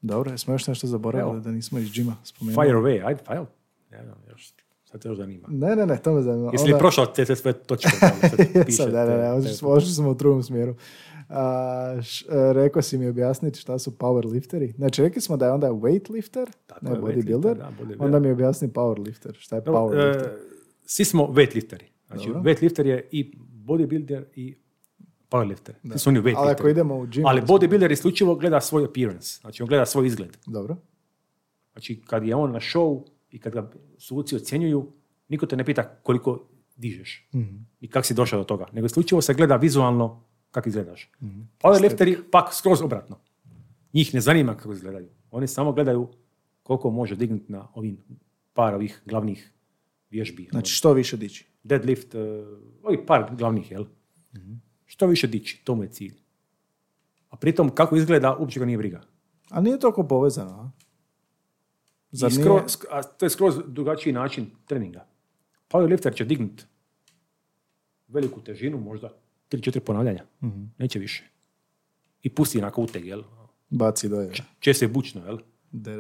Dobro, jesmo još nešto zaboravili da nismo iz džima spomenuli? Fire away, ajde. Ne znam, još, sad te još zanima. Ne, ne, ne, to me zanima. Jesi li Onda- prošao te, te sve točke? Jesam, ne, ne, ne, te- smo, u drugom smjeru. A, š- e, rekao si mi objasniti šta su powerlifteri. Znači, rekli smo da je onda weightlifter, Tako ne je, bodybuilder. weightlifter, da, bodybuilder. Onda mi objasni powerlifter. Šta je Dobro, powerlifter? e, svi smo weightlifteri. Znači, Dobro. weightlifter je i bodybuilder i powerlifter. Svi su oni weight Ali ako idemo u gym... Ali bodybuilder isključivo gleda svoj appearance, znači on gleda svoj izgled. Dobro. Znači kad je on na show i kad ga suci ocjenjuju, niko te ne pita koliko dižeš Mhm. i kako si došao do toga, nego isključivo se gleda vizualno kako izgledaš. Mhm. Powerlifteri pak skroz obratno. Njih ne zanima kako izgledaju. Oni samo gledaju koliko može dignuti na ovim par ovih glavnih vježbi. Znači, što više dići. deadlift, uh, ovih par glavnih, jel? Što više dići, to mu je cilj. A pritom kako izgleda, uopće ga nije briga. A nije toliko povezano, a? I Zar nije- skroz, sk- a to je skroz drugačiji način treninga. Powerlifter će dignut veliku težinu, možda 3-4 ponavljanja. Mhm. Neće više. I pusti onako uteg, jel? Baci. Često je bučno, jel?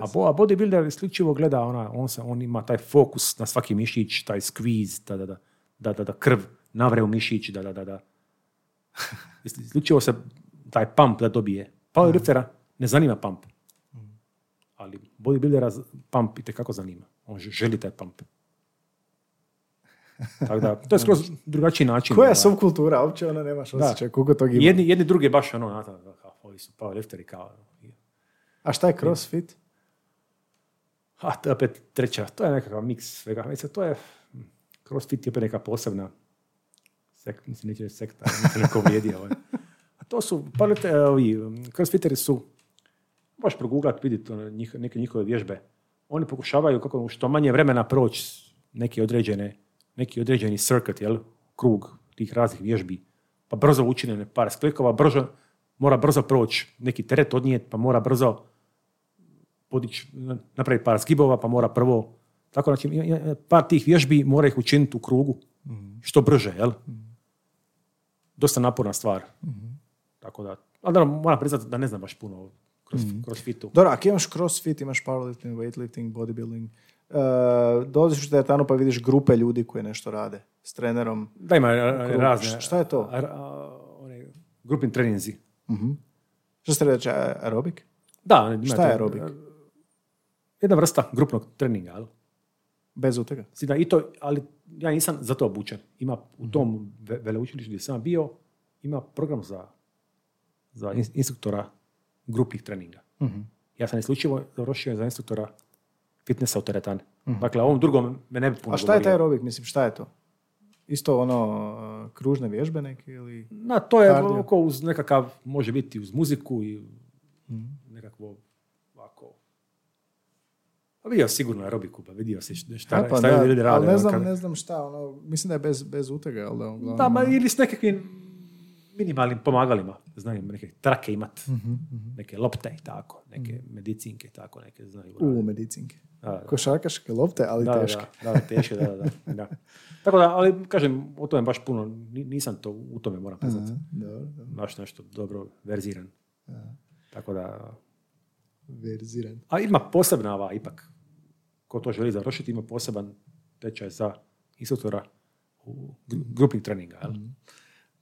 A, se. bo, a bodybuilder isključivo gleda, ona, on, se, on ima taj fokus na svaki mišić, taj squeeze, da, da, da, da, da, da krv navre u mišić, da, da, da, da. Isključivo se taj pump da dobije. Powerliftera ne zanima pump. Ali bodybuildera pump i tekako zanima. On želi taj pump. Tako da, to je skroz drugačiji način. Koja je subkultura? Uopće ona nemaš osjećaj. Koliko tog ima? Jedni, jedni drugi baš ono, znate, kao, ovi su powerlifteri kao, A šta je crossfit? A to je opet treća, to je nekakav miks svega. Mislim, to je, crossfit je opet neka posebna sek, mislim, neće sekta, nisam neko vrijedio. Ovaj. A to su, gledajte, ovi, crossfiteri su, možeš proguglat, vidjeti ono, njih, neke njihove vježbe. Oni pokušavaju kako što manje vremena proći neki određene, neki određeni circuit, jel, krug tih raznih vježbi, pa brzo učinjene par sklikova, brzo, mora brzo proći neki teret odnijet, pa mora brzo podići, napraviti par skibova, pa mora prvo, tako znači, par tih vježbi mora ih učiniti u krugu, što brže, jel? Dosta naporna stvar. Tako da, ali da, moram priznati da ne znam baš puno o cross, crossfitu. Dobro, ako imaš crossfit, imaš powerlifting, weightlifting, bodybuilding, uh, dolaziš u teretanu pa vidiš grupe ljudi koji nešto rade s trenerom. Da ima Krug. razne... Šta je to? a- a- one grupni treninzi. Što ste reći, aerobik? Da, Šta je aerobik? Jedna vrsta grupnog treninga, jel? Bez utega. Si da, i to, ali ja nisam za to obučen. Ima u tom ve- veleučilištu gdje sam bio, ima program za, za ins- instruktora grupnih treninga. Ja sam isključivo završio za instruktora fitnessa u teretani. Dakle, ovom drugom me ne bi puno A šta je taj aerobik? Mislim, šta je to? Isto ono, uh, kružne vježbe neke ili... Na, to je oko uz nekakav, može biti uz muziku i nekakvo ovako... Pa vidio si sigurno aerobiku, pa vidio si šta, šta, A, pa šta da, ljudi rade. ali ne ono, znam, kad- ne znam šta, ono, mislim da je bez, bez utega, ali da, uglavnom, Da, ma ono- ili s nekakvim, minimalnim pomagalima. Znaju neke trake imat, Mhm, neke lopte i tako, neke medicinke i tako, neke znaju. U, medicinke. Da, da. Košarkaške lopte, ali da, teške. Da, da, teške, da, da, da, da. Tako da, ali kažem, o tome baš puno, ni- nisam to u tome, moram priznati. Aha. Baš nešto dobro verziran. Tako da, Verziran. a ima posebna ova, ipak, ko to želi završiti, ima poseban tečaj za instruktora u gru- grupnih treninga. Jel?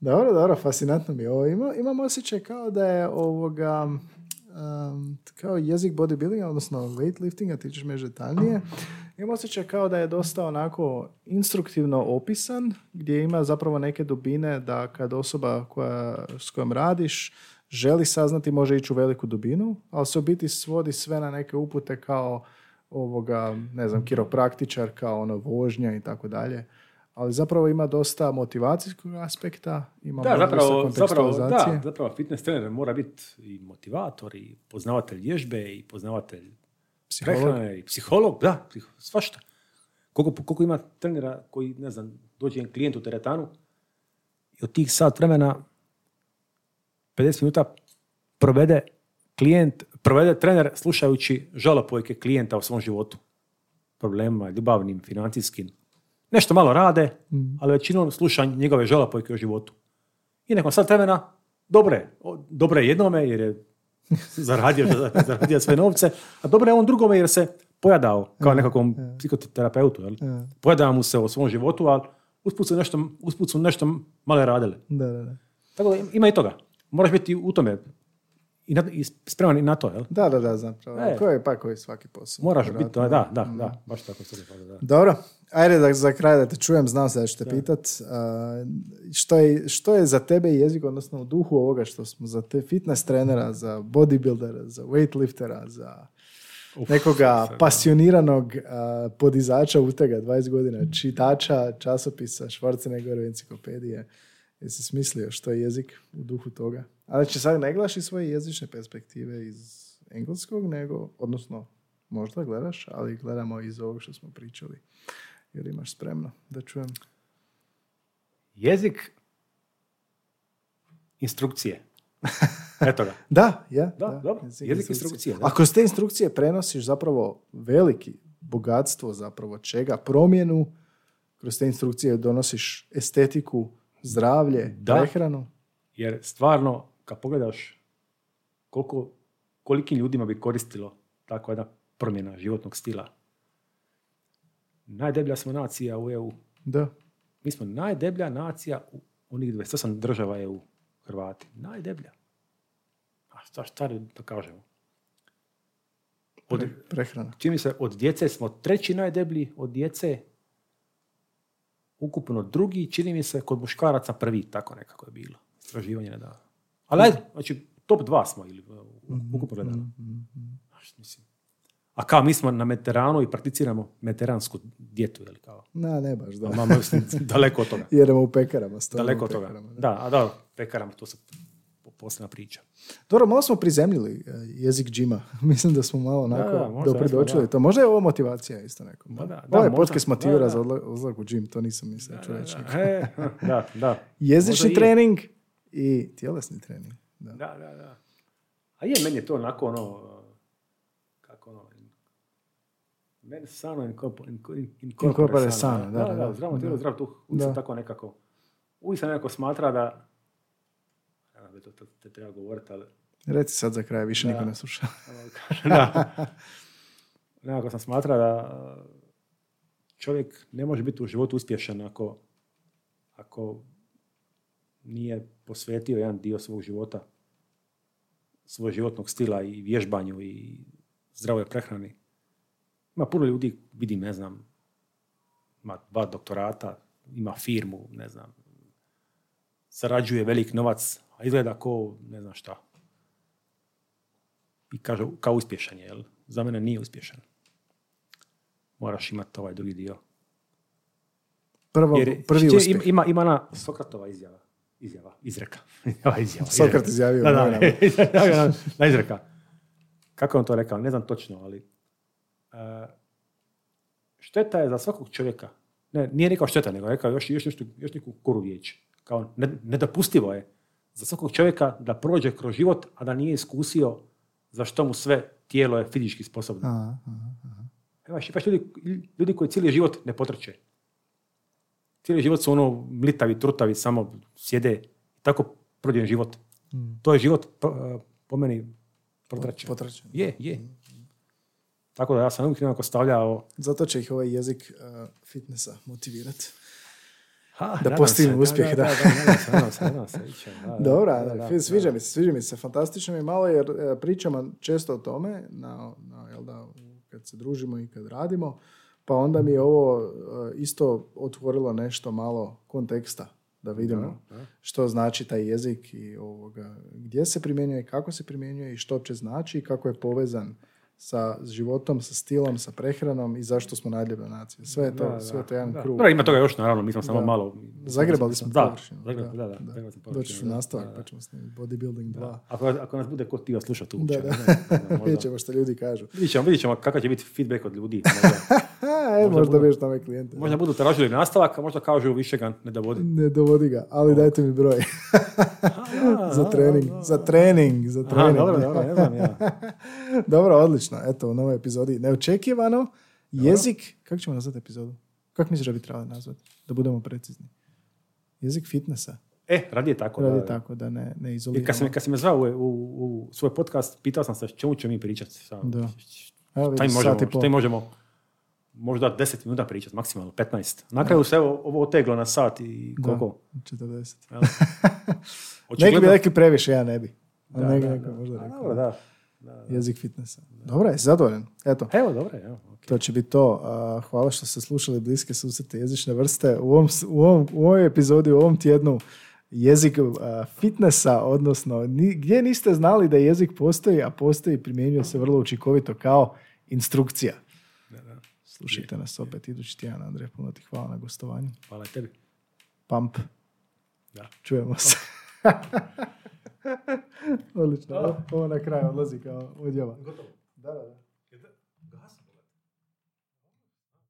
Dobro, dobro, fascinantno mi je ovo. Ima, imam osjećaj kao da je ovoga, um, kao jezik bodybuildinga, odnosno weightliftinga, ti ćeš me detaljnije. Imam osjećaj kao da je dosta onako instruktivno opisan, gdje ima zapravo neke dubine da kad osoba koja, s kojom radiš želi saznati, može ići u veliku dubinu, ali se u biti svodi sve na neke upute kao ovoga, ne znam, kiropraktičar, kao ono vožnja i tako dalje. Ali zapravo ima dosta motivacijskog aspekta, ima Da, zapravo, zapravo, da, zapravo fitness trener mora biti i motivator, i poznavatelj vježbe, i poznavatelj Psiholog. prehrane, i psiholog, da, svašta. Koliko, koliko ima trenera koji, ne znam, dođe klijent u teretanu i od tih sat vremena 50 minuta provede klijent, provede trener slušajući žalopojke klijenta u svom životu. Problemima, ljubavnim, financijskim. Nešto malo rade, ali većinom sluša njegove žalopojke o životu. I nakon sat vremena, dobre, o, dobre je jednome jer je zaradio, zaradio sve novce, a dobro je on drugome jer se pojadao kao nekakvom psihoterapeutu. Jel? Ja. Pojadao mu se o svom životu, ali usput su nešto, usput su nešto malo radili. Da, da, da. Tako da ima i toga. Moraš biti u tome i, na, i spreman i na to, jel? Da, da, da, zapravo. E. Ko je pa koji svaki posao? Moraš Vjerojatno. biti, da, da, da, baš tako se da, da. Dobro, ajde da za kraj da te čujem, znam se da ću te pitat. a, što, je, što je za tebe jezik, odnosno u duhu ovoga što smo za te fitness trenera, za bodybuildera, za weightliftera, za nekoga pasioniranog a, podizača utega 20 godina, čitača časopisa, Schwarzeneggerove enciklopedije. Jesi smislio što je jezik u duhu toga? Ali će sad ne gledaš svoje jezične perspektive iz engleskog, nego, odnosno možda gledaš, ali gledamo iz ovog što smo pričali. Jer imaš spremno da čujem. Jezik instrukcije. Eto ga. Da, ja. Da, dobro. Jezik instrukcije, da. A kroz te instrukcije prenosiš zapravo veliki bogatstvo zapravo čega? Promjenu, kroz te instrukcije donosiš estetiku, zdravlje, Da. prehranu. Jer stvarno, kad pogledaš koliko, kolikim ljudima bi koristilo takva jedna promjena životnog stila. Najdeblja smo nacija u EU. Da. Mi smo najdeblja nacija u onih 28 država EU. Hrvati. Najdeblja. A šta, šta da kažemo? Od, Pre- prehrana. čini se, od djece smo treći najdeblji, od djece ukupno drugi, čini mi se, kod muškaraca prvi, tako nekako je bilo. Istraživanje nedavno. Ali ajde, znači, top dva smo, ili uh, ukupno gledano. Mislim. A kao mi smo na Mediteranu i prakticiramo mediteransku djetu, ili kao? Na, ne baš, da. Mislim, daleko od toga. Jedemo u pekarama. Daleko od toga. pekarama, da. Da, a da, pekarama, to se posebna priča. Dobro, malo smo prizemljili e, jezik džima. Mislim da smo malo onako Da, možda da. to. Možda je ovo motivacija isto nekom. Da, da, Ovo je podcast motivira Da, da. za odla- odlazak u džim, to nisam mislio. E, da, da. Jezični Možda i je. trening i tjelesni trening. Da. Da, da, da. A je, meni je to onako ono, kako ono, meni sano in, in, in, Incorpore sano, da, da, da, da, da. zdravo tijelo, Da. zdrav duh. Uvijek Da. tako nekako, uvijek sam nekako smatra da, znam, to, to, to treba govoriti, ali Reci sad za kraj, više Da. niko ne sluša. da. Nekako sam smatra da čovjek ne može biti u životu uspješan ako, ako nije posvetio jedan dio svog života svog životnog stila i vježbanju i zdravoj prehrani. Ima puno ljudi, vidim, ne znam, ima dva doktorata, ima firmu, ne znam, zarađuje velik novac, a izgleda ko ne znam šta. I kaže, kao uspješan je, jel? Za mene nije uspješan. Moraš imati ovaj drugi dio. Prvo, Jer prvi će- uspjeh. ima, ima, ona Sokratova izjava. Izjava, izreka. Ova izjava, Sokrat izjavio Da, da, da, da, izreka. Kako je on to rekao? Ne znam točno, ali e, šteta je za svakog čovjeka. Ne, nije rekao šteta, nego rekao još, još, nešto, još neku koru riječ. Kao ne- nedopustivo je za svakog čovjeka da prođe kroz život, a da nije iskusio za što mu sve tijelo je fizički sposobno. Aha, aha. Imaš ljudi, ljudi koji cijeli život ne potrče. Cijeli život su ono mlitavi, trutavi, samo sjede. Tako prođen život. To je život po, po meni. Potračen. Je, je. Tako da ja sam uvijek nekako stavljao... Zato će ih ovaj jezik uh, fitnessa motivirati. Ha, Da postignu se, uspjeh, da. Da, Dobra, sviđa mi se, sviđa mi se. Fantastično mi je malo jer e, pričamo često o tome, na, na, jel da, kad se družimo i kad radimo, pa onda mi je ovo e, isto otvorilo nešto malo konteksta da vidimo Da, da. što znači taj jezik i ovoga, gdje se primjenjuje, kako se primjenjuje i što će znači i kako je povezan sa životom, sa stilom, sa prehranom i zašto smo nadljubna nacija. Sve je to, Da, sve je da, to jedan da. krug. Dobro, ima toga još, naravno, mi smo samo Da. malo... Zagrebali smo da, površinu. Zagreb, da, da, zagrebali smo Doći ću da, nastavak da, pa da. ćemo snimiti Bodybuilding 2. Ako, ako nas bude ko tiva slušati uopće. Da, da. ne znam, ne znam, možda- Vidjet ćemo što ljudi kažu. Vidjet ćemo, vidjet ćemo kakav će biti feedback od ljudi. Možda, e, Možda možda budu- biješ tome klijente. možda budu tražili nastavak, a možda kažu više ga ne dovodi. Ne dovodi ga, ali dajte mi broj. za trening, za trening, za Aha, trening. dobro, dobro, Dobro, odlično. Eto, u novoj epizodi. Neočekivano, jezik, kako ćemo nazvati epizodu? Kako misliš da bi trebali nazvati? Da budemo precizni. Jezik fitnessa. E, radi je tako. Radi da, da. tako da ne, ne izoliramo. kad si, me- kad si me zvao u, u, u svoj podcast, pitao sam se čemu ćemo mi pričati. Šta, Da. šta Evo im vidiš, možemo, šta im možemo možda 10 minuta pričati, maksimalno 15. Na kraju se evo, ovo oteglo na sat i Da, koliko? 40. Jel? Neki bi rekli previše, ja ne bi. Da, neki da, da. možda A, rekao. dobro, da. Da, da. Jezik fitnessa. Dobro, jesi zadovoljan? Eto, Evo, dobro, evo. ok. to će biti to. Hvala što ste slušali bliske susrete jezične vrste. U, ovom, u, ovom, u ovoj epizodi, u ovom tjednu jezik fitnessa, odnosno ni, gdje niste znali da jezik postoji, a postoji i primjenjuje se vrlo učinkovito kao instrukcija. Slušajte nas opet idući tjedan, Andrej, puno ti hvala na gostovanju. Hvala tebi. Pump. Da. Čujemo se. Odlično. Ovo na kraju odlazi kao odjava. Gotovo. Da, da, da.